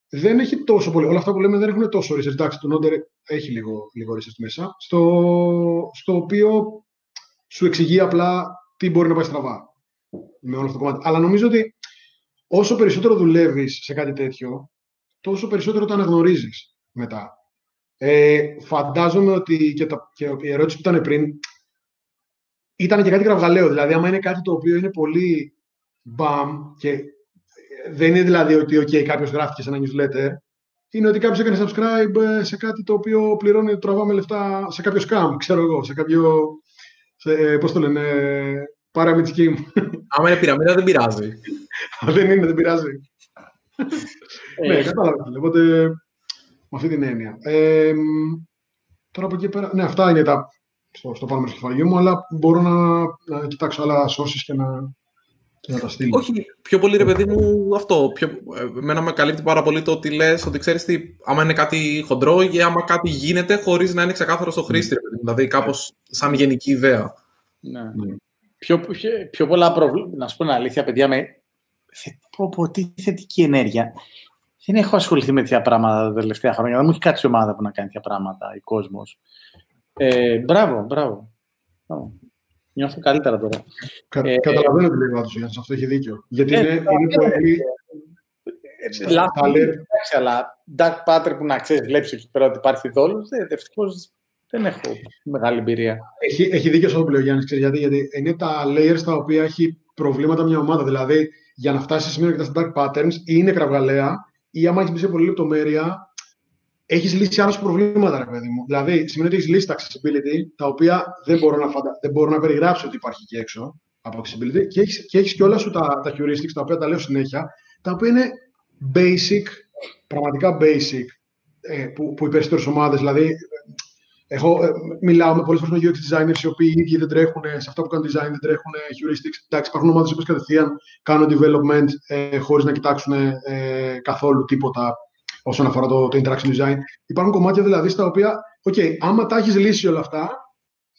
δεν έχει τόσο πολύ. Όλα αυτά που λέμε δεν έχουν τόσο research. Εντάξει, το Node έχει λίγο, λίγο research μέσα. Στο, στο οποίο σου εξηγεί απλά τι μπορεί να πάει στραβά με όλο αυτό το κομμάτι. Αλλά νομίζω ότι όσο περισσότερο δουλεύεις σε κάτι τέτοιο, τόσο περισσότερο το αναγνωρίζεις μετά. Ε, φαντάζομαι ότι και, τα, και η ερώτηση που ήταν πριν ήταν και κάτι κραυγαλαίο. Δηλαδή, άμα είναι κάτι το οποίο είναι πολύ μπαμ και δεν είναι δηλαδή ότι okay, κάποιος γράφτηκε σε ένα newsletter, είναι ότι κάποιος έκανε subscribe ε, σε κάτι το οποίο πληρώνει, τραβάμε λεφτά σε κάποιο scam, ξέρω εγώ, σε κάποιο. Σε, ε, πώς το λένε, pyramid scheme. Άμα είναι πυραμίδα, δεν πειράζει. δεν είναι, δεν πειράζει. ναι, κατάλαβα. Οπότε, με αυτή την έννοια. Ε, τώρα από εκεί πέρα, ναι, αυτά είναι τα στο, στο πάνω μέρος του κεφαλιού μου, αλλά μπορώ να, να κοιτάξω άλλα sources και να, και να τα στείλω. Όχι, πιο πολύ ρε παιδί μου αυτό. Πιο, εμένα με καλύπτει πάρα πολύ το ότι λες ότι ξέρεις τι, άμα είναι κάτι χοντρό ή άμα κάτι γίνεται χωρίς να είναι ξεκάθαρο στο χρήστη. Mm. Δηλαδή κάπως σαν γενική ιδέα. Ναι. Mm. Πιο, πιο, πιο, πολλά προβλήματα. Να σου πω αλήθεια, παιδιά, με. Πω, πω, τι θετική ενέργεια. Δεν έχω ασχοληθεί με τέτοια πράγματα τα τελευταία χρόνια. Δεν μου έχει κάτσει ομάδα που να κάνει τέτοια πράγματα η κόσμος. Ε, μπράβο, μπράβο. Νιώθω καλύτερα τώρα. Κα, ε, καταλαβαίνω τι λέει ο Άντος, αυτό έχει δίκιο. Γιατί ε, είναι, είναι πολύ... Λάθος, αλλά dark pattern που να ξέρεις, βλέπεις εκεί πέρα ότι υπάρχει δόλος, ευτυχώ δεν έχω μεγάλη εμπειρία. Έχει, έχει δίκιο αυτό που λέει ο Γιάννης, γιατί, γιατί είναι τα layers τα οποία έχει προβλήματα μια ομάδα. Δηλαδή, για να φτάσει σε σημείο και τα dark patterns, ή είναι κραυγαλαία, ή άμα έχεις μπει σε πολλή λεπτομέρεια, έχεις λύσει άλλα προβλήματα, ρε παιδί μου. Δηλαδή, σημαίνει ότι έχεις λύσει τα accessibility, τα οποία δεν μπορώ να, φαντα... δεν μπορώ να περιγράψω ότι υπάρχει εκεί έξω από accessibility, και έχεις και, έχεις και όλα σου τα, τα heuristics, τα οποία τα λέω συνέχεια, τα οποία είναι basic, πραγματικά basic, ε, που, που οι περισσότερες ομάδες, δηλαδή. Εγώ ε, μιλάω με πολλές φορές με UX designers οι οποίοι ίδιοι δεν τρέχουν σε αυτό που κάνουν design, δεν τρέχουν heuristics. Εντάξει, υπάρχουν ομάδες που κατευθείαν κάνουν development ε, χωρίς να κοιτάξουν ε, καθόλου τίποτα όσον αφορά το, το interaction design. Υπάρχουν κομμάτια δηλαδή στα οποία, OK, άμα τα έχεις λύσει όλα αυτά,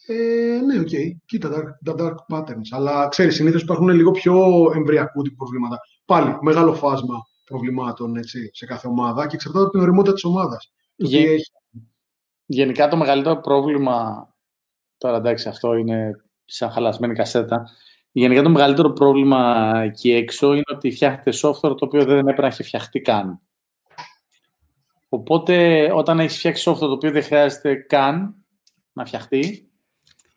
ε, ναι, OK, okay, κοίτα τα dark, dark patterns. Αλλά ξέρεις, συνήθως υπάρχουν λίγο πιο εμβριακού τύπου προβλήματα. Πάλι μεγάλο φάσμα προβλημάτων έτσι, σε κάθε ομάδα και εξαρτάται από την οριμότητα της ομάδας. Γε... Γενικά το μεγαλύτερο πρόβλημα. Τώρα εντάξει, αυτό είναι σαν χαλασμένη κασέτα. Γενικά το μεγαλύτερο πρόβλημα εκεί έξω είναι ότι φτιάχνετε software το οποίο δεν έπρεπε να έχει φτιαχτεί καν. Οπότε, όταν έχεις φτιάξει software το οποίο δεν χρειάζεται καν να φτιαχτεί.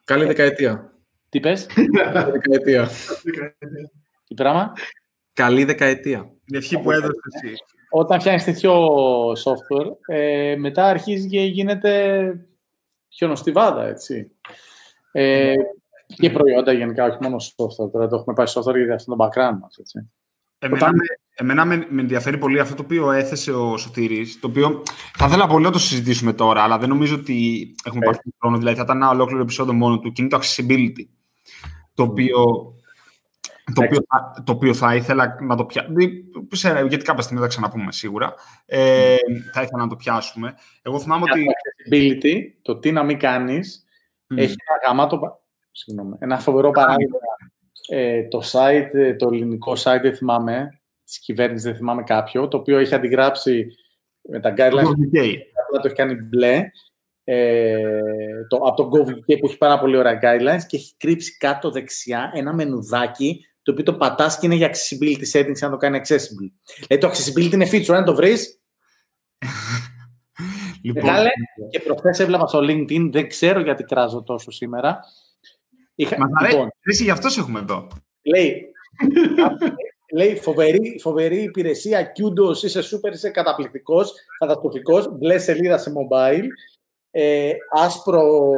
Καλή δεκαετία. Τι πες; Καλή δεκαετία. Τι πράγμα; Καλή δεκαετία. Η ευχή που έδωσες εσύ. Όταν φτιάχνεις τέτοιο software, ε, μετά αρχίζει και γίνεται χιονοστιβάδα, έτσι. Ε, και προϊόντα γενικά, όχι μόνο software. Τώρα το έχουμε πάει software γιατί αυτό το background μας, έτσι. Εμένα, με, εμένα με, με, ενδιαφέρει πολύ αυτό το οποίο έθεσε ο Σωτήρης, το οποίο θα ήθελα πολύ να το συζητήσουμε τώρα, αλλά δεν νομίζω ότι έχουμε πάρει τον χρόνο. Δηλαδή θα ήταν ένα ολόκληρο επεισόδιο μόνο του και είναι το accessibility, το οποίο, το οποίο, το οποίο θα ήθελα να το πιάσουμε. Γιατί κάποια στιγμή θα ξαναπούμε σίγουρα. Ε, θα ήθελα να το πιάσουμε. Εγώ θυμάμαι ότι... Το accessibility, το τι να μην κάνεις, mm. έχει ένα γαμάτο... Συγγνώμη, ένα φοβερό παράδειγμα ε, το site, ε, το ελληνικό site, δεν θυμάμαι, της κυβέρνησης, δεν θυμάμαι κάποιο, το οποίο έχει αντιγράψει με τα guidelines, απλά το έχει κάνει μπλε, ε, το, από το GovUK που έχει πάρα πολύ ωραία guidelines και έχει κρύψει κάτω δεξιά ένα μενουδάκι το οποίο το πατάς και είναι για accessibility settings αν το κάνει accessible. Λέει το accessibility είναι feature, αν το βρεις. λοιπόν, Μεγάλε, και προχθές έβλεπα στο LinkedIn, δεν ξέρω γιατί κράζω τόσο σήμερα, Είχα... Μας λοιπόν, αρέσει, γι' αυτό έχουμε εδώ. Λέει, λέει φοβερή, φοβερή υπηρεσία, Kudos, είσαι σούπερ, είσαι καταπληκτικός, καταστροφικός, μπλε σελίδα σε mobile, ε, άσπρο,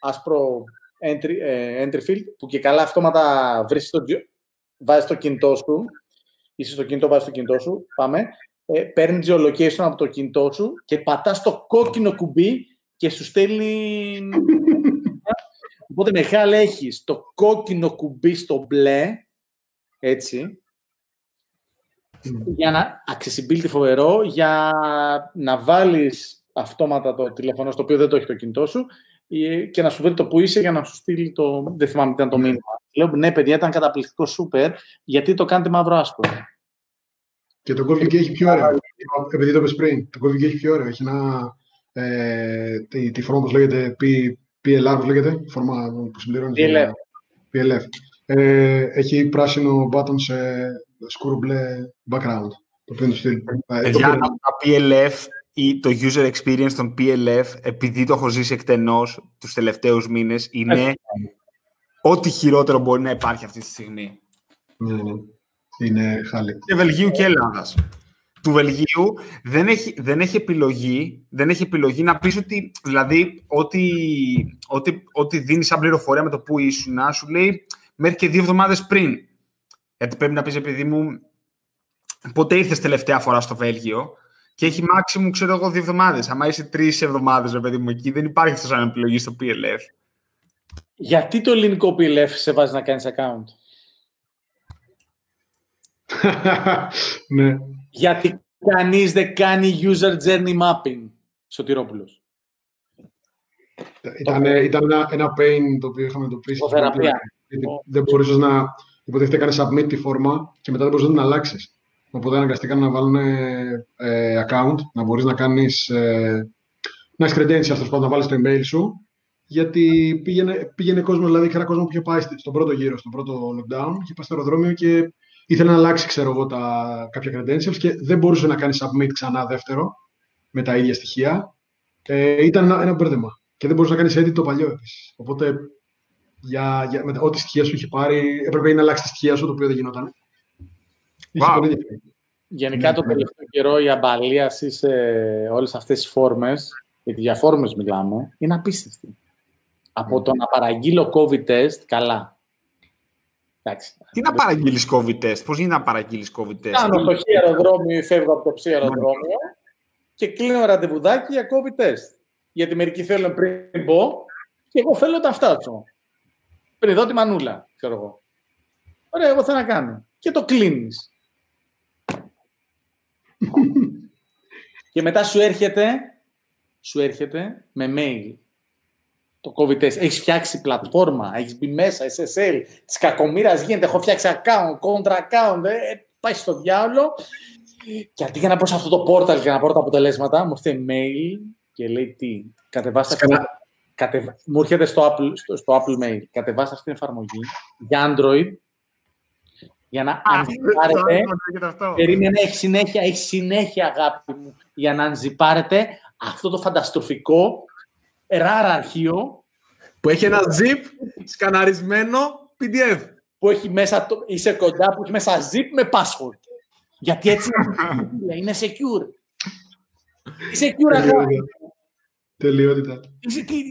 άσπρο entry, ε, entry field, που και καλά αυτόματα βρίσκει το βάζει το κινητό σου, είσαι στο κινητό, βάζει το κινητό σου, πάμε, ε, παίρνεις geolocation από το κινητό σου και πατάς το κόκκινο κουμπί και σου στέλνει... Οπότε μεγάλα έχεις το κόκκινο κουμπί στο μπλε, έτσι, για να accessibility φοβερό, για να βάλεις αυτόματα το τηλέφωνο στο οποίο δεν το έχει το κινητό σου και να σου βρει το που είσαι για να σου στείλει το. Δεν θυμάμαι τι ήταν το μήνυμα. Λέω ναι, παιδιά, ήταν καταπληκτικό σούπερ. Γιατί το κάνετε μαύρο άσπρο. Και το Golden έχει πιο ωραίο. Επειδή το είπες πριν, το Golden έχει πιο ωραίο. Έχει ένα. Ε, τη, τη φόρμα, όπως λέγεται, P, PLR, όπως λέγεται, φόρμα που συμπληρώνεις. PLF. PLF. Ε, έχει πράσινο button σε σκούρο μπλε background. Το οποίο είναι το στυλ. Ε, Για τα PLF ή το user experience των PLF, επειδή το έχω ζήσει εκτενώς τους τελευταίους μήνες, είναι ό,τι χειρότερο μπορεί να υπάρχει αυτή τη στιγμή. Ναι, ναι. Είναι χάλη. Και Βελγίου και Ελλάδας. Του Βελγίου δεν έχει, δεν έχει επιλογή, δεν έχει επιλογή να πεις ότι, δηλαδή, ό,τι, ό,τι, ό,τι δίνεις σαν πληροφορία με το που ήσουν, να σου λέει μέχρι και δύο εβδομάδες πριν. Γιατί πρέπει να πεις, επειδή μου, πότε ήρθες τελευταία φορά στο Βέλγιο, και έχει maximum, ξέρω εγώ, δύο εβδομάδες. Αν είσαι τρεις εβδομάδες, ρε παιδί μου, εκεί δεν υπάρχει αυτός σαν επιλογής στο PLF. Γιατί το ελληνικό PLF σε βάζει να κάνεις account; ναι. Γιατί κανείς δεν κάνει user journey mapping. Σωτηρόπουλος. Ήταν, ήταν ένα, ένα pain το οποίο είχαμε το πει. Δεν μπορούσες να. Υποτίθεται έκανες submit τη φόρμα και μετά δεν μπορούσες να την αλλάξεις. Οπότε αναγκαστήκαν να βάλουν ε, account, να μπορείς να κάνεις, ε, να έχεις credentials, να βάλεις το email σου, γιατί πήγαινε, πήγαινε κόσμος, δηλαδή είχα κόσμο που είχε πάει στον πρώτο γύρο, στον πρώτο lockdown, είχε πάει στο αεροδρόμιο και ήθελε να αλλάξει, ξέρω εγώ, τα, κάποια credentials και δεν μπορούσε να κάνει submit ξανά δεύτερο με τα ίδια στοιχεία. Ε, ήταν ένα, ένα μπέρδεμα. Και δεν μπορούσε να κάνεις edit το παλιό επίσης. Οπότε, για, για, με, ό,τι στοιχεία σου είχε πάρει, έπρεπε να αλλάξει τα στοιχεία σου, το οποίο δεν γινόταν. Wow. Γενικά ναι, το ναι. τελευταίο καιρό η αμπαλίαση σε όλες αυτές τις φόρμες, γιατί για φόρμες μιλάμε, είναι απίστευτη. Από το να παραγγείλω COVID test, καλά. Εντάξει. Τι να παραγγείλεις COVID test, πώς γίνεται να παραγγείλεις COVID test; Κάνω το χι αεροδρόμιο ή φεύγω από το ψι αεροδρόμιο και κλείνω ραντεβουδάκι για COVID test. Γιατί μερικοί θέλουν πριν πω και εγώ θέλω τα αυτά του. Πριν δω τη μανούλα, ξέρω εγώ. Ωραία, εγώ θέλω να κάνω. Και το κλείνεις και μετά σου έρχεται, σου έρχεται με mail το COVID test. Έχεις φτιάξει πλατφόρμα, έχεις μπει μέσα, SSL, της κακομοίρας γίνεται. Έχω φτιάξει account, contra account, ε, πάει στο διάολο. Και αντί για να πω σε αυτό το portal για να πάρω τα αποτελέσματα, μου έρχεται mail και λέει τι, κατεβάστε Κατεβ... Μου έρχεται στο Apple, στο, στο Apple Mail. Κατεβάστε αυτή την εφαρμογή για Android για να ανζυπάρετε. Περίμενε, έχει συνέχεια, έχει συνέχεια αγάπη μου, για να ανζυπάρετε αυτό το φανταστροφικό ράρα αρχείο. Που έχει ένα zip σκαναρισμένο PDF. Που έχει μέσα, το, είσαι κοντά, που έχει μέσα zip με password. Γιατί έτσι είναι secure. Secure αγάπη. Τελειότητα.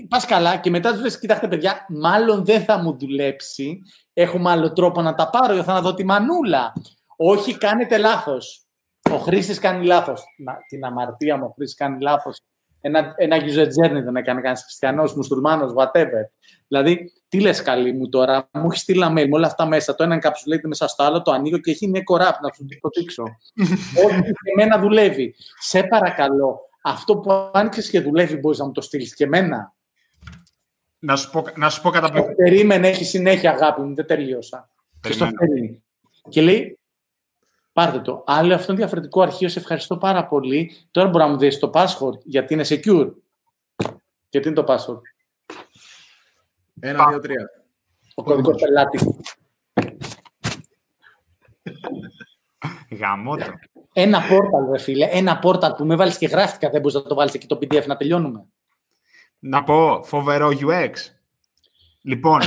Πας καλά και μετά τους λες: Κοιτάξτε, παιδιά, μάλλον δεν θα μου δουλέψει. Έχουμε άλλο τρόπο να τα πάρω. για να δω τη μανούλα. Όχι, κάνετε λάθος. Ο χρήστης κάνει λάθος. Την αμαρτία μου, ο χρήστης κάνει λάθος. Ένα, ένα user journey δεν έκανε κανένας χριστιανός, μουσουλμάνος, whatever. Δηλαδή, τι λες καλή μου τώρα, μου έχεις στείλει mail με όλα αυτά μέσα. Το ένα εγκαψουλέται μέσα στο άλλο, το ανοίγω και έχει είναι κοράπ να σου το δείξω. Όχι, και εμένα δουλεύει. Σε παρακαλώ, αυτό που άνοιξες και δουλεύει, μπορείς να μου το στείλεις και εμένα. Να σου πω, να σου πω Περίμενε, έχει συνέχεια αγάπη μου, δεν τελείωσα. Και στο Και λέει, πάρτε το. Άλλο αυτό είναι διαφορετικό αρχείο, σε ευχαριστώ πάρα πολύ. Τώρα μπορεί να μου δεις το password, γιατί είναι secure. Γιατί είναι το password. Ένα, δύο, τρία. Ο κωδικός πελάτης. Γαμώτο. Ένα πόρταλ, ρε φίλε. Ένα πόρταλ που με βάλεις και γράφτηκα. Δεν μπορείς να το βάλεις εκεί το PDF να τελειώνουμε. Να πω φοβερό UX. Λοιπόν,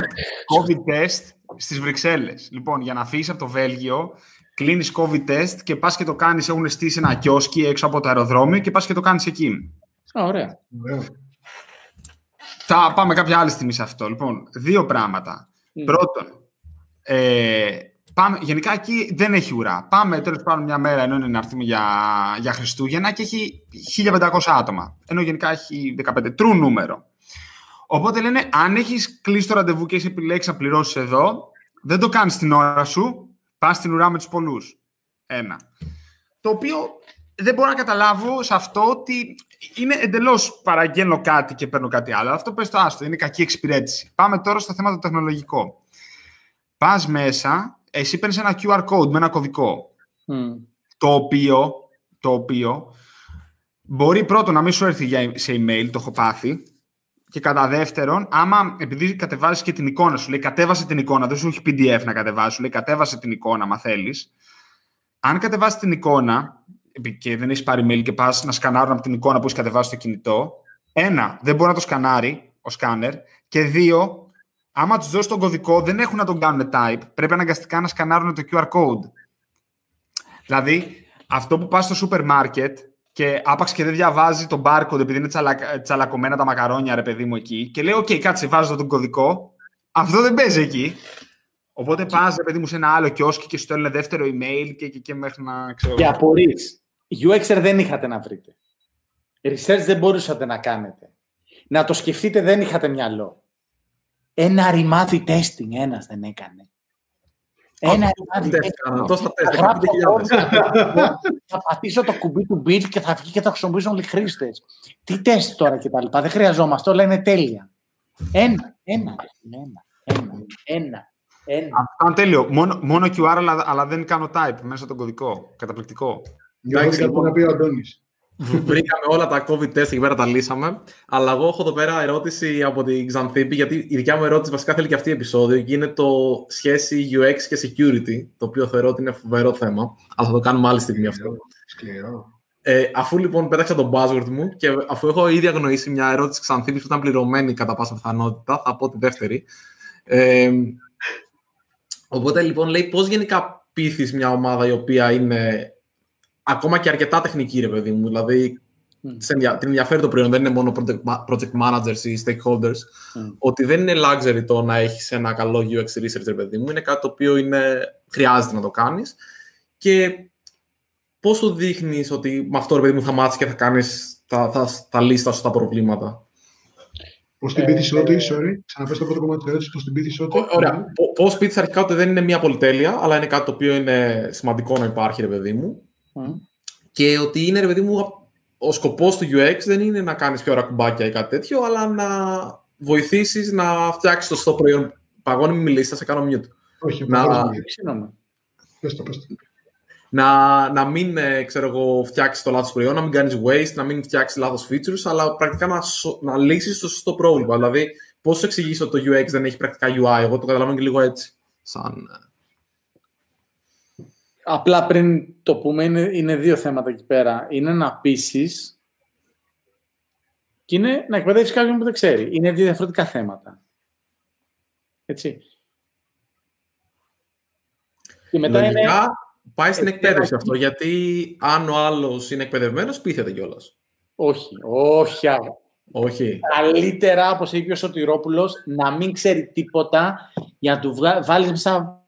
COVID test στις Βρυξέλλες. Λοιπόν, για να φύγεις από το Βέλγιο, κλείνεις COVID test και πας και το κάνεις, έχουν στήσει ένα κιόσκι έξω από το αεροδρόμιο και πας και το κάνεις εκεί. ωραία. Θα πάμε κάποια άλλη στιγμή σε αυτό. Λοιπόν, δύο πράγματα. Πρώτον, ε, Πάμε, γενικά εκεί δεν έχει ουρά. Πάμε τέλος πάντων μια μέρα ενώ είναι να έρθουμε για, για Χριστούγεννα και έχει 1500 άτομα. Ενώ γενικά έχει 15. Τρου νούμερο. Οπότε λένε, αν έχεις κλείσει το ραντεβού και έχεις επιλέξει να πληρώσεις εδώ, δεν το κάνεις την ώρα σου, πας στην ουρά με τους πολλούς. Ένα. Το οποίο δεν μπορώ να καταλάβω σε αυτό ότι είναι εντελώς παραγγέλνω κάτι και παίρνω κάτι άλλο. Αυτό πες το άστο, είναι κακή εξυπηρέτηση. Πάμε τώρα στο θέμα το τεχνολογικό. Πας μέσα, εσύ παίρνεις ένα QR code με ένα κωδικό. Το, οποίο, το οποίο μπορεί πρώτον να μην σου έρθει σε email, το έχω πάθει. Και κατά δεύτερον, άμα επειδή κατεβάζεις και την εικόνα σου, λέει κατέβασε την εικόνα, δεν σου έχει PDF να κατεβάσεις, σου λέει κατέβασε την εικόνα, μα θέλεις. Αν κατεβάσεις την εικόνα και δεν έχεις πάρει mail και πας να σκανάρουν από την εικόνα που έχεις κατεβάσει στο κινητό, ένα, δεν μπορεί να το σκανάρει ο σκάνερ. Και δύο, άμα τους δώσει τον κωδικό, δεν έχουν να τον κάνουν type. Πρέπει αναγκαστικά να σκανάρουν το QR code. Δηλαδή, αυτό που πας στο σούπερ μάρκετ και άπαξ και δεν διαβάζει τον barcode επειδή είναι τσαλα, τσαλακωμένα τα μακαρόνια, ρε παιδί μου, εκεί. Και λέει, OK, κάτσε, βάζω τον κωδικό. Αυτό δεν παίζει εκεί. Οπότε πας, ρε παιδί μου, σε ένα άλλο κιόσκι και σου στέλνουν δεύτερο email και, και, και μέχρι να ξέρω. Και απορρεί. UXer δεν είχατε να βρείτε. Research δεν μπορούσατε να κάνετε. Να το σκεφτείτε δεν είχατε μυαλό. Ένα ρημάδι testing ένας δεν έκανε. Ένα ρημάδι Θα πατήσω το κουμπί του beat και θα βγει και θα χρησιμοποιήσουν όλοι οι χρήστες. Τι τεστ τώρα και τα λοιπά. Δεν χρειαζόμαστε. Όλα είναι τέλεια. Ένα, ένα, ένα, ένα, ένα. Ένα. Αυτό είναι τέλειο. Μόνο, μόνο QR, αλλά, αλλά δεν κάνω type μέσα τον κωδικό. Καταπληκτικό. Εντάξει, λοιπόν, να πει ο Αντώνης. Βρήκαμε όλα τα COVID test εκεί πέρα, τα λύσαμε. Αλλά εγώ έχω εδώ πέρα ερώτηση από την Xanthippi, γιατί η δικιά μου ερώτηση βασικά θέλει και αυτή η επεισόδιο και είναι το σχέση UX και security, το οποίο θεωρώ ότι είναι φοβερό θέμα. Αλλά θα το κάνουμε άλλη στιγμή αυτό. Σκληρό. Ε, αφού λοιπόν πέταξα τον buzzword μου και αφού έχω ήδη αγνοήσει μια ερώτηση Xanthippi που ήταν πληρωμένη κατά πάσα πιθανότητα, θα πω τη δεύτερη. Ε, οπότε λοιπόν λέει πώς γενικά πείθεις μια ομάδα η οποία είναι ακόμα και αρκετά τεχνική, ρε παιδί μου. Δηλαδή, mm. την ενδιαφέρει το προϊόν, δεν είναι μόνο project managers ή stakeholders. Ότι δεν είναι luxury το να έχεις ένα καλό UX research, ρε παιδί μου. Είναι κάτι το οποίο είναι, χρειάζεται να το κάνεις. Και πώς του δείχνεις ότι με αυτό, ρε παιδί μου, θα μάθεις και θα κάνεις τα, τα, τα λίστα σου τα προβλήματα; Πώς την πείθεις ότι, sorry, ξαναπες το πρώτο κομμάτι της ερώτησης, πώς την πείθεις ότι; Ωραία. Πώς πείθεις αρχικά ότι δεν είναι μια πολυτέλεια, αλλά είναι κάτι το οποίο είναι σημαντικό να υπάρχει, ρε παιδί μου. Και ότι είναι, ρε παιδί μου, ο σκοπός του UX δεν είναι να κάνεις πιο ώρα κουμπάκια ή κάτι τέτοιο, αλλά να βοηθήσεις να φτιάξεις το σωστό προϊόν. Παγώνει, μην μιλήσεις, θα σε κάνω mute. Όχι, να... Πες το, πες το. Να, να μην ε, ξέρω εγώ, φτιάξεις το λάθος προϊόν, να μην κάνεις waste, να μην φτιάξεις λάθος features, αλλά πρακτικά να, να λύσεις το σωστό πρόβλημα. Δηλαδή, πώς σου εξηγήσει ότι το UX δεν έχει πρακτικά UI, εγώ το καταλαβαίνω και λίγο έτσι. Σαν, ε, Απλά πριν το πούμε, είναι, είναι δύο θέματα εκεί πέρα. Είναι να πείσεις και είναι να εκπαιδεύσει κάποιον που δεν ξέρει. Είναι δύο διαφορετικά θέματα. Έτσι. Και μετά Λογικά, είναι... πάει στην εκπαίδευση αυτό, γιατί αν ο άλλος είναι εκπαιδευμένος, πείθεται κιόλας. Όχι, όχι, όχι. Καλύτερα, όπως είπε ο Σωτηρόπουλος, να μην ξέρει τίποτα για να του βάλεις μέσα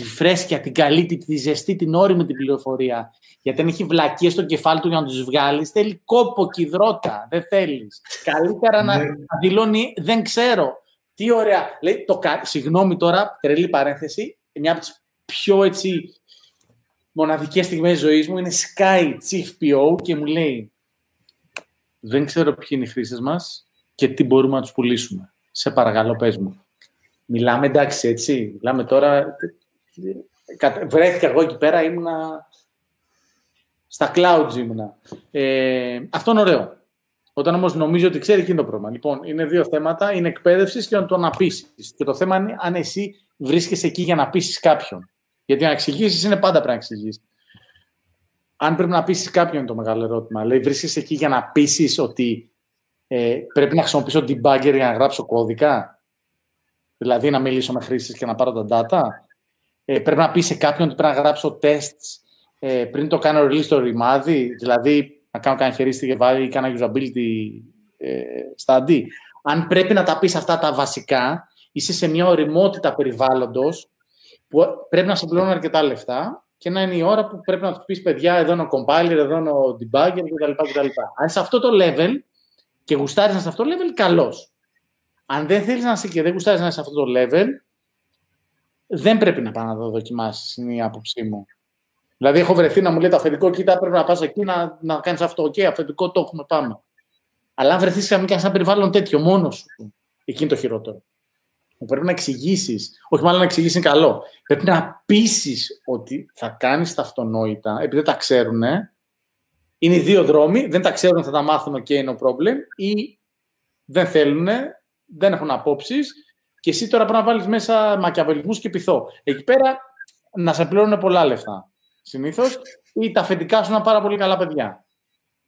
τη φρέσκια, την καλή, τη ζεστή, την όρημη την πληροφορία. Γιατί αν έχει βλακίες στο κεφάλι του για να τους βγάλεις, θέλει κόπο και υδρότα. Δεν θέλεις. Καλύτερα να, ναι. δηλώνει δεν ξέρω. Τι ωραία. Λέει, το, συγγνώμη τώρα, τρελή παρένθεση. Μια από τις πιο έτσι μοναδικές στιγμές ζωής μου είναι Sky Chief PO και μου λέει δεν ξέρω ποιοι είναι οι χρήστες μας και τι μπορούμε να τους πουλήσουμε. Σε παρακαλώ, πες μου. Μιλάμε εντάξει, έτσι. Μιλάμε τώρα βρέθηκα εγώ εκεί πέρα, ήμουνα στα clouds ήμουνα. Ε, αυτό είναι ωραίο. Όταν όμως νομίζω ότι ξέρει, εκεί είναι το πρόβλημα. Λοιπόν, είναι δύο θέματα. Είναι εκπαίδευσης και το να πείσει. Και το θέμα είναι αν εσύ βρίσκεσαι εκεί για να πείσει κάποιον. Γιατί να εξηγήσεις είναι πάντα πρέπει να εξηγήσεις. Αν πρέπει να πείσεις κάποιον είναι το μεγάλο ερώτημα. Λέει, βρίσκεσαι εκεί για να πείσεις ότι ε, πρέπει να χρησιμοποιήσω debugger για να γράψω κώδικα; Δηλαδή να μιλήσω με χρήστες και να πάρω τα data; Ε, πρέπει να πεις σε κάποιον ότι πρέπει να γράψω tests ε, πριν το κάνω release στο ρημάδι, δηλαδή να κάνω κανένα χερίστη και βάλει κάνα usability ε, study. Αν πρέπει να τα πεις αυτά τα βασικά, είσαι σε μια οριμότητα περιβάλλοντος που πρέπει να σε πληρώνουν αρκετά λεφτά και να είναι η ώρα που πρέπει να τους πεις παιδιά, εδώ είναι ο compiler, εδώ είναι ο debugger κτλ. Αν σε αυτό το level και γουστάρεις να είσαι σε αυτό το level, καλώς. Αν δεν θέλεις να είσαι και δεν γουστάρεις να είσαι σε αυτό το level, δεν πρέπει να πάει να το δοκιμάσεις, είναι η άποψή μου. Δηλαδή, έχω βρεθεί να μου λέει το αφεντικό, κοίτα, πρέπει να πας εκεί να, να κάνεις αυτό. OK, okay, αφεντικό το έχουμε, πάμε. Αλλά αν βρεθείς σε ένα περιβάλλον τέτοιο μόνος σου, εκεί είναι το χειρότερο. Πρέπει να εξηγήσεις, όχι μάλλον να εξηγήσεις είναι καλό. Πρέπει να πείσεις ότι θα κάνεις τα αυτονόητα, επειδή δεν τα ξέρουν. Είναι οι δύο δρόμοι, δεν τα ξέρουν, θα τα μάθουν και είναι no problem, ή δεν θέλουν, δεν έχουν απόψεις και εσύ τώρα πρέπει να βάλεις μέσα μακιαβελισμούς και πειθό. Εκεί πέρα να σε πληρώνουν πολλά λεφτά συνήθως, ή τα αφεντικά σου είναι πάρα πολύ καλά παιδιά.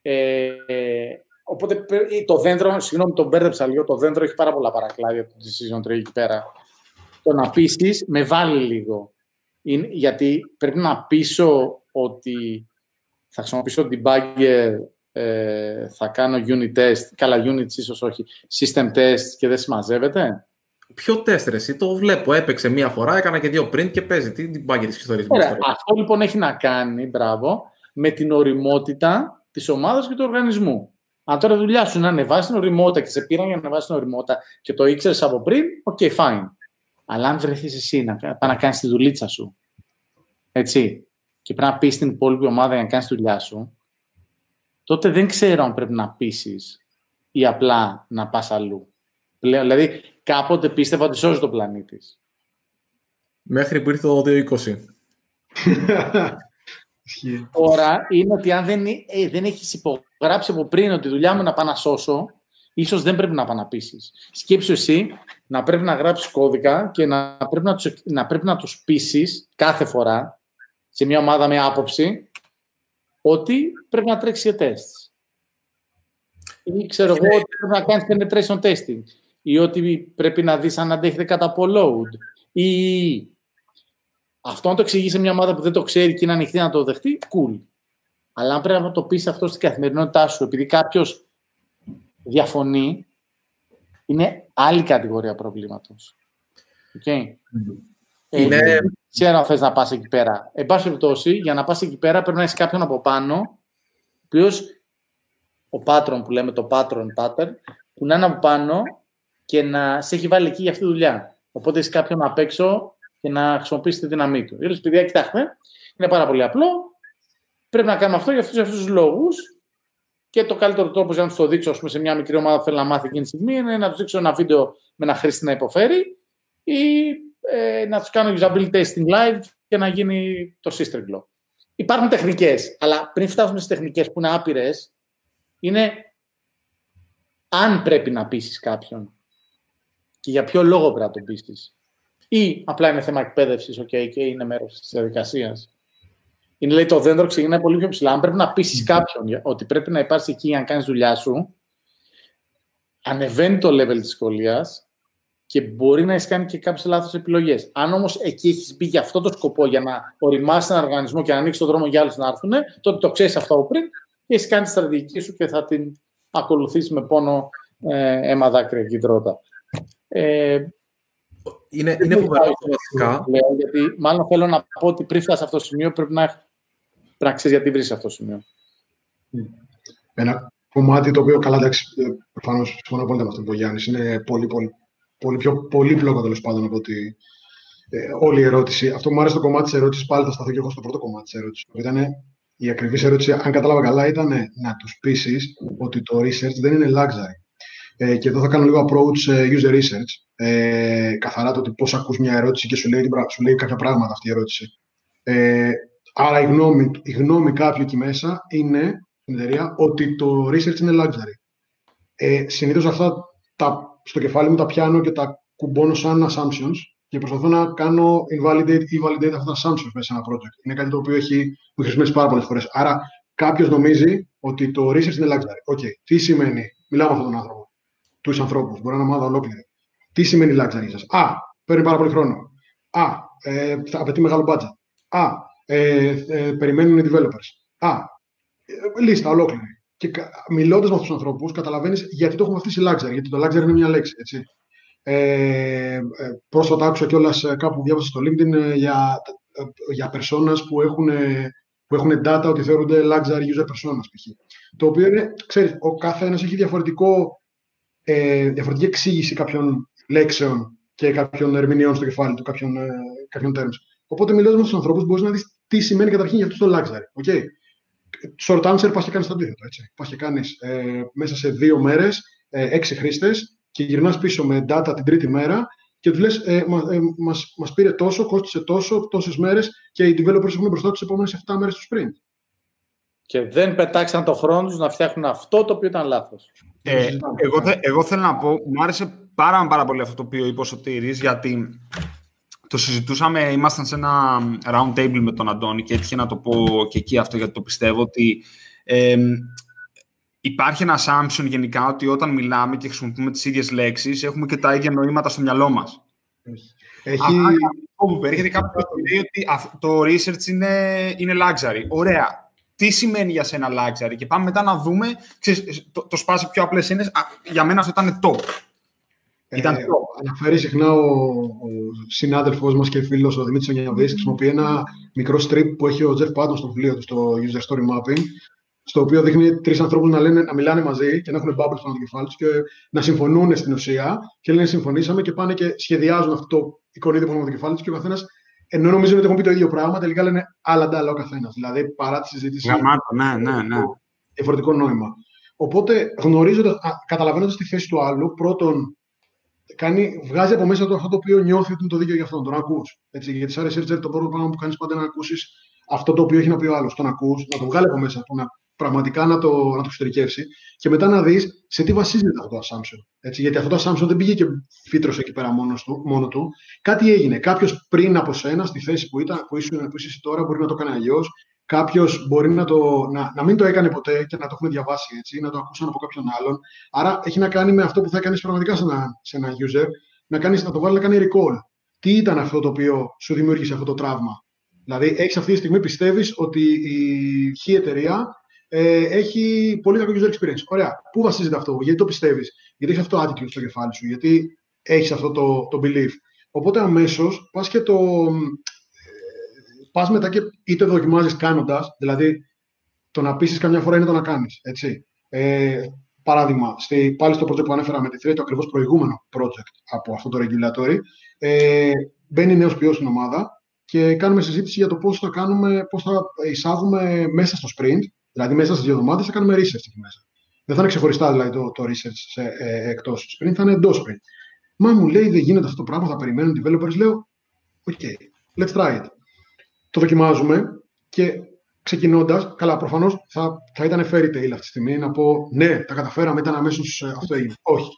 Ε, οπότε το δέντρο, συγγνώμη, τον μπέρδεψα λίγο, το δέντρο έχει πάρα πολλά παρακλάδια του Decision Tree εκεί πέρα. Το να πείσει με βάλει λίγο. Είναι, γιατί πρέπει να πείσω ότι θα χρησιμοποιήσω debugger, ε, θα κάνω unit test, καλά unit ίσως όχι, system test και δεν συμμαζεύεται. Ποιο τεστ, εσύ, το βλέπω. Έπαιξε μία φορά, έκανα και δύο πριν και παίζει. Τι την πάγκη της ιστορίας Αυτό λοιπόν έχει να κάνει, μπράβο, με την οριμότητα της ομάδας και του οργανισμού. Αν τώρα δουλειά σου να ανεβάσεις την οριμότητα και σε πήραν για να ανεβάσεις την οριμότητα και το ήξερες από πριν, OK, okay, fine. Αλλά αν βρεθείς εσύ να, να κάνεις τη δουλίτσα σου, έτσι, και πρέπει να πεις στην υπόλοιπη ομάδα για να κάνεις τη δουλειά σου, τότε δεν ξέρω αν πρέπει να πείσεις ή απλά να πας αλλού. Δηλαδή, κάποτε πίστευα ότι σώζει το πλανήτη. Μέχρι που ήρθε το 220. Τώρα είναι ότι αν δεν, ε, δεν έχεις υπογράψει από πριν ότι η δουλειά μου να πάω να σώσω, ίσως δεν πρέπει να πάω να πείσεις. Σκέψου εσύ να πρέπει να γράψεις κώδικα και να πρέπει να τους, να πρέπει να τους πείσεις κάθε φορά σε μια ομάδα με άποψη ότι πρέπει να τρέξει για τεστ. Ή ξέρω εγώ ότι πρέπει να κάνεις penetration testing ή ότι πρέπει να δεις αν αντέχετε κατά από load ή αυτό να το εξηγήσει σε μια ομάδα που δεν το ξέρει και είναι ανοιχτή να το δεχτεί, cool. Αλλά αν πρέπει να το πεις αυτό στην καθημερινότητά σου, επειδή κάποιος διαφωνεί, είναι άλλη κατηγορία προβλήματος. Okay. Ε, είναι... Ε, ξέρω αν θες να πας εκεί πέρα; Εν πάση περιπτώσει, για να πας εκεί πέρα πρέπει να έχεις κάποιον από πάνω, ο οποίος ο patron που λέμε το patron pattern, που να είναι από πάνω και να σε έχει βάλει εκεί για αυτή τη δουλειά. Οπότε έχει κάποιον απ' έξω και να χρησιμοποιήσει τη δύναμή του. Γιατί παιδιά, κοιτάξτε, είναι πάρα πολύ απλό. Πρέπει να κάνουμε αυτό για αυτούς τους λόγους. Και το καλύτερο τρόπο για να τους το δείξω πούμε, σε μια μικρή ομάδα που θέλει να μάθει εκείνη τη στιγμή είναι να τους δείξω ένα βίντεο με ένα χρήστη να υποφέρει ή ε, να τους κάνω usability testing live και να γίνει το sister glow. Υπάρχουν τεχνικές, αλλά πριν φτάσουμε στις τεχνικές που είναι άπειρες, είναι αν πρέπει να πείσει κάποιον και για ποιο λόγο πρέπει να τον πείσει. Ή απλά είναι θέμα εκπαίδευσης, okay, και είναι μέρος της διαδικασίας. Είναι λέει το δέντρο ξεκινάει πολύ πιο ψηλά. Αν πρέπει να πείσει κάποιον ότι πρέπει να υπάρξει εκεί για να κάνεις δουλειά σου, ανεβαίνει το level της σχολείας και μπορεί να έχεις κάνει και κάποιες λάθος επιλογές. Αν όμως εκεί έχεις μπει για αυτό το σκοπό, για να οριμάσεις έναν οργανισμό και να ανοίξεις τον δρόμο για άλλους να έρθουν, τότε το ξέρεις αυτό από πριν και έχεις κάνει τη στρατηγική σου και θα την ακολουθήσεις με πόνο ε, αίμα δάκρυα και τρότα. Ε, είναι, είναι φοβερό αυτό βασικά. γιατί μάλλον θέλω να πω ότι πριν φτάσει σε αυτό το σημείο πρέπει να, πράξει γιατί βρει αυτό το σημείο. Ένα κομμάτι το οποίο καλά εντάξει, ε, προφανώς συμφωνώ πολύ με αυτό που Γιάννης. Είναι πολύ, πολύ, πολύ πιο πολύπλοκο τέλος πάντων από ότι ε, όλη η ερώτηση. Αυτό που μου άρεσε το κομμάτι της ερώτησης, πάλι θα σταθώ και εγώ στο πρώτο κομμάτι της ερώτησης. Ήταν η ακριβής ερώτηση, αν κατάλαβα καλά, ήταν να τους πείσεις ότι το research δεν είναι luxury. Ε, και εδώ θα κάνω λίγο approach ε, user research. Ε, καθαρά το ότι πώς ακούς μια ερώτηση και σου λέει, σου λέει κάποια πράγματα αυτή η ερώτηση. Ε, άρα η γνώμη, η γνώμη κάποιου εκεί μέσα είναι στην εταιρεία ότι το research είναι luxury. Ε, συνήθως αυτά τα, στο κεφάλι μου τα πιάνω και τα κουμπώνω σαν assumptions και προσπαθώ να κάνω invalidate ή validate αυτά τα assumptions μέσα σε ένα project. Είναι κάτι το οποίο έχει, μου χρησιμοποιήσει πάρα πολλές φορές. Άρα κάποιος νομίζει ότι το research είναι luxury. Okay. Τι σημαίνει, μιλάω με αυτόν τον άνθρωπο τους ανθρώπους. Μπορεί να είναι ομάδα ολόκληρη. Τι σημαίνει luxury σας; Α, παίρνει πάρα πολύ χρόνο. Α, ε, θα απαιτεί μεγάλο budget. Α, ε, ε, περιμένουν οι developers. Α, ε, λίστα ολόκληρη. Και μιλώντας με αυτούς τους ανθρώπους, καταλαβαίνεις γιατί το έχουμε αυτή σε luxury. Γιατί το luxury είναι μια λέξη. Έτσι. Ε, ε, πρόσφατα άκουσα κιόλας κάπου διάβασα στο LinkedIn για, για personas που έχουν, που έχουν data ότι θεωρούνται luxury user personas π.χ. Το οποίο είναι, ξέρεις, ο καθένας έχει διαφορετικό, ε, διαφορετική εξήγηση κάποιων λέξεων και κάποιων ερμηνεών στο κεφάλι του, κάποιων, ε, κάποιων terms. Οπότε μιλώντας με τους ανθρώπους, μπορείς να δεις τι σημαίνει καταρχήν για αυτό το luxury. Okay. Short answer, πας και κάνεις το αντίθετο. Πας και κάνεις ε, μέσα σε δύο μέρες ε, έξι χρήστες και γυρνάς πίσω με data την τρίτη μέρα και του λες: ε, μα, ε, μας, μας πήρε τόσο, κόστησε τόσο, τόσες μέρες και οι developers έχουν μπροστά τους επόμενες 7 μέρες του sprint. Και δεν πετάξαν το χρόνο του να φτιάχνουν αυτό το οποίο ήταν λάθο. Ε, εγώ, εγώ θέλω να πω, μου άρεσε πάρα, πάρα πολύ αυτό το οποίο είπε ο Σωτήρης, γιατί το συζητούσαμε, ήμασταν σε ένα round table με τον Αντώνη και έτυχε να το πω και εκεί αυτό γιατί το πιστεύω ότι ε, υπάρχει ένα assumption γενικά ότι όταν μιλάμε και χρησιμοποιούμε τις ίδιες λέξεις έχουμε και τα ίδια νοήματα στο μυαλό μας. Έχει... Αυτό που περιέχεται κάποιο που λέει ότι το research είναι, είναι luxury. Ωραία. Τι σημαίνει για σένα luxury και πάμε μετά να δούμε, ξέρεις, το, το σπάσει πιο απλές είναι, για μένα αυτό ήταν top. Ήταν ε, αναφέρει συχνά ο, ο συνάδελφός μας και φίλος ο Δημήτρης Ονιαβής, χρησιμοποιεί ένα μικρό strip που έχει ο Jeff Patton στο βιβλίο του, στο User Story Mapping, στο οποίο δείχνει τρεις ανθρώπους να, να μιλάνε μαζί και να έχουν bubbles πάνω το κεφάλι τους και να συμφωνούν στην ουσία. Και λένε συμφωνήσαμε και πάνε και σχεδιάζουν αυτό το εικονίδιο πάνω το κεφάλι τους και ο καθένας, ενώ νομίζουν ότι έχουν πει το ίδιο πράγμα, τελικά λένε άλλα αντάλλα ο καθένας. Δηλαδή παρά τη συζήτηση. Γαμάτο, ναι, ναι, ναι. Διαφορετικό νόημα. Οπότε γνωρίζοντας, καταλαβαίνοντας τη θέση του άλλου, πρώτον κάνει, βγάζει από μέσα του αυτό το οποίο νιώθει ότι είναι το δίκαιο για αυτόν. Τον ακούς. Γιατί σαν researcher το πρώτο πράγμα που κάνεις πάντα είναι να ακούσεις αυτό το οποίο έχει να πει ο άλλος. Τον ακούς, να το βγάλει από μέσα του, να πραγματικά να το, να το εξωτερικεύσει και μετά να δεις σε τι βασίζεται αυτό το assumption. Έτσι, γιατί αυτό το assumption δεν πήγε και φύτρωσε εκεί πέρα μόνος του, μόνο του. Κάτι έγινε. Κάποιος πριν από σένα, στη θέση που, ήταν, που, είσαι, που είσαι τώρα, μπορεί να το κάνει αλλιώς. Κάποιος μπορεί να, το, να, να μην το έκανε ποτέ και να το έχουν διαβάσει έτσι, να το ακούσαν από κάποιον άλλον. Άρα έχει να κάνει με αυτό που θα κάνει πραγματικά σε ένα, σε ένα user, να, κάνεις, να το βάλεις να κάνει recall. Τι ήταν αυτό το οποίο σου δημιούργησε αυτό το τραύμα; Δηλαδή, έχεις αυτή τη στιγμή πιστεύεις ότι η χ εταιρεία ε, έχει πολύ κακό user experience. Ωραία. Πού βασίζεται αυτό, γιατί το πιστεύεις, γιατί έχεις αυτό το attitude στο κεφάλι σου, γιατί έχεις αυτό το, το belief; Οπότε αμέσως πας και το. Ε, πας μετά και είτε το δοκιμάζεις κάνοντας, δηλαδή το να πείσεις καμιά φορά είναι το να κάνεις. Ε, παράδειγμα, στη, πάλι στο project που ανέφερα με τη Thread, το ακριβώς προηγούμενο project από αυτό το regulatory, ε, μπαίνει νέος ποιό στην ομάδα και κάνουμε συζήτηση για το πώς θα, κάνουμε, πώς θα εισάγουμε μέσα στο sprint Δηλαδή, μέσα στις δύο εβδομάδες θα κάνουμε research εκεί μέσα. Δεν θα είναι ξεχωριστά δηλαδή, το, το research σε, ε, εκτός sprint, θα είναι εντός sprint. Μα μου λέει δεν γίνεται αυτό το πράγμα, θα περιμένουν οι developers. Λέω, OK, let's try it. Το δοκιμάζουμε και ξεκινώντας, καλά, προφανώς θα, θα ήταν fairy tale αυτή τη στιγμή να πω ναι, τα καταφέραμε, ήταν αμέσως ε, αυτό έγινε. Όχι.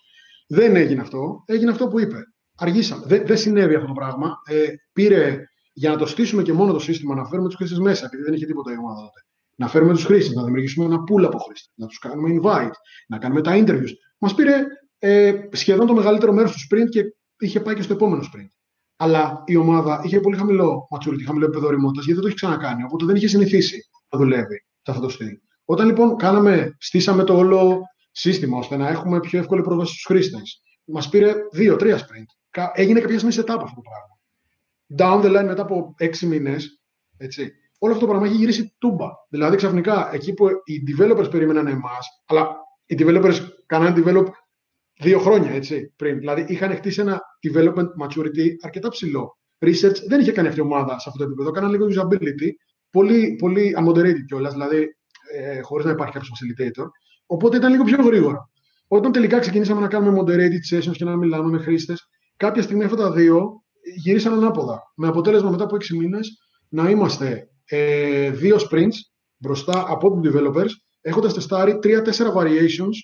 Δεν έγινε αυτό. Έγινε αυτό που είπε. Αργήσαμε. Δεν, δεν συνέβη αυτό το πράγμα. Ε, πήρε για να το στήσουμε και μόνο το σύστημα, να φέρουμε τους χρήστες μέσα, επειδή δεν είχε τίποτα η ομάδα τότε να φέρουμε τους χρήστες, να δημιουργήσουμε ένα pool από χρήστε, να τους κάνουμε invite, να κάνουμε τα interviews. Μας πήρε ε, σχεδόν το μεγαλύτερο μέρος του sprint και είχε πάει και στο επόμενο sprint. Αλλά η ομάδα είχε πολύ χαμηλό maturity, χαμηλό επίπεδο ρημότητα, γιατί δεν το έχει ξανακάνει. Οπότε δεν είχε συνηθίσει να δουλεύει σε αυτό το στυλ. Όταν λοιπόν κάναμε, στήσαμε το όλο σύστημα ώστε να έχουμε πιο εύκολη πρόσβαση στους χρήστες, μας πήρε δύο-τρία sprint. Έγινε κάποια στιγμή setup αυτό το πράγμα. Down the line μετά από έξι μήνες, έτσι, όλο αυτό το πράγμα έχει γυρίσει τούμπα. Δηλαδή ξαφνικά εκεί που οι developers περίμεναν εμάς, αλλά οι developers κάνανε develop δύο χρόνια έτσι, πριν. Δηλαδή είχαν χτίσει ένα development maturity αρκετά ψηλό. Research δεν είχε κάνει αυτή η ομάδα σε αυτό το επίπεδο. Κάνανε λίγο usability, πολύ, πολύ unmoderated κιόλας, δηλαδή ε, χωρίς να υπάρχει κάποιος facilitator. Οπότε ήταν λίγο πιο γρήγορα. Όταν τελικά ξεκινήσαμε να κάνουμε moderated sessions και να μιλάμε με χρήστες, κάποια στιγμή αυτά τα δύο γυρίσαν ανάποδα. Με αποτέλεσμα μετά από 6 μήνες να είμαστε ε, δύο sprints μπροστά από τους developers, έχοντας τεστάρει τρία-τέσσερα variations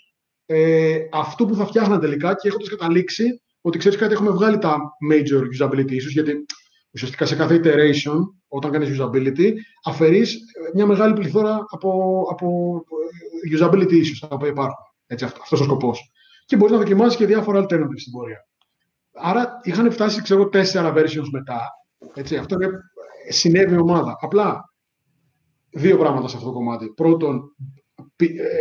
ε, αυτού που θα φτιάχναν τελικά και έχοντας καταλήξει ότι ξέρεις κάτι, έχουμε βγάλει τα major usability issues, γιατί ουσιαστικά σε κάθε iteration, όταν κάνεις usability, αφαιρείς ε, μια μεγάλη πληθώρα από, από ε, usability issues τα οποία υπάρχουν. Έτσι, αυτό, αυτός ο σκοπός. Και μπορείς να δοκιμάσεις και διάφορα alternatives στην πορεία. Άρα είχαν φτάσει, ξέρω, τέσσερα versions μετά. Έτσι, αυτό είναι συνέβη η ομάδα. Απλά δύο πράγματα σε αυτό το κομμάτι. Πρώτον,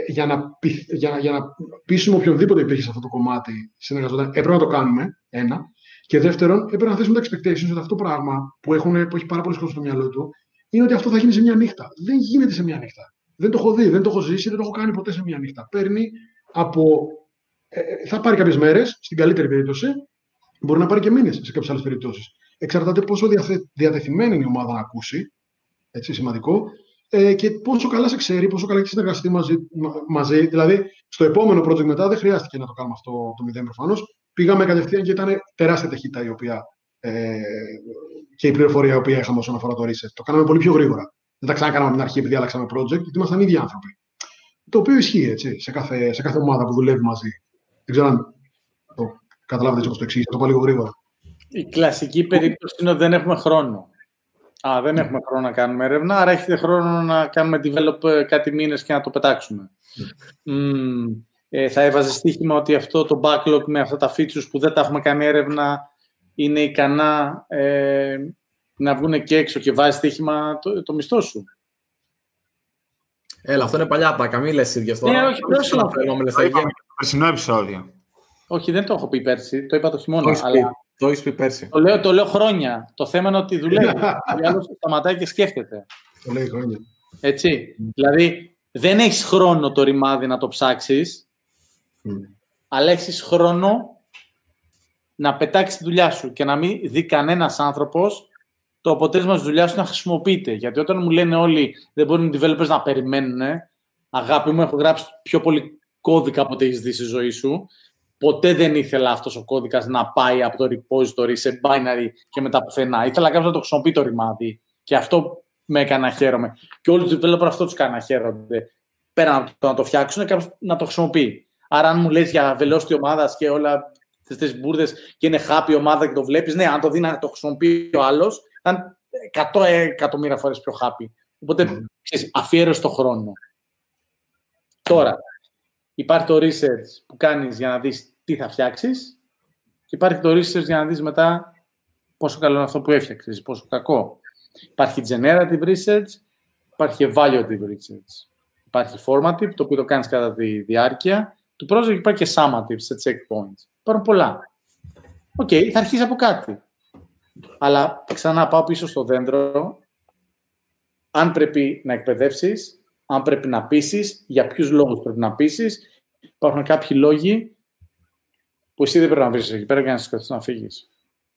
για, να, για, για να πείσουμε οποιονδήποτε υπήρχε σε αυτό το κομμάτι συνεργαζόταν, έπρεπε να το κάνουμε, ένα. Και δεύτερον, έπρεπε να θέσουμε τα expectations ότι αυτό το πράγμα που, έχουν, που έχει πάρα πολλοί κόσμο στο μυαλό του είναι ότι αυτό θα γίνει σε μια νύχτα. Δεν γίνεται σε μια νύχτα. Δεν το έχω δει, δεν το έχω ζήσει, δεν το έχω κάνει ποτέ σε μια νύχτα. Παίρνει από. Ε, ε θα πάρει κάποιες μέρες, στην καλύτερη περίπτωση, μπορεί να πάρει και μήνες σε κάποιες άλλες περιπτώσεις. Εξαρτάται πόσο διαθε, διατεθειμένη είναι η ομάδα να ακούσει. Έτσι, σημαντικό. Ε, και πόσο καλά σε ξέρει, πόσο καλά έχει συνεργαστεί μαζί, μαζί. Δηλαδή, στο επόμενο project μετά δεν χρειάστηκε να το κάνουμε αυτό το μηδέν προφανώς. Πήγαμε κατευθείαν και ήταν τεράστια ταχύτητα η οποία, ε, και η πληροφορία η οποία είχαμε όσον αφορά το research. Το κάναμε πολύ πιο γρήγορα. Δεν τα ξανακάναμε από την αρχή επειδή άλλαξαμε project, γιατί ήμασταν ίδιοι άνθρωποι. Το οποίο ισχύει έτσι, σε, κάθε, σε κάθε ομάδα που δουλεύει μαζί. Δεν ξέρω αν το καταλάβετε έτσι όπως το εξήγησα, το πάω λίγο γρήγορα. Η κλασική περίπτωση είναι ότι δεν έχουμε χρόνο. Α, δεν έχουμε χρόνο να κάνουμε έρευνα, άρα έχετε χρόνο να κάνουμε develop ε, κάτι μήνες και να το πετάξουμε. Mm, ε, θα έβαζε στοίχημα ότι αυτό το backlog με αυτά τα features που δεν τα έχουμε κάνει έρευνα είναι ικανά ε, να βγουν και έξω και βάζει στοίχημα το, το μισθό σου. Έλα, αυτό είναι παλιά τα καμίλες ίδιες τώρα. Ναι, όχι, πρόσεχε να φέρουμε περσινό επεισόδιο. Όχι, δεν το έχω πει πέρσι, το είπα το χειμώνα. Το αλλά... Το έχεις πει πέρσι. Το λέω, το λέω χρόνια. Το θέμα είναι ότι δουλεύει. Ο σταματάει και σκέφτεται. Το λέει χρόνια. Έτσι. Δηλαδή, δεν έχεις χρόνο το ρημάδι να το ψάξεις, mm. αλλά έχεις χρόνο να πετάξεις τη δουλειά σου και να μην δει κανένας άνθρωπος το αποτέλεσμα της δουλειάς σου να χρησιμοποιείται. Γιατί όταν μου λένε όλοι δεν μπορούν οι developers να περιμένουν, αγάπη μου, έχω γράψει πιο πολύ κώδικα από ό,τι έχεις δει στη ζωή σου. Ποτέ δεν ήθελα αυτός ο κώδικας να πάει από το repository σε binary και μετά πουθενά. Ήθελα κάποιος να το χρησιμοποιεί το ρημάδι. Και αυτό με έκανε να χαίρομαι. Και όλοι τους developer αυτό τους κάνει να χαίρονται. Πέρα από το να το φτιάξουν, κάποιος να το χρησιμοποιεί. Άρα, αν μου λες για βελόστη ομάδας και όλα τις μπουρδες και είναι happy ομάδα και το βλέπεις, ναι, αν το δει να το χρησιμοποιεί ο άλλος, θα είναι 100 εκατομμύρια φορές πιο happy. Οπότε, mm. ξέρεις, αφιέρωσε το χρόνο. Τώρα, Υπάρχει το research που κάνεις για να δεις τι θα φτιάξεις και υπάρχει το research για να δεις μετά πόσο καλό είναι αυτό που έφτιαξες, πόσο κακό. Υπάρχει generative research, υπάρχει evaluative research. Υπάρχει formative, το οποίο το κάνεις κατά τη διάρκεια του project, υπάρχει και summative σε checkpoints. Υπάρχουν πολλά. OK, okay, θα αρχίσεις από κάτι. Αλλά ξανά πάω πίσω στο δέντρο. Αν πρέπει να εκπαιδεύσεις, αν πρέπει να πείσεις, για ποιους λόγους πρέπει να πείσεις. Υπάρχουν κάποιοι λόγοι που εσύ δεν πρέπει να βρεις εκεί πέρα για να σηκωθεί να φύγεις.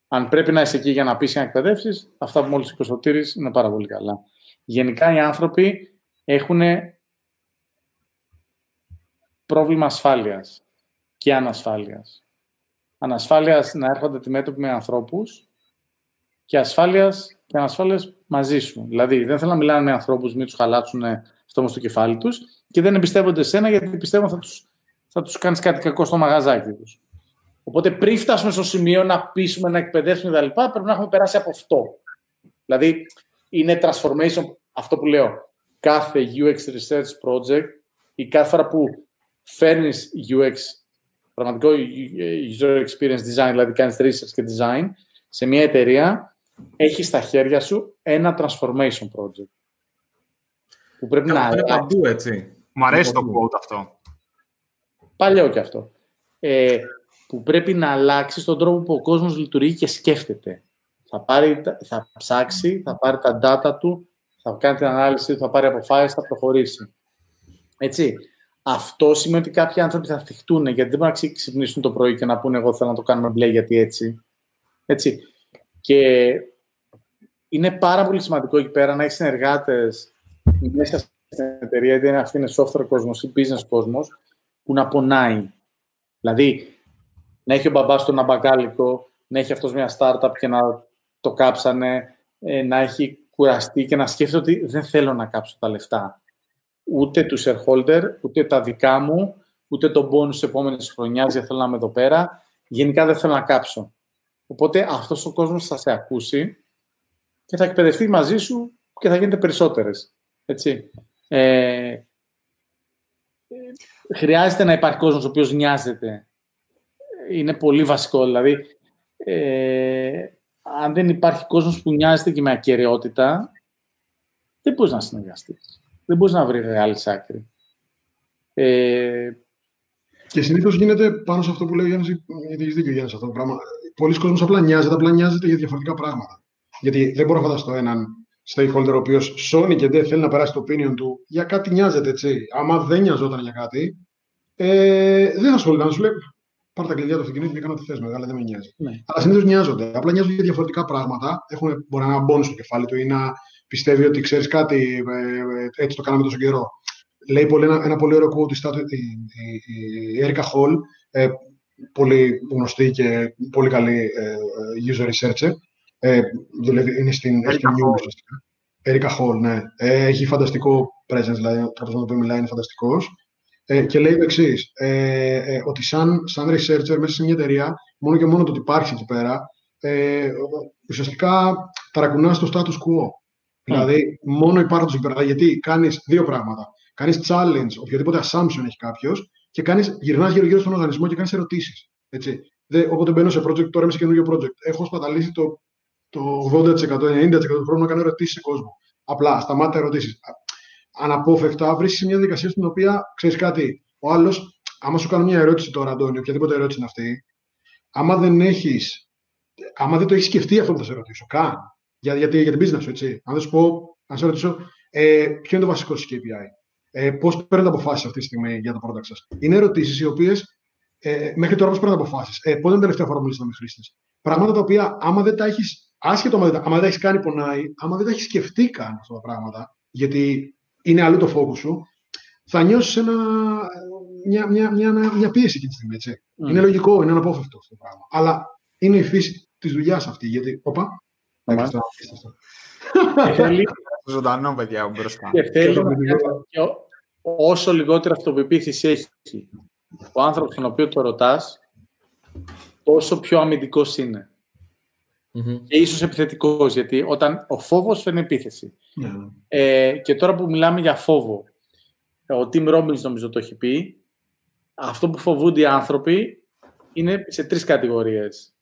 Αν πρέπει να είσαι εκεί για να πείσει να εκπαιδεύσεις, αυτά που μόλις είπε ο είναι πάρα πολύ καλά. Γενικά οι άνθρωποι έχουν πρόβλημα ασφάλειας και ανασφάλειας. Ανασφάλειας να έρχονται αντιμέτωποι με ανθρώπους και ασφάλειας και ανασφάλειας μαζί σου. Δηλαδή, δεν θέλω να μιλάνε με ανθρώπους, μην τους χαλάσουν στο στο κεφάλι τους και δεν εμπιστεύονται εσένα γιατί πιστεύουν θα τους θα τους κάνεις κάτι κακό στο μαγαζάκι τους. Οπότε πριν φτάσουμε στο σημείο να πείσουμε, να εκπαιδεύσουμε κτλ., πρέπει να έχουμε περάσει από αυτό. Δηλαδή, είναι transformation, αυτό που λέω. Κάθε UX research project ή κάθε φορά που φέρνεις UX, πραγματικό user experience design, δηλαδή κάνεις research και design, σε μια εταιρεία, έχεις στα χέρια σου ένα transformation project που πρέπει να αλλάξει. παντού, έτσι. Μου αρέσει το quote αυτό. Παλιό και αυτό. Ε, που πρέπει να αλλάξει τον τρόπο που ο κόσμος λειτουργεί και σκέφτεται. Θα, πάρει, θα ψάξει, θα πάρει τα data του, θα κάνει την ανάλυση του, θα πάρει αποφάσεις, θα προχωρήσει. Έτσι. Αυτό σημαίνει ότι κάποιοι άνθρωποι θα θυχτούν γιατί δεν μπορούν να ξυπνήσουν το πρωί και να πούνε εγώ θέλω να το κάνουμε μπλε γιατί έτσι. έτσι. Και είναι πάρα πολύ σημαντικό εκεί πέρα να έχεις συνεργάτες μέσα στην εταιρεία, είτε αυτή είναι software κόσμος ή business κόσμος, που να πονάει. Δηλαδή, να έχει ο μπαμπάς του ένα μπακάλικο, να έχει αυτός μια startup και να το κάψανε, ε, να έχει κουραστεί και να σκέφτεται ότι δεν θέλω να κάψω τα λεφτά. Ούτε του shareholder, ούτε τα δικά μου, ούτε τον bonus της επόμενης χρονιάς, γιατί θέλω να είμαι εδώ πέρα. Γενικά δεν θέλω να κάψω. Οπότε αυτός ο κόσμος θα σε ακούσει και θα εκπαιδευτεί μαζί σου και θα γίνετε περισσότερες. Έτσι. Ε, χρειάζεται να υπάρχει κόσμος ο οποίος νοιάζεται. Είναι πολύ βασικό. Δηλαδή, ε, αν δεν υπάρχει κόσμος που νοιάζεται και με ακαιρεότητα, δεν μπορείς να συνεργαστείς. Δεν μπορείς να βρεις άλλη άκρη. Ε... Και συνήθως γίνεται πάνω σε αυτό που λέει ο Γιάννης, γιατί έχεις δίκιο Γιάννης αυτό το πράγμα. Πολλοί κόσμοι απλά νοιάζεται, απλά νοιάζεται για διαφορετικά πράγματα. Γιατί δεν μπορώ να φανταστώ έναν stakeholder ο οποίος σώνει και δεν θέλει να περάσει το opinion του για κάτι νοιάζεται έτσι. Άμα δεν νοιαζόταν για κάτι, ε, δεν θα ασχολείται. Να σου λέει πάρ τα κλειδιά του αυτοκινήτου και κάνω τι θες, μεγάλα, δεν με νοιάζει. Ναι. Αλλά συνήθως νοιάζονται. Απλά νοιάζονται για διαφορετικά πράγματα. Έχουν, μπορεί να είναι ένα μπόνου στο κεφάλι του ή να πιστεύει ότι ξέρεις κάτι, ε, ε, έτσι το κάναμε τόσο καιρό. Λέει πολύ, ένα, ένα πολύ ωραίο quote η, η, η Erica Hall, ε, πολύ γνωστή και πολύ καλή ε, user researcher. Ε, δουλεύει, είναι στην News, Erica Hall, ναι. Ε, έχει φανταστικό presence, δηλαδή ο τρόπο να το μιλάει είναι φανταστικός. Ε, και λέει το εξής, ε, ε, ότι σαν, σαν researcher μέσα σε μια εταιρεία, μόνο και μόνο το ότι υπάρχει εκεί πέρα, ε, ουσιαστικά ταρακουνά το status quo. Δηλαδή, μόνο υπάρχοντα εκεί πέρα. Γιατί κάνεις δύο πράγματα. Κάνεις challenge, οποιοδήποτε assumption έχει κάποιος, και κάνεις, γυρνάς γύρω-γύρω στον οργανισμό και κάνεις ερωτήσεις. Έτσι. όποτε μπαίνω σε project, τώρα είμαι σε καινούργιο project, έχω σπαταλήσει το, το 80%, 90% του χρόνου να κάνω ερωτήσεις σε κόσμο. Απλά, σταμάτα ερωτήσεις αναπόφευκτα βρίσκεις μια δικασία στην οποία ξέρεις κάτι. Ο άλλος, άμα σου κάνω μια ερώτηση τώρα, Αντώνη, οποιαδήποτε ερώτηση είναι αυτή, άμα δεν έχεις, άμα δεν το έχεις σκεφτεί αυτό που θα σε ρωτήσω, καν. Για, για, για την business σου, έτσι. Αν δεν σου πω, αν σε ρωτήσω, ε, ποιο είναι το βασικό σου KPI, ε, πώς παίρνετε αποφάσεις αυτή τη στιγμή για το product σας. Είναι ερωτήσεις οι οποίες ε, μέχρι τώρα πώς παίρνετε αποφάσεις. Ε, πότε είναι την τελευταία φορά που μιλήσατε με χρήστες. Πράγματα τα οποία, άμα δεν τα έχεις, άσχετο άμα δεν τα έχεις κάνει, πονάει, άμα δεν τα έχεις σκεφτεί καν αυτά τα πράγματα, γιατί είναι αλλού το focus σου, θα νιώσεις μια, μια, μια, μια, πίεση εκεί τη στιγμή. Έτσι. Mm. Είναι λογικό, είναι αναπόφευκτο αυτό το πράγμα. Αλλά είναι η φύση της δουλειάς αυτή. Γιατί. Όπα. Θέλει. Ζωντανό, παιδιά, μπροστά. Και θέλει όσο λιγότερη αυτοπεποίθηση έχει ο άνθρωπος τον οποίο το ρωτάς, τόσο πιο αμυντικός είναι. Mm-hmm. Και ίσως επιθετικός, γιατί όταν ο φόβος φέρνει επίθεση. Mm-hmm. Ε, και τώρα που μιλάμε για φόβο, ο Τιμ Robbins νομίζω το έχει πει, αυτό που φοβούνται οι άνθρωποι είναι σε τρεις κατηγορίες.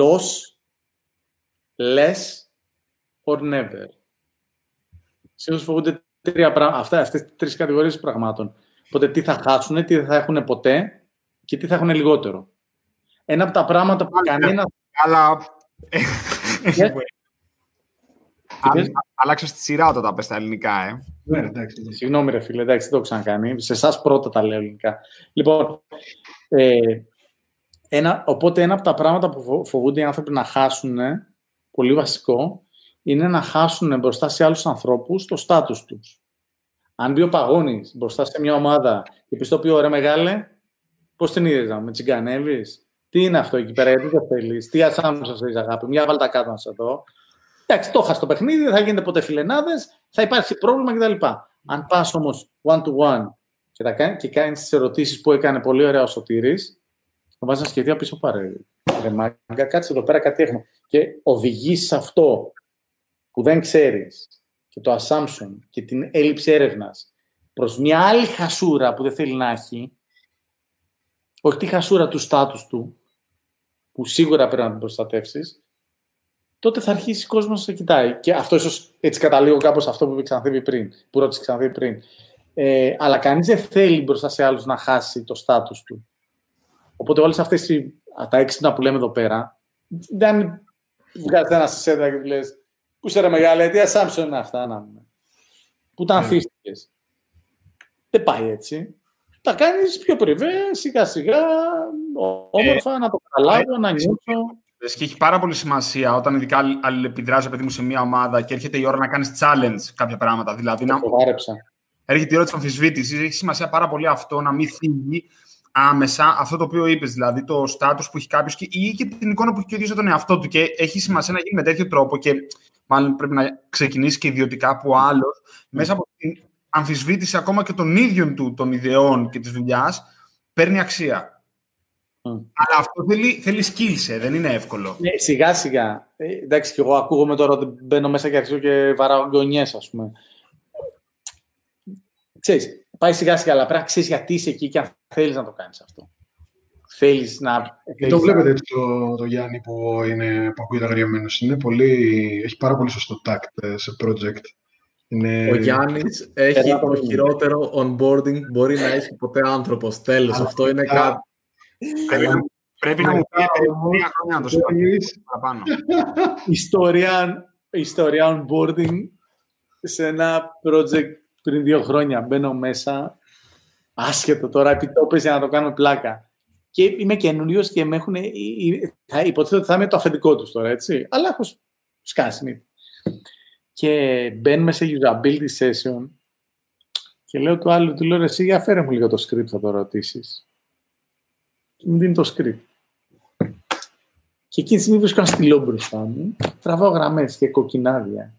Loss, less or never. Συνήθως φοβούνται τρία πράγματα, αυτά, αυτές τις τρεις κατηγορίες πραγμάτων. Οπότε τι θα χάσουν, τι δεν θα έχουν ποτέ και τι θα έχουν λιγότερο. Ένα από τα πράγματα που κανένα... Αλλά ναι. Άλλαξες τη σειρά όταν τα πες στα ελληνικά, ε. Ναι, εντάξει. Συγγνώμη, ρε φίλε, εντάξει, δεν το έχω ξανακάνει. Σε εσάς πρώτα τα λέω ελληνικά. Λοιπόν, ε, ένα, οπότε ένα από τα πράγματα που φοβούνται οι άνθρωποι να χάσουν, πολύ βασικό, είναι να χάσουν μπροστά σε άλλους ανθρώπους το στάτους τους. Αν μπει ο Παγώνης μπροστά σε μια ομάδα και πει το πει, ωραία μεγάλε, πώς την είδες να με τσιγκανεύεις, τι είναι αυτό εκεί πέρα, γιατί δεν θέλεις, τι ασάμουσα θέλει, αγάπη, μια βάλτα κάτω να σε δω. Εντάξει, το είχα στο παιχνίδι, δεν θα γίνεται ποτέ φιλενάδες, θα υπάρξει πρόβλημα κτλ. Αν πας όμως one to one και, τα κάνει, και κάνεις τις ερωτήσεις που έκανε πολύ ωραία ο Σωτήρης, θα βάζεις ένα σχεδίο πίσω πάρε. Ρε μάγκα, κάτσε εδώ πέρα κάτι έχουμε. Και οδηγείς σε αυτό που δεν ξέρεις και το assumption και την έλλειψη έρευνας προς μια άλλη χασούρα που δεν θέλει να έχει, όχι τη χασούρα του στάτους του, που σίγουρα πρέπει να την προστατεύσεις, τότε θα αρχίσει ο κόσμος να σε κοιτάει. Και αυτό ίσως έτσι καταλήγω κάπως αυτό που είπε Ξανθήβη πριν, που ρώτησε Ξανθήβη πριν. Ε, αλλά κανείς δεν θέλει μπροστά σε άλλους να χάσει το στάτους του. Οπότε όλες αυτές τα έξυπνα που λέμε εδώ πέρα, δεν βγάζεις ένα σε σέντρα και λες: Πού είσαι ρε μεγάλη, τι ασάμψο είναι αυτά να πούμε. Πού τα ανθίστηκε. Δεν πάει έτσι τα κάνεις πιο πριβέ, σιγά σιγά, όμορφα, ε, να το καταλάβω, ε, να νιώσω. Και έχει πάρα πολύ σημασία όταν ειδικά αλληλεπιδράζει παιδί μου σε μια ομάδα και έρχεται η ώρα να κάνεις challenge κάποια πράγματα. Δηλαδή, να... Έρχεται η ώρα της αμφισβήτησης. Έχει σημασία πάρα πολύ αυτό να μην φύγει άμεσα αυτό το οποίο είπες, δηλαδή το στάτου που έχει κάποιος ή και την εικόνα που έχει και ο ίδιος τον εαυτό του. Και έχει σημασία να γίνει με τέτοιο τρόπο και μάλλον πρέπει να ξεκινήσει και ιδιωτικά από άλλος, μέσα από την αμφισβήτηση ακόμα και των ίδιων του των ιδεών και της δουλειάς παίρνει αξία. Αλλά αυτό θέλει, θέλει skills, ε, δεν είναι εύκολο. Ναι, σιγά σιγά. Ε, εντάξει, και εγώ ακούγομαι τώρα ότι μπαίνω μέσα και αρχίζω και βαράω γκονιές, ας πούμε. Ξέρεις, πάει σιγά σιγά, αλλά πρέπει να ξέρεις γιατί είσαι εκεί και αν θέλεις να το κάνεις αυτό. Θέλεις να... Και το βλέπετε έτσι το, το Γιάννη που είναι που ακούγεται αγριεμένος. Είναι πολύ, έχει πάρα πολύ σωστό τάκτ ε, σε project Ο Γιάννης έχει το χειρότερο onboarding μπορεί να έχει ποτέ άνθρωπος. Τέλος, αυτό είναι κάτι... Πρέπει να μου πει τρία χρόνια να το σπάσει παραπάνω. Ιστορία, ιστορία onboarding σε ένα project πριν δύο χρόνια. Μπαίνω μέσα, άσχετο τώρα, επιτόπες για να το κάνω πλάκα. Και είμαι καινούριος και με έχουν. Θα υποθέτω ότι θα είμαι το αφεντικό τους τώρα, έτσι. Αλλά έχω σκάσει. Και μπαίνουμε σε usability session και λέω του άλλου, του λέω εσύ για φέρε μου λίγο το script θα το ρωτήσεις. Και μου δίνει το script. Και εκείνη τη στιγμή βρίσκω ένα στυλό μπροστά μου, τραβάω γραμμές και κοκκινάδια.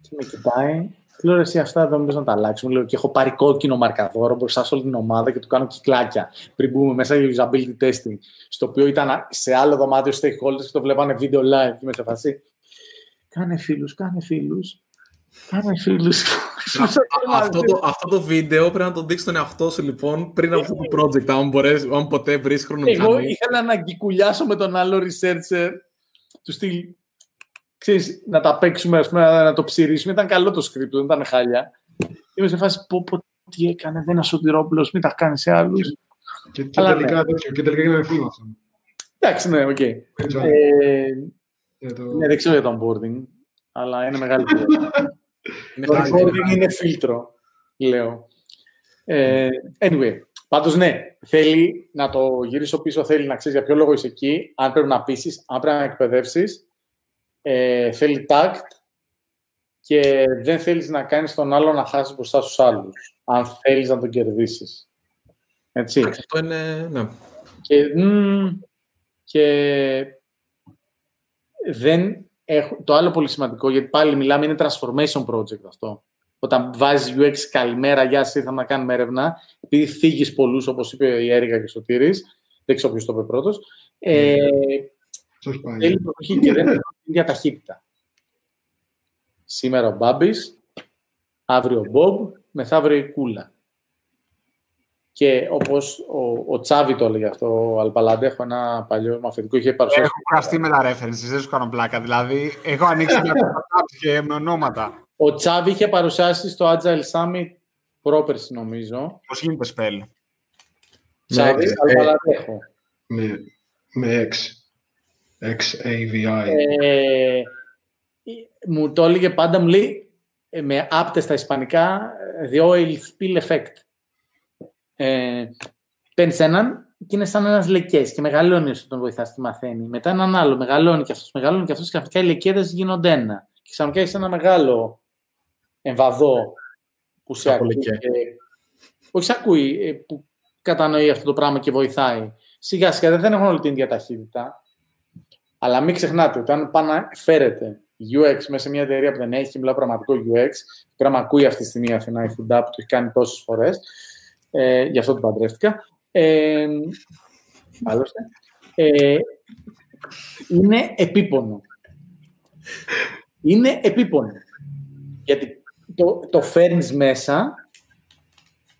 Και με κοιτάει Λέω εσύ αυτά δεν να τα αλλάξουμε. Λέω και έχω πάρει κόκκινο μαρκαδόρο μπροστά σε όλη την ομάδα και του κάνω κυκλάκια πριν μπούμε μέσα για usability testing. Στο οποίο ήταν σε άλλο δωμάτιο stakeholders και το βλέπανε βίντεο live και με σε φασί. Κάνε φίλους, κάνε φίλους. Κάνε φίλους. αυτό, το, αυτό το βίντεο πρέπει να το δείξει τον εαυτό σου λοιπόν πριν από αυτό το project, αν, μπορείς, αν ποτέ βρεις χρόνο. Εγώ ήθελα να γκικουλιάσω με τον άλλο researcher του στυλ ξέρεις, να τα παίξουμε, ας πούμε, να το ψειρίσουμε. Ήταν καλό το script, δεν ήταν χάλια. Είμαι σε φάση, πω, πω, τι έκανε, δεν είναι ασωτηρόπουλος, μην τα κάνει σε άλλους. Και, και, Αλλά, τελικά, ναι. και τελικά είναι φίλο αυτό. Εντάξει, ναι, OK. Okay. Ε, το... Ναι, δεν ξέρω για το onboarding, αλλά είναι μεγάλη Το onboarding είναι φίλτρο, λέω. Ε, anyway, πάντως ναι, θέλει να το γυρίσω πίσω, θέλει να ξέρεις για ποιο λόγο είσαι εκεί, αν πρέπει να πείσεις, αν πρέπει να εκπαιδεύσεις ε, θέλει tact και δεν θέλεις να κάνεις τον άλλο να χάσεις μπροστά στους άλλους, αν θέλεις να τον κερδίσεις. Έτσι. Αυτό είναι, ναι. Και, και δεν έχω, το άλλο πολύ σημαντικό, γιατί πάλι μιλάμε, είναι transformation project αυτό. Όταν βάζεις UX καλημέρα, γεια σας, ήρθαμε να κάνουμε έρευνα, επειδή φύγει πολλούς, όπως είπε η Έρικα και ο Σωτήρης, δεν ξέρω ποιος το είπε πρώτος, ε, Θέλει προσοχή και δεν έχει την ίδια ταχύτητα. Σήμερα ο Μπάμπης, αύριο ο Μπομπ, μεθαύριο η Κούλα. Και όπως ο, ο Τσάβη το έλεγε αυτό, ο Αλπαλάντε, έχω ένα παλιό μαθητικό, είχε παρουσιάσει. Έχω κουραστεί με τα references, δεν σου κάνω πλάκα. Δηλαδή, έχω ανοίξει μια και με ονόματα. Ο Τσάβη είχε παρουσιάσει στο Agile Summit πρόπερση, νομίζω. Πώς γίνεται spell; Τσάβη, Αλπαλάντε έχω. Με, με έξι. XAVI. Ε, μου το έλεγε πάντα, μου λέει, ε, με άπτες στα ισπανικά, the oil spill effect. Ε, Παίρνεις έναν και είναι σαν ένας λεκές και μεγαλώνει όσο τον βοηθάς και μαθαίνει. Μετά έναν άλλο, μεγαλώνει και αυτός, μεγαλώνει και αυτός και αυτικά οι λεκέδε γίνονται ένα. Και ξαφνικά έχει ένα μεγάλο εμβαδό που σε ακούει. Και, όχι σε ακούει, ε, που κατανοεί αυτό το πράγμα και βοηθάει. Σιγά σιγά δεν έχουν όλη την ίδια ταχύτητα. Αλλά μην ξεχνάτε ότι αν πάνε να φέρετε UX μέσα σε μια εταιρεία που δεν έχει, μιλάω πραγματικό UX, πρέπει να ακούει αυτή τη στιγμή η Αθηνά η Food που το έχει κάνει τόσες φορές. Ε, γι' αυτό το παντρεύτηκα. Ε, άλλωστε. Ε, είναι επίπονο. Είναι επίπονο. Γιατί το, το φέρνεις μέσα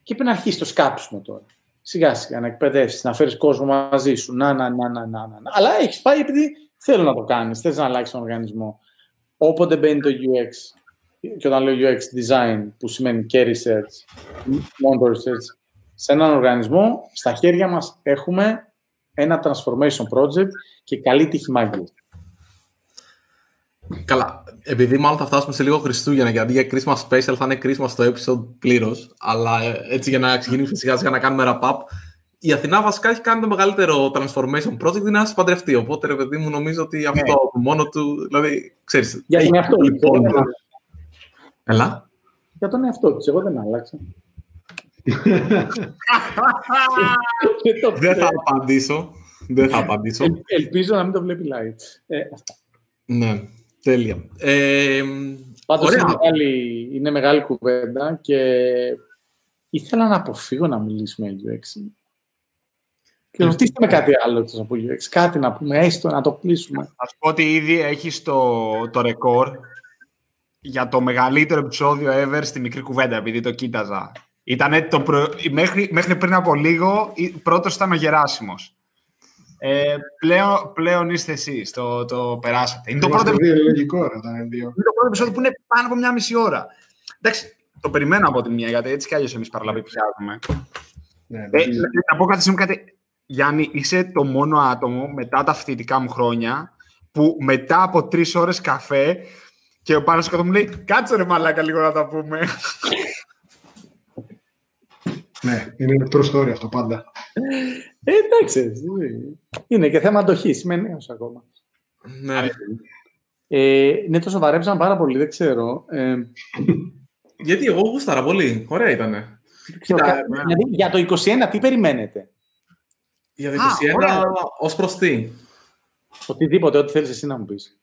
και πρέπει να αρχίσεις το σκάψιμο τώρα. Σιγά σιγά να εκπαιδεύσεις, να φέρεις κόσμο μαζί σου. Να, να, να, να, να, να. Αλλά έχεις πάει επειδή θέλω να το κάνεις, θες να αλλάξεις τον οργανισμό. Όποτε μπαίνει το UX, και όταν λέω UX design, που σημαίνει και research, μόνο research, σε έναν οργανισμό, στα χέρια μας έχουμε ένα transformation project και καλή τύχη μάγκη. Καλά, επειδή μάλλον θα φτάσουμε σε λίγο Χριστούγεννα, γιατί για Christmas Special θα είναι Christmas το episode πλήρως. Αλλά ε, έτσι για να ξεκινήσουμε σιγά σιγά να κάνουμε wrap-up, η Αθηνά βασικά έχει κάνει το μεγαλύτερο transformation project, είναι να παντρευτεί. Οπότε, ρε παιδί μου, νομίζω ότι αυτό ναι. μόνο του. Δηλαδή, ξέρεις, Για τον εαυτό λοιπόν. Έλα. Για τον εαυτό της, εγώ δεν άλλαξα. Δεν θα απαντήσω. Δεν θα απαντήσω. ελπίζω να μην το βλέπει live. Ε, ναι, τέλεια. Ε, Πάντως είναι μεγάλη, είναι μεγάλη κουβέντα και ήθελα να αποφύγω να μιλήσουμε για UX. Και ρωτήστε με κάτι άλλο εκτός από UX. Κάτι να πούμε, έστω να το κλείσουμε. Θα σου πω ότι ήδη έχει το, το ρεκόρ για το μεγαλύτερο επεισόδιο ever στη μικρή κουβέντα, επειδή το κοίταζα. Ήτανε το μέχρι, μέχρι πριν από λίγο, πρώτος ήταν ο Γεράσιμος. Ε, πλέον, πλέον είστε εσείς. Το, το περάσατε. Είναι το πρώτο επεισόδιο. Λογικό, ρε, είναι το πρώτο επεισόδιο που είναι πάνω από μια μισή ώρα. Εντάξει, το περιμένω από τη μία, γιατί έτσι κι αλλιώς εμείς παραλαβή πιάνουμε. Ναι, ε, να πω κάτι, κάτι. Γιάννη, είσαι το μόνο άτομο μετά τα φοιτητικά μου χρόνια που μετά από τρεις ώρες καφέ και ο Πάνος κάτω μου λέει «Κάτσε ρε μαλάκα λίγο να τα πούμε». Ναι, είναι true story αυτό πάντα. Ε, εντάξει, είναι και θέμα αντοχής, είμαι νέος ακόμα. Ναι. Ε, ναι, το σοβαρέψαν πάρα πολύ, δεν ξέρω. Ε, Γιατί εγώ γούσταρα πολύ, ωραία ήτανε. δηλαδή, για το 21 τι περιμένετε; Για το 21 ως προς τι. Οτιδήποτε, ό,τι θέλεις εσύ να μου πεις.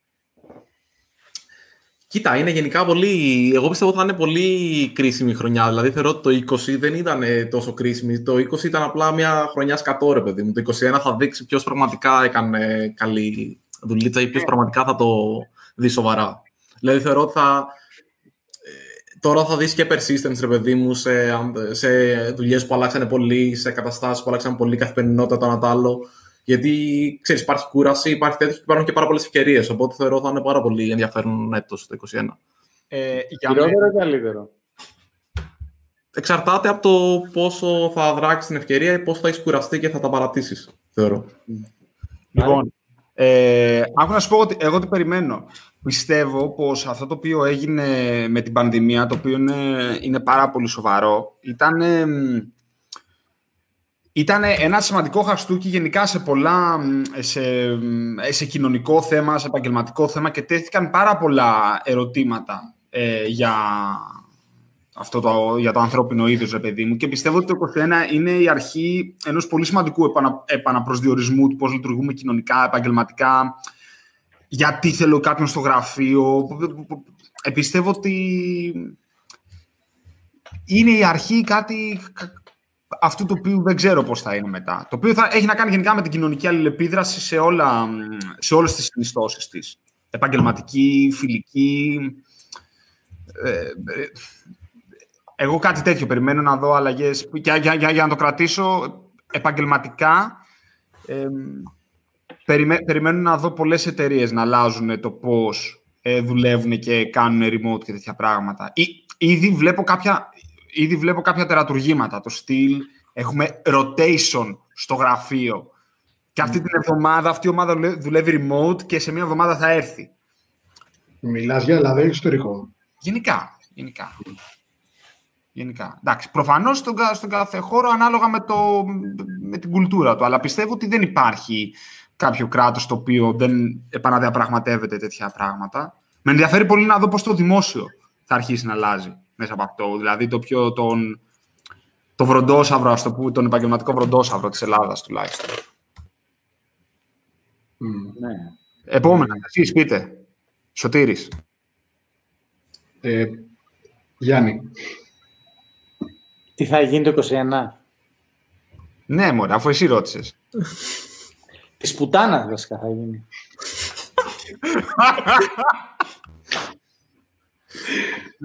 Κοίτα, είναι γενικά πολύ. Εγώ πιστεύω ότι θα είναι πολύ κρίσιμη χρονιά. Δηλαδή, θεωρώ ότι το 20 δεν ήταν τόσο κρίσιμη. Το 20 ήταν απλά μια χρονιά σκατό, ρε παιδί μου. Το 21 θα δείξει ποιος πραγματικά έκανε καλή δουλίτσα ή ποιος ναι. πραγματικά θα το δει σοβαρά. Δηλαδή, θεωρώ ότι θα. Ε, τώρα θα δεις και persistence, ρε παιδί μου, σε, σε δουλειές που αλλάξανε πολύ, σε καταστάσεις που αλλάξανε πολύ, καθημερινότητα, το ένα το άλλο. Γιατί ξέρεις, υπάρχει κούραση, υπάρχει τέτοιο και υπάρχουν και πάρα πολλές ευκαιρίες. Οπότε θεωρώ ότι θα είναι πάρα πολύ ενδιαφέρον έτο το 2021. Ε, Χειρότερο ή καλύτερο; Εξαρτάται από το πόσο θα δράξεις την ευκαιρία ή πόσο θα έχεις κουραστεί και θα τα παρατήσεις, θεωρώ. Λοιπόν, ε, άκου να σου πω ότι εγώ τι περιμένω. Πιστεύω πως αυτό το οποίο έγινε με την πανδημία, το οποίο είναι, είναι πάρα πολύ σοβαρό, ήταν ήταν ένα σημαντικό χαστούκι γενικά σε πολλά, σε, σε κοινωνικό θέμα, σε επαγγελματικό θέμα και τέθηκαν πάρα πολλά ερωτήματα ε, για, αυτό το, για το ανθρώπινο είδος, ρε παιδί μου. Και πιστεύω ότι το 2021 είναι η αρχή ενός πολύ σημαντικού επανα, επαναπροσδιορισμού του πώς λειτουργούμε κοινωνικά, επαγγελματικά, γιατί θέλω κάποιον στο γραφείο. Ε, πιστεύω ότι είναι η αρχή κάτι, αυτού το οποίο δεν ξέρω πώς θα είναι μετά. Το οποίο θα έχει να κάνει γενικά με την κοινωνική αλληλεπίδραση σε, όλα, σε όλες τις συνιστώσεις της. Επαγγελματική, φιλική. Ε, ε, εγώ κάτι τέτοιο περιμένω να δω αλλαγές. Για, για, για, για να το κρατήσω επαγγελματικά, ε, περιμένω να δω πολλές εταιρείες να αλλάζουν το πώς ε, δουλεύουν και κάνουν remote και τέτοια πράγματα. Ή, ήδη βλέπω κάποια ήδη βλέπω κάποια τερατουργήματα. Το στυλ, έχουμε rotation στο γραφείο. Και αυτή την εβδομάδα, αυτή η ομάδα δουλεύει remote και σε μια εβδομάδα θα έρθει. Μιλάς για Ελλάδα ή εξωτερικό; Γενικά. Γενικά. Γενικά. Εντάξει, προφανώς στον, στον κάθε χώρο ανάλογα με, το, με την κουλτούρα του. Αλλά πιστεύω ότι δεν υπάρχει κάποιο κράτος το οποίο δεν επαναδιαπραγματεύεται τέτοια πράγματα. Με ενδιαφέρει πολύ να δω πώς το δημόσιο θα αρχίσει να αλλάζει μέσα από αυτό. Δηλαδή το πιο τον, το βροντόσαυρο, ας το πούμε, τον επαγγελματικό βροντόσαυρο της Ελλάδας τουλάχιστον. Mm. Ναι. Επόμενα, mm. εσείς πείτε. Σωτήρης. Ε, Γιάννη. Τι θα γίνει το 21. Ναι, μωρέ, αφού εσύ ρώτησες. Τη πουτάνα βασικά θα γίνει.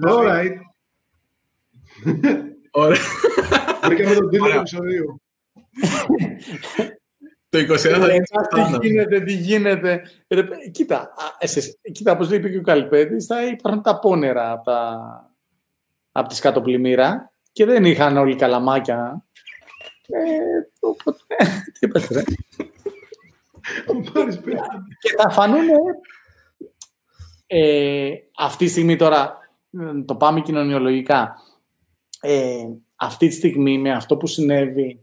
Alright. Ωραία. Βρήκαμε τον τίτλο του επεισοδίου. Το 21 θα γίνει Τι γίνεται, τι γίνεται. Κοίτα, κοίτα όπως είπε και ο Καλυπέτης, θα υπάρχουν τα πόνερα από, τα, από τη σκατοπλημμύρα και δεν είχαν όλοι καλαμάκια. Ε, οπότε, τι είπες, ρε. και θα φανούν ε, αυτή τη στιγμή τώρα, το πάμε κοινωνιολογικά, ε, αυτή τη στιγμή με αυτό που συνέβη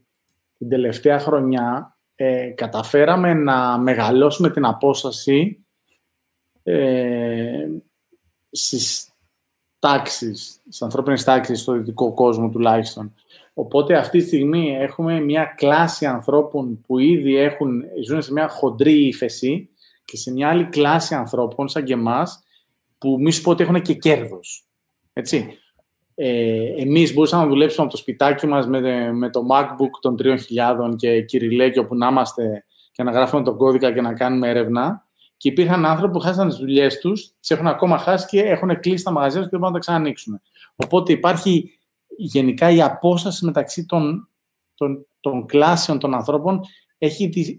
την τελευταία χρονιά ε, καταφέραμε να μεγαλώσουμε την απόσταση ε, στις τάξεις, στις ανθρώπινες τάξεις, στο δυτικό κόσμο τουλάχιστον. Οπότε αυτή τη στιγμή έχουμε μια κλάση ανθρώπων που ήδη έχουν, ζουν σε μια χοντρή ύφεση και σε μια άλλη κλάση ανθρώπων σαν και εμάς που μη σου πω ότι έχουν και κέρδος. Έτσι ε, εμείς μπορούσαμε να δουλέψουμε από το σπιτάκι μας με, με το MacBook των 3.000 και κυριλέκιο που να είμαστε και να γράφουμε τον κώδικα και να κάνουμε έρευνα. Και υπήρχαν άνθρωποι που χάσαν τις δουλειές τους, τις έχουν ακόμα χάσει και έχουν κλείσει τα μαγαζιά τους και δεν μπορούν να τα ξανανοίξουν. Οπότε υπάρχει γενικά η απόσταση μεταξύ των, των, των κλάσεων των ανθρώπων έχει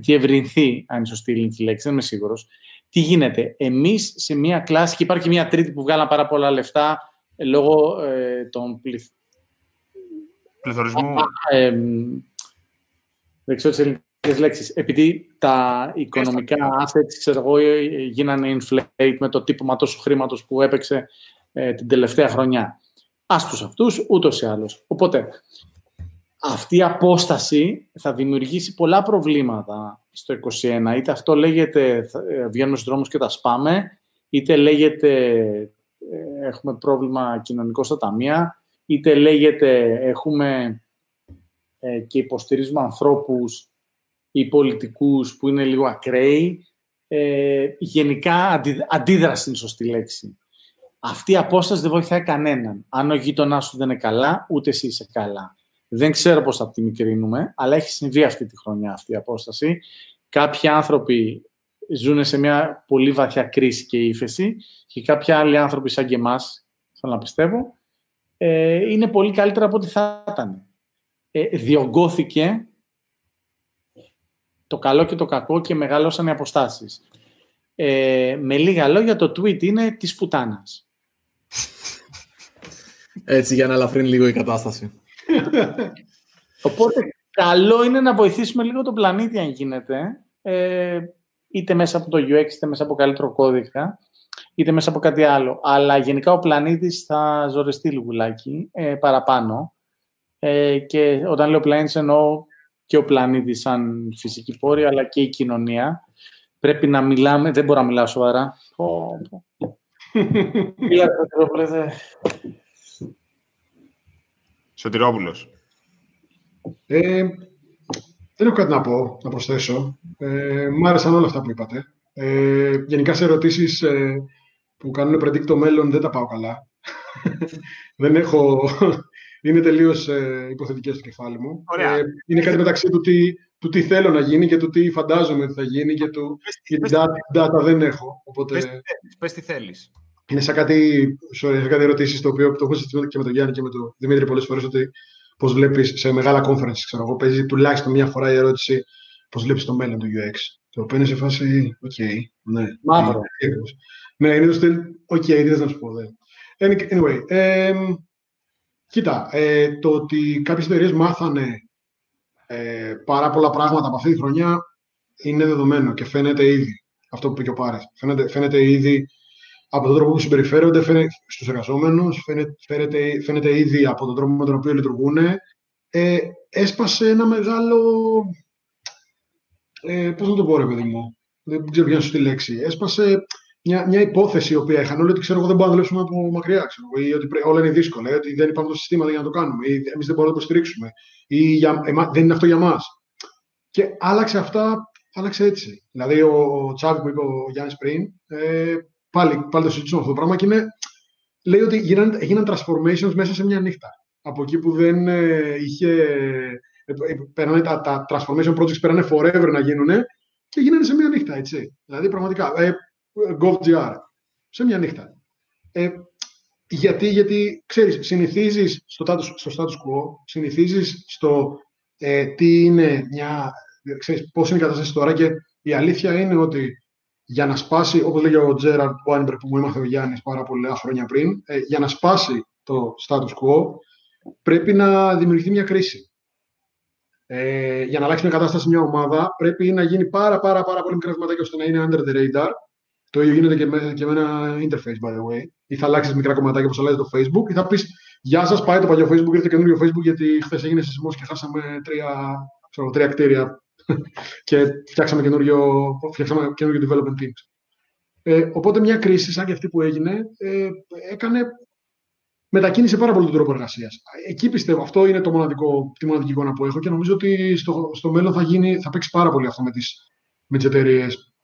διευρυνθεί, αν είναι σωστή η λέξη, δεν είμαι σίγουρος. Τι γίνεται, εμείς σε μια κλάση, και υπάρχει μια τρίτη που βγάλαν πάρα πολλά λεφτά ε, λόγω ε, των πληθ... πληθωρισμού. Ε, δεν ξέρω τις ελληνικές λέξεις. Επειδή τα οικονομικά assets, ξέρω εγώ, ε, γίνανε inflate με το τύπωμα τόσου χρήματος που έπαιξε ε, την τελευταία χρονιά. Άστους αυτούς, ούτως ή άλλως. Οπότε, αυτή η απόσταση θα δημιουργήσει πολλά προβλήματα στο 21. Είτε αυτό λέγεται ε, βγαίνουμε στους δρόμους και τα σπάμε, είτε λέγεται ε, έχουμε πρόβλημα κοινωνικό στα ταμεία, είτε λέγεται έχουμε ε, και υποστηρίζουμε ανθρώπους ή πολιτικούς που είναι λίγο ακραίοι. Ε, γενικά αντίδραση είναι σωστή λέξη. Αυτή η απόσταση δεν βοηθάει κανέναν. Αν ο γείτονάς σου δεν είναι καλά, ούτε εσύ είσαι καλά. Δεν ξέρω πώς θα τη μικρύνουμε, αλλά έχει συμβεί αυτή τη χρονιά αυτή η απόσταση. Κάποιοι άνθρωποι ζουν σε μια πολύ βαθιά κρίση και ύφεση και κάποιοι άλλοι άνθρωποι σαν και εμάς, θέλω να πιστεύω, ε, είναι πολύ καλύτερα από ό,τι θα ήταν. Ε, διωγγώθηκε το καλό και το κακό και μεγαλώσαν οι αποστάσεις. Ε, με λίγα λόγια, το tweet είναι της πουτάνας. Έτσι, για να ελαφρύνει λίγο η κατάσταση. Οπότε, καλό είναι να βοηθήσουμε λίγο τον πλανήτη, αν γίνεται, ε, είτε μέσα από το UX, είτε μέσα από καλύτερο κώδικα, είτε μέσα από κάτι άλλο. Αλλά γενικά ο πλανήτης θα ζοριστεί λιγουλάκι ε, παραπάνω. Ε, και όταν λέω πλανήτης εννοώ και ο πλανήτης σαν φυσική πόρη, αλλά και η κοινωνία. Πρέπει να μιλάμε, δεν μπορώ να μιλάω σοβαρά. Σωτηρόπουλος. Ε, δεν έχω κάτι να πω, να προσθέσω. Ε, μ' άρεσαν όλα αυτά που είπατε. Ε, γενικά σε ερωτήσεις ε, που κάνουν predict το μέλλον δεν τα πάω καλά. δεν έχω... Είναι τελείως ε, υποθετικές στο κεφάλι μου. Ε, είναι κάτι μεταξύ του τι, του τι θέλω να γίνει και του τι φαντάζομαι ότι θα γίνει και του πες, data, data δεν έχω. Οπότε... Πες, πες τι θέλεις. Είναι σαν κάτι, sorry, σαν κάτι ερωτήσεις το οποίο το έχω συζητήσει και με τον Γιάννη και με τον Δημήτρη πολλές φορές ότι πώς βλέπεις σε μεγάλα conference, ξέρω εγώ, παίζει τουλάχιστον μία φορά η ερώτηση πώς βλέπεις το μέλλον του UX. Το οποίο είναι σε φάση, OK, okay, ναι. Μαύρο. Ναι, είναι το στυλ, OK, okay, τι θες να σου πω, δεν. Anyway, ε, κοίτα, ε, το ότι κάποιες εταιρείες μάθανε ε, πάρα πολλά πράγματα από αυτή τη χρονιά είναι δεδομένο και φαίνεται ήδη αυτό που είπε και ο Πάρης. Φαίνεται, φαίνεται ήδη από τον τρόπο που συμπεριφέρονται φαίνεται, στους εργαζόμενους, φαίνεται, φαίνεται, φαίνεται, ήδη από τον τρόπο με τον οποίο λειτουργούν. Ε, έσπασε ένα μεγάλο... Ε, πώς να το πω, ρε παιδί μου. Δεν ξέρω ποια είναι σωστή λέξη. Έσπασε μια, μια υπόθεση η οποία είχαν όλοι ότι ξέρω εγώ δεν μπορούμε να δουλέψουμε από μακριά. Ξέρω, ή ότι πρέ, όλα είναι δύσκολα, ή ότι δεν υπάρχουν τα συστήματα για να το κάνουμε, ή εμείς δεν μπορούμε να το υποστηρίξουμε, ή για, εμα, δεν είναι αυτό για μας. Και άλλαξε αυτά, άλλαξε έτσι. Δηλαδή, ο, ο Τσάβη που είπε ο Γιάννης πριν, ε, πάλι, πάλι το συζητήσουμε αυτό το πράγμα και είναι, λέει ότι γίναν, έγιναν transformations μέσα σε μια νύχτα. Από εκεί που δεν ε, είχε... Ε, ε περάνε, τα, τα transformation projects πέρανε forever να γίνουν και γίνανε σε μια νύχτα, έτσι. Δηλαδή, πραγματικά, ε, GovGR, σε μια νύχτα. Ε, γιατί, γιατί, ξέρεις, συνηθίζεις στο status, στο status quo, συνηθίζεις στο ε, τι είναι μια, ξέρεις, πώς είναι η κατάσταση τώρα και η αλήθεια είναι ότι για να σπάσει, όπως λέγει ο Τζέραρντ Βάινμπερ που μου έμαθε ο Γιάννης πάρα πολλά χρόνια πριν, ε, για να σπάσει το status quo, πρέπει να δημιουργηθεί μια κρίση. Ε, για να αλλάξει μια κατάσταση μια ομάδα, πρέπει να γίνει πάρα, πάρα, πάρα πολύ μικρά βήματα ώστε να είναι under the radar. Το ίδιο γίνεται και με, και με ένα interface, by the way. Ή θα αλλάξεις μικρά κομματάκια όπως αλλάζει το Facebook, ή θα πεις Γεια σας, πάει το παλιό Facebook, ήρθε το καινούριο Facebook, γιατί χθες έγινε σεισμός και χάσαμε τρία, ξέρω, τρία κτίρια και φτιάξαμε καινούριο, φτιάξαμε καινούριο development teams. Ε, οπότε μια κρίση σαν και αυτή που έγινε ε, έκανε, μετακίνησε πάρα πολύ τον τρόπο εργασίας. Εκεί πιστεύω, αυτό είναι το μοναδικό, τη μοναδική εικόνα που έχω και νομίζω ότι στο, στο μέλλον θα, γίνει, θα παίξει πάρα πολύ αυτό με τις, με τις εταιρείες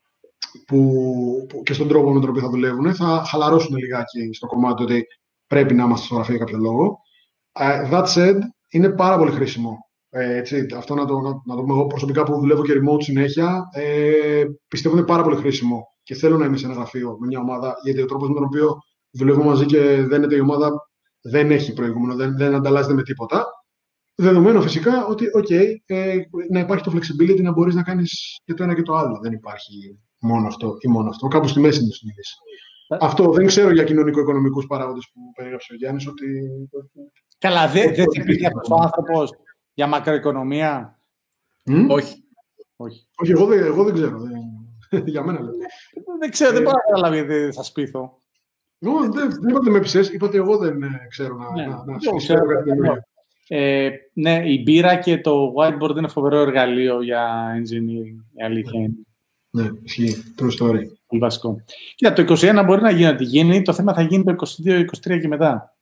που, που, και στον τρόπο με τον οποίο θα δουλεύουν. Θα χαλαρώσουν λιγάκι στο κομμάτι ότι πρέπει να είμαστε στο γραφείο για κάποιο λόγο. Uh, that said, είναι πάρα πολύ χρήσιμο ε, έτσι, αυτό να το, να, να το πούμε εγώ προσωπικά που δουλεύω και remote συνέχεια. Ε, πιστεύω είναι πάρα πολύ χρήσιμο και θέλω να είμαι σε ένα γραφείο με μια ομάδα, γιατί ο τρόπος με τον οποίο δουλεύω μαζί και δένεται η ομάδα δεν έχει προηγούμενο, δεν, δεν ανταλλάσσεται με τίποτα. Δεδομένο φυσικά ότι, okay, ε, να υπάρχει το flexibility να μπορείς να κάνεις και το ένα και το άλλο. Δεν υπάρχει μόνο αυτό ή μόνο αυτό. Κάπου στη μέση είναι η συνείδηση. Ε. Αυτό δεν ξέρω για κοινωνικο-οικονομικούς παράγοντες που περιγράψε ο Γιάννης ότι... Καλά, δεν δε υπήρχε αυτός ο άνθρωπος για μακροοικονομία. Mm? Όχι. Όχι. Όχι, εγώ δεν, εγώ δεν ξέρω. για μένα λέω. Δεν ξέρω, δεν μπορώ να καταλάβει γιατί θα σπίθω. δεν, δεν είπατε με ψες, είπατε εγώ δεν ε, ξέρω να, ναι, να, να ξέρω κάτι ε, ναι, η μπύρα και το whiteboard είναι φοβερό εργαλείο για engineering, η αλήθεια είναι. Ναι, ισχύει. True story. Πολύ βασικό. Κοίτα, το 21 μπορεί να γίνει ό,τι γίνει, το θέμα θα γίνει το 22, 23 και μετά.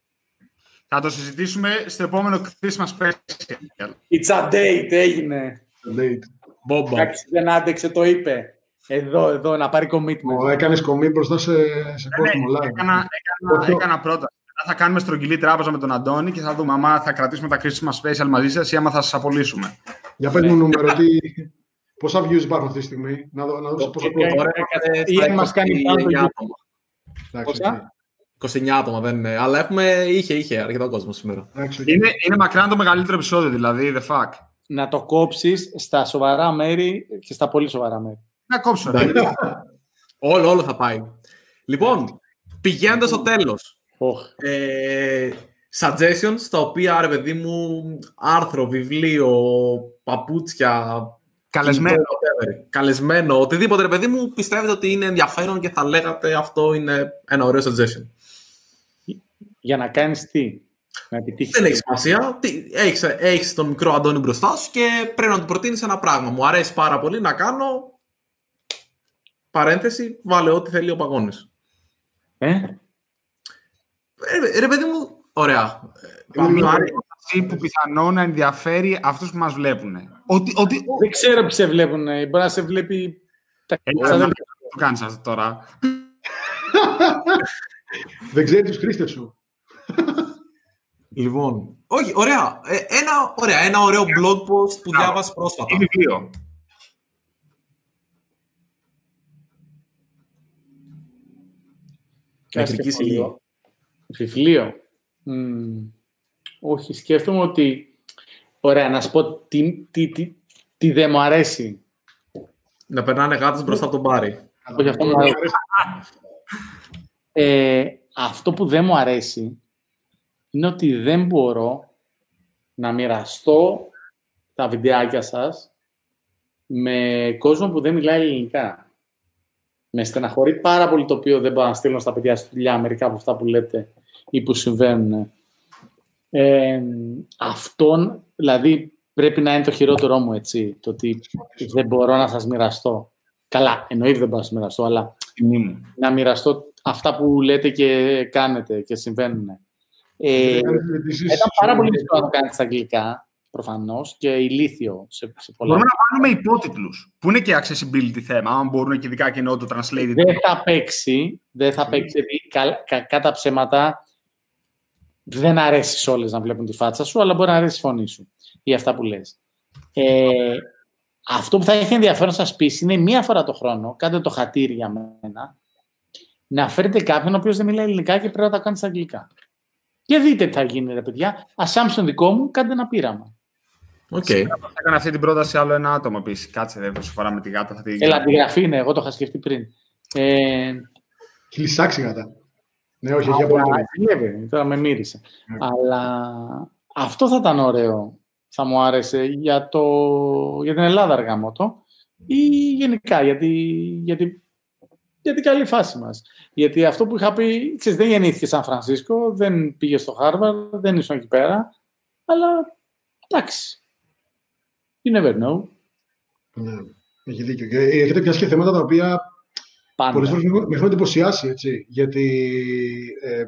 Θα το συζητήσουμε στο επόμενο Christmas special. It's a date, έγινε. A date. Μπόμπα. δεν άντεξε, το είπε. Εδώ, εδώ, να πάρει commitment. Έκανες commit μπροστά σε, σε ναι, κόσμο live. Έκανα, έκανα, έκανα πρώτα θα κάνουμε στρογγυλή τράπεζα με τον Αντώνη και θα δούμε άμα θα κρατήσουμε τα Christmas special μαζί σας ή άμα θα σας απολύσουμε. Για πες μου νούμερο, τι... πόσα views υπάρχουν αυτή τη στιγμή, να, δω, να δώσω πόσα Ή αν μας κάνει πάνω. Πόσα; 29 άτομα δεν είναι, αλλά έχουμε, είχε, είχε αρκετό κόσμο σήμερα. Είναι, είναι μακράν το μεγαλύτερο επεισόδιο, δηλαδή, the fuck. Να το κόψεις στα σοβαρά μέρη και στα πολύ σοβαρά μέρη. Να κόψω. όλο, όλο θα πάει. Λοιπόν, πηγαίνοντας στο τέλος, Oh. Ε, suggestions, τα οποία, ρε παιδί μου, άρθρο, βιβλίο, παπούτσια, καλεσμένο, καλεσμένο οτιδήποτε, ρε παιδί μου, πιστεύετε ότι είναι ενδιαφέρον και θα λέγατε αυτό είναι ένα ωραίο suggestion. Για να κάνεις τι, να επιτύχεις. Δεν έχει σημασία. Έχεις, έχεις τον μικρό Αντώνη μπροστά σου και πρέπει να του προτείνεις ένα πράγμα. Μου αρέσει πάρα πολύ να κάνω παρένθεση, βάλε ό,τι θέλει ο παγόνης. Ε; Ε, ρε παιδί μου, ωραία. Πάμε που πιθανό να ενδιαφέρει αυτούς που μας βλέπουν. Ότι, ότι... Δεν ξέρω ποιοι σε βλέπουν. Μπορεί να σε βλέπει. Ε, δεν το κάνεις αυτό τώρα. δεν ξέρεις τους χρήστες σου. Λοιπόν, όχι, ωραία. Ε, ένα, ωραία. ένα ωραίο blog post που διάβασα πρόσφατα. Είναι βιβλίο. Μετρική συλλογή. Βιβλίο. όχι, σκέφτομαι ότι... Ωραία, να σου πω τι, τι, τι, τι δεν μου αρέσει. Να περνάνε γάτες μπροστά από τον μπάρι. Όχι, αυτό μου αρέσει. Ε, αυτό που δεν μου αρέσει είναι ότι δεν μπορώ να μοιραστώ τα βιντεάκια σας με κόσμο που δεν μιλάει ελληνικά. Με στεναχωρεί πάρα πολύ το οποίο δεν μπορώ να στείλω στα παιδιά στη δουλειά μερικά από αυτά που λέτε ή που συμβαίνουν. Ε, αυτόν, δηλαδή, πρέπει να είναι το χειρότερό μου, έτσι, το ότι δεν μπορώ να σας μοιραστώ. Καλά, εννοείται δεν μπορώ να σας μοιραστώ, αλλά να μοιραστώ αυτά που λέτε και κάνετε και συμβαίνουν. Ε, ήταν πάρα πολύ δύσκολο να το κάνετε στα αγγλικά, προφανώς, και ηλίθιο σε, σε πολλά. Μπορούμε να βάλουμε υπότιτλους, που είναι και accessibility θέμα, αν μπορούν και ειδικά και εννοώ το translate. Δεν θα παίξει, δεν θα παίξει, κατά ψέματα δεν αρέσει σε όλες να βλέπουν τη φάτσα σου, αλλά μπορεί να αρέσει η φωνή σου ή αυτά που λες. Ε, αυτό που θα έχει ενδιαφέρον σας πεις είναι μία φορά το χρόνο, κάντε το χατήρι για μένα, να φέρετε κάποιον ο οποίος δεν μιλάει ελληνικά και πρέπει να τα κάνει στα αγγλικά. Και δείτε τι θα γίνει, ρε παιδιά. Assumption δικό μου, κάντε ένα πείραμα. OK. Okay. Έκανα αυτή την πρόταση άλλο ένα άτομο επίσης. Κάτσε, δεν φορά με τη γάτα. Θα την... Έλα, τη γραφή είναι, εγώ το είχα σκεφτεί πριν. Ε... Χιλισάξει γάτα. Ναι, όχι, έχει απόλυτο. Τώρα με μύρισε. Ναι. Αλλά αυτό θα ήταν ωραίο. Θα μου άρεσε για, το, για την Ελλάδα αργά ή γενικά για, τη, για, τη, για την καλή φάση μας. Γιατί αυτό που είχα πει, ξέρεις, δεν γεννήθηκε Σαν Φρανσίσκο, δεν πήγε στο Χάρβαρντ, δεν ήσουν εκεί πέρα, αλλά εντάξει. You never know. Ναι, έχει δίκιο. έχετε πιάσει και θέματα τα οποία Πάντα. Πολλές φορές με έχουν εντυπωσιάσει, έτσι, γιατί ε,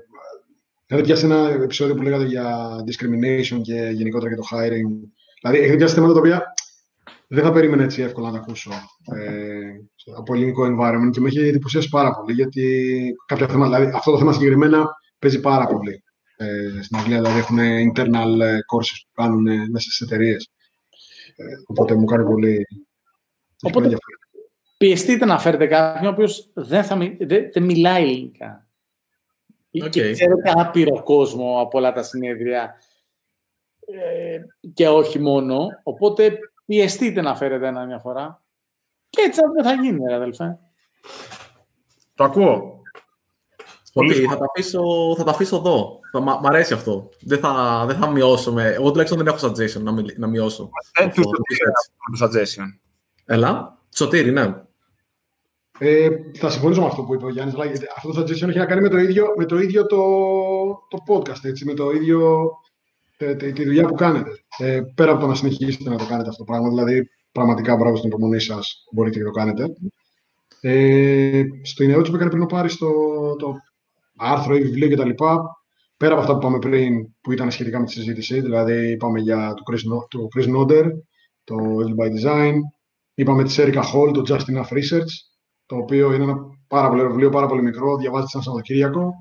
έχετε πιάσει ένα επεισόδιο που λέγατε για discrimination και γενικότερα για το hiring. Δηλαδή, έχετε πιάσει θέματα τα οποία δεν θα περίμενα έτσι εύκολα να τα ακούσω ε, από ελληνικό environment και με έχει εντυπωσιάσει πάρα πολύ, γιατί κάποια θέματα, δηλαδή αυτό το θέμα συγκεκριμένα παίζει πάρα πολύ. Ε, στην Αγγλία, δηλαδή έχουν internal ε, courses που κάνουν ε, μέσα στις εταιρείες. Ε, οπότε μου κάνει πολύ, οπότε, πιεστείτε να φέρετε κάποιον ο οποίος δεν, δεν, δεν μιλάει ελληνικά. Okay. Και ξέρετε άπειρο κόσμο από όλα τα συνέδρια. ε, και όχι μόνο. Οπότε πιεστείτε να φέρετε ένα μια φορά. Και έτσι δεν θα γίνει, αδελφέ. Το ακούω. Πολύ θα τα, αφήσω, θα τα αφήσω εδώ. Θα, μ' αρέσει αυτό. Δεν θα, δεν θα μειώσω. Με... Εγώ τουλάχιστον δεν έχω suggestion να, να μειώσω. Ε, αυτό, το suggestion. Έλα. Σωτήρι, ναι. Ε, θα συμφωνήσω με αυτό που είπε ο Γιάννης. Αυτό το suggestion έχει να κάνει με το ίδιο, με το, ίδιο το, το podcast, έτσι, με το ίδιο τη, τη, τη δουλειά που κάνετε. Ε, πέρα από το να συνεχίσετε να το κάνετε αυτό το πράγμα, δηλαδή πραγματικά μπράβο στην υπομονή σας, μπορείτε και το κάνετε. Ε, στην ερώτηση που έκανε πριν ο Πάρης, το, το άρθρο ή βιβλίο κτλ. Πέρα από αυτά που είπαμε πριν, που ήταν σχετικά με τη συζήτηση, δηλαδή είπαμε για το Chris, το Chris Nodder, το Evil by Design, είπαμε της Erica Hall, το Just Enough Research, το οποίο είναι ένα πάρα πολύ βιβλίο, πάρα πολύ μικρό, διαβάζεται σαν Σαββατοκύριακο.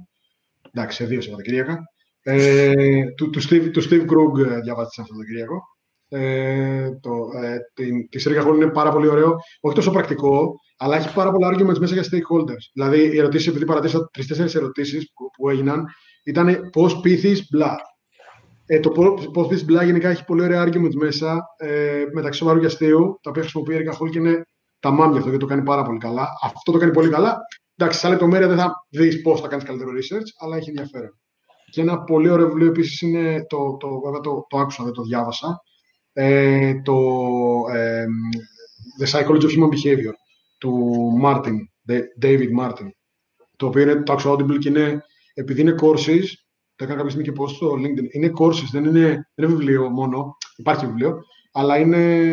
Εντάξει, σε δύο Σαββατοκύριακα. Ε, του, του, Steve, του Steve Krug ε, διαβάζεται σαν Σαββατοκύριακο. Ε, το, ε, τη, τη Erica Hall είναι πάρα πολύ ωραίο. Όχι τόσο πρακτικό, αλλά έχει πάρα πολλά arguments μέσα για stakeholders. Δηλαδή, οι ερωτήσεις, επειδή παρατήρησα τρει-τέσσερι ερωτήσεις που, που, έγιναν, ήταν πώς πείθεις μπλα. Ε, το πώς πείθεις μπλα γενικά έχει πολύ ωραία arguments μέσα ε, μεταξύ σοβαρού και αστείου, τα οποία χρησιμοποιεί η Erika Hall και είναι τα μάμια αυτό, γιατί το κάνει πάρα πολύ καλά. Αυτό το κάνει πολύ καλά. Εντάξει, σε λεπτομέρεια δεν θα δεις πώς θα κάνεις καλύτερο research, αλλά έχει ενδιαφέρον. Και ένα πολύ ωραίο βιβλίο επίσης είναι το, το, βέβαια το, το άκουσα, δεν το διάβασα. Ε, το ε, The Psychology of Human Behavior του Martin, David Martin, το οποίο είναι το Audible και είναι, επειδή είναι courses, το έκανα κάποια στιγμή και post στο LinkedIn, είναι courses, δεν είναι, δεν είναι βιβλίο μόνο, υπάρχει βιβλίο, αλλά είναι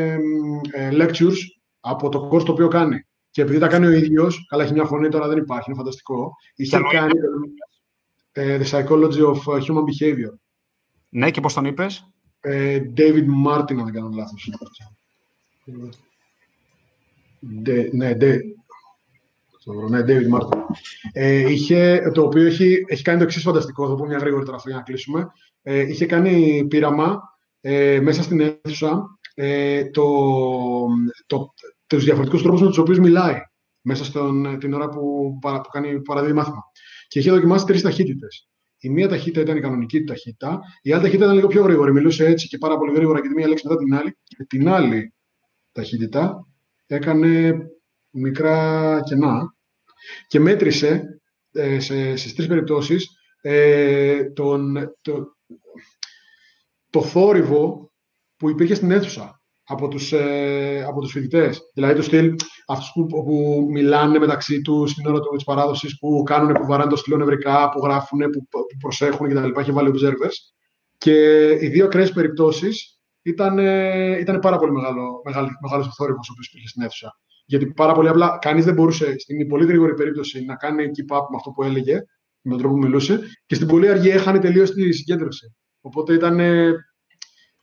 ε, lectures από το course το οποίο κάνει. Και επειδή τα κάνει ο ίδιος, καλά έχει μια φωνή τώρα δεν υπάρχει, είναι φανταστικό. Είχε κάνει uh, The Psychology of Human Behavior. Ναι, και πώς τον είπες; Uh, David Martin, αν δεν κάνω λάθος. ναι, ναι, David Martin. Ε, είχε, το οποίο έχει, έχει κάνει το εξής φανταστικό, θα πω μια γρήγορη τώρα για να κλείσουμε. Ε, είχε κάνει πείραμα ε, μέσα στην αίθουσα ε, το, το, τους διαφορετικούς τρόπους με τους οποίους μιλάει μέσα στον, την ώρα που, που κάνει παραδείγμα μάθημα. Και είχε δοκιμάσει τρεις ταχύτητες. Η μία ταχύτητα ήταν η κανονική του ταχύτητα, η άλλη ταχύτητα ήταν λίγο πιο γρήγορη. Μιλούσε έτσι και πάρα πολύ γρήγορα και τη μία λέξη μετά την άλλη. Και την άλλη ταχύτητα έκανε μικρά κενά και μέτρησε ε, σε, στις τρεις περιπτώσεις ε, τον, το, το θόρυβο που υπήρχε στην αίθουσα από τους, ε, από τους φοιτητές. Δηλαδή το στυλ αυτούς που, που μιλάνε μεταξύ τους στην ώρα της παράδοσης, που κάνουν, που βαράνε το στυλό νευρικά, που γράφουν, που, που προσέχουν κτλ. Έχει βάλει observers. Και οι δύο ακραίες περιπτώσεις ήταν, ήταν πάρα πολύ μεγάλο, μεγάλο, μεγάλος ο θόρυβος ο οποίος υπήρχε στην αίθουσα. Γιατί πάρα πολύ απλά κανείς δεν μπορούσε στην πολύ γρήγορη περίπτωση να κάνει keep up με αυτό που έλεγε, με τον τρόπο που μιλούσε, και στην πολύ αργή έχανε τελείως τη συγκέντρωση. Οπότε ήταν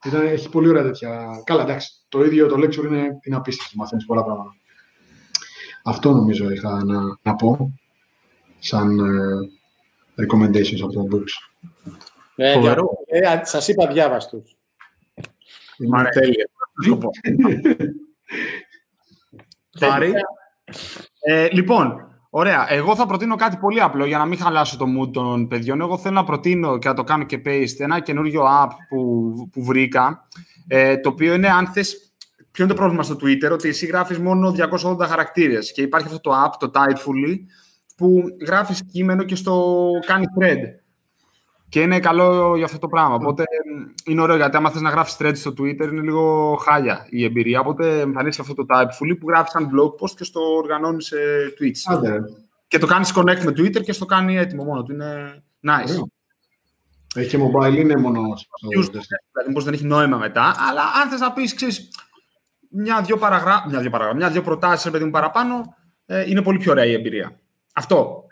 ήταν, έχει πολύ ωραία τέτοια. Καλά, εντάξει. Το ίδιο το lecture είναι, είναι απίστευτο. Μαθαίνεις πολλά πράγματα. Αυτό νομίζω είχα να, να πω σαν uh, recommendations από το books. Ε, ε, σας είπα διάβαστους. Είναι τέλεια. Πάρη. Ε, λοιπόν, Ωραία. Εγώ θα προτείνω κάτι πολύ απλό για να μην χαλάσω το mood των παιδιών. Εγώ θέλω να προτείνω και να το κάνω και paste ένα καινούριο app που, που βρήκα. Ε, το οποίο είναι, αν θες, ποιο είναι το πρόβλημα στο Twitter, ότι εσύ γράφεις μόνο 280 χαρακτήρες και υπάρχει αυτό το app, το Tidefully, που γράφεις κείμενο και στο κάνεις thread. Και είναι καλό για αυτό το πράγμα. Οπότε είναι ωραίο γιατί άμα θες να γράφεις thread στο Twitter είναι λίγο χάλια η εμπειρία. Οπότε εμφανίζει αυτό το Typefully που γράφεις σαν blog post και στο οργανώνεις σε Twitch. Άντε. Και το κάνεις connect με Twitter και στο κάνει έτοιμο μόνο του. Είναι nice. Έχει και mobile, είναι μόνο. Δηλαδή, μήπως δεν έχει νόημα μετά. Αλλά αν θες να πεις, ξέρεις, μια-δυο παραγρά... μια-δυο παραγρά... μια-δυο προτάσεις, παιδί μου, παραπάνω, ε, είναι πολύ πιο ωραία η εμπειρία. Αυτό.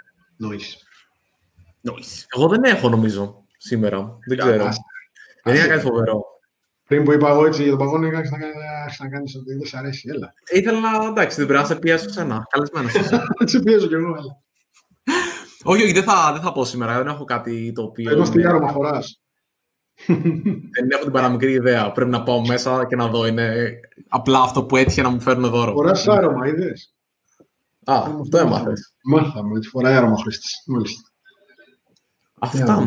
Noise. Noise. Εγώ δεν έχω νομίζω σήμερα. Δεν ξέρω. Δεν είχα κάτι φοβερό. Πριν που είπα εγώ έτσι για τον παγόνι, είχα να κάνεις ότι δεν σ' αρέσει. Έλα. Ήθελα να εντάξει, δεν πρέπει να σε πιέσω ξανά. Καλεσμένος. σε πιέζω κι εγώ, έλα. όχι, όχι, δεν θα, δεν θα πω σήμερα. Δεν έχω κάτι το οποίο. Εγώ στην άρωμα φοράς. δεν έχω την παραμικρή ιδέα. Πρέπει να πάω μέσα και να δω. Είναι απλά αυτό που έτυχε να μου φέρουν δώρο. Φοράς άρωμα, είδες; Α, αυτό έμαθες. Μάθαμε ότι φοράει άρωμα Χρήστης. Μάλιστα. Αυτά.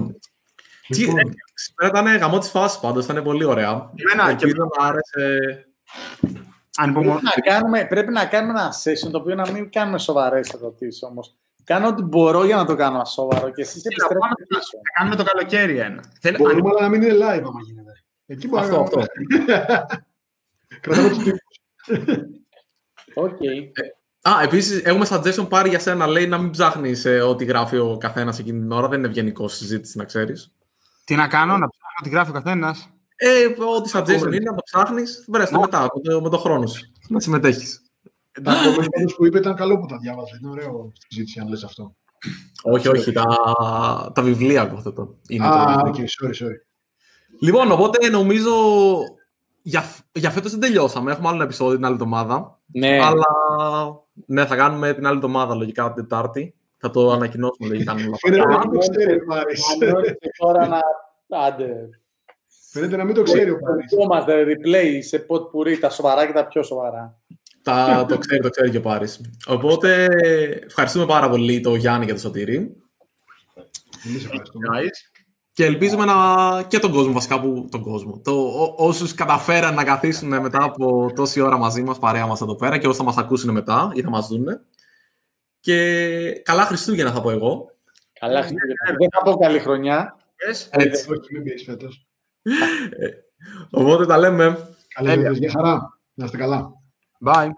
Λοιπόν. Σήμερα ήταν γαμό της φάσης πάντως, ήταν πολύ ωραία. Εμένα και μου άρεσε. Πρέπει να, κάνουμε, πρέπει να κάνουμε ένα session το οποίο να μην κάνουμε σοβαρές ερωτήσεις όμως. Κάνω ό,τι μπορώ για να το κάνω ασόβαρο και εσείς επιστρέφετε πίσω. Θα κάνουμε το καλοκαίρι ένα. Μπορούμε αλλά να μην είναι live άμα γίνεται. Εκεί μπορεί αυτό, αυτό. Κρατάμε τους τύπους. Οκ. Α, επίσης, έχουμε suggestion πάρει για σένα. Λέει να μην ψάχνεις ε, ό,τι γράφει ο καθένας εκείνη την ώρα. Δεν είναι ευγενικό συζήτηση, να ξέρεις. Τι να κάνω, να ψάχνω ό,τι γράφει ο καθένας. Ε, ό,τι suggestion είναι, να το ψάχνεις. Βρέστε μετά, με το, με το χρόνο σου. Να συμμετέχεις. Εντάξει, το που είπε ήταν καλό που τα διάβαζε. Είναι ωραίο συζήτηση, αν λες αυτό. όχι, όχι, τα, τα βιβλία υποθέτω. Α, OK, sorry, sorry. Λοιπόν, οπότε νομίζω για, για φέτος δεν τελειώσαμε. Έχουμε άλλο ένα επεισόδιο την άλλη εβδομάδα. Ναι. Αλλά ναι, θα κάνουμε την άλλη εβδομάδα λογικά την Τετάρτη. Θα το ανακοινώσουμε λογικά. Φαίνεται να μην το ξέρει ο Πάρης. Τώρα να... Άντε. Φαίνεται να μην το ξέρει ο Πάρης. Είμαστε replay σε ποτπουρί, τα σοβαρά και τα πιο σοβαρά. Τα, το ξέρει, το ξέρει και ο Πάρης. Οπότε ευχαριστούμε πάρα πολύ τον Γιάννη για το σωτήρι. Εμείς ευχαριστούμε. Και ελπίζουμε να... και τον κόσμο βασικά που τον κόσμο. Το, ό, όσους καταφέραν να καθίσουν μετά από τόση ώρα μαζί μας, παρέα μας εδώ πέρα και όσοι θα μας ακούσουν μετά ή θα μας δουν. Και καλά Χριστούγεννα θα πω εγώ. Καλά Χριστούγεννα. Δεν θα πω καλή χρονιά. Έτσι. Όχι, μην πιέσεις φέτος. Ε, οπότε τα λέμε. Καλή για χαρά. Να είστε καλά. Bye.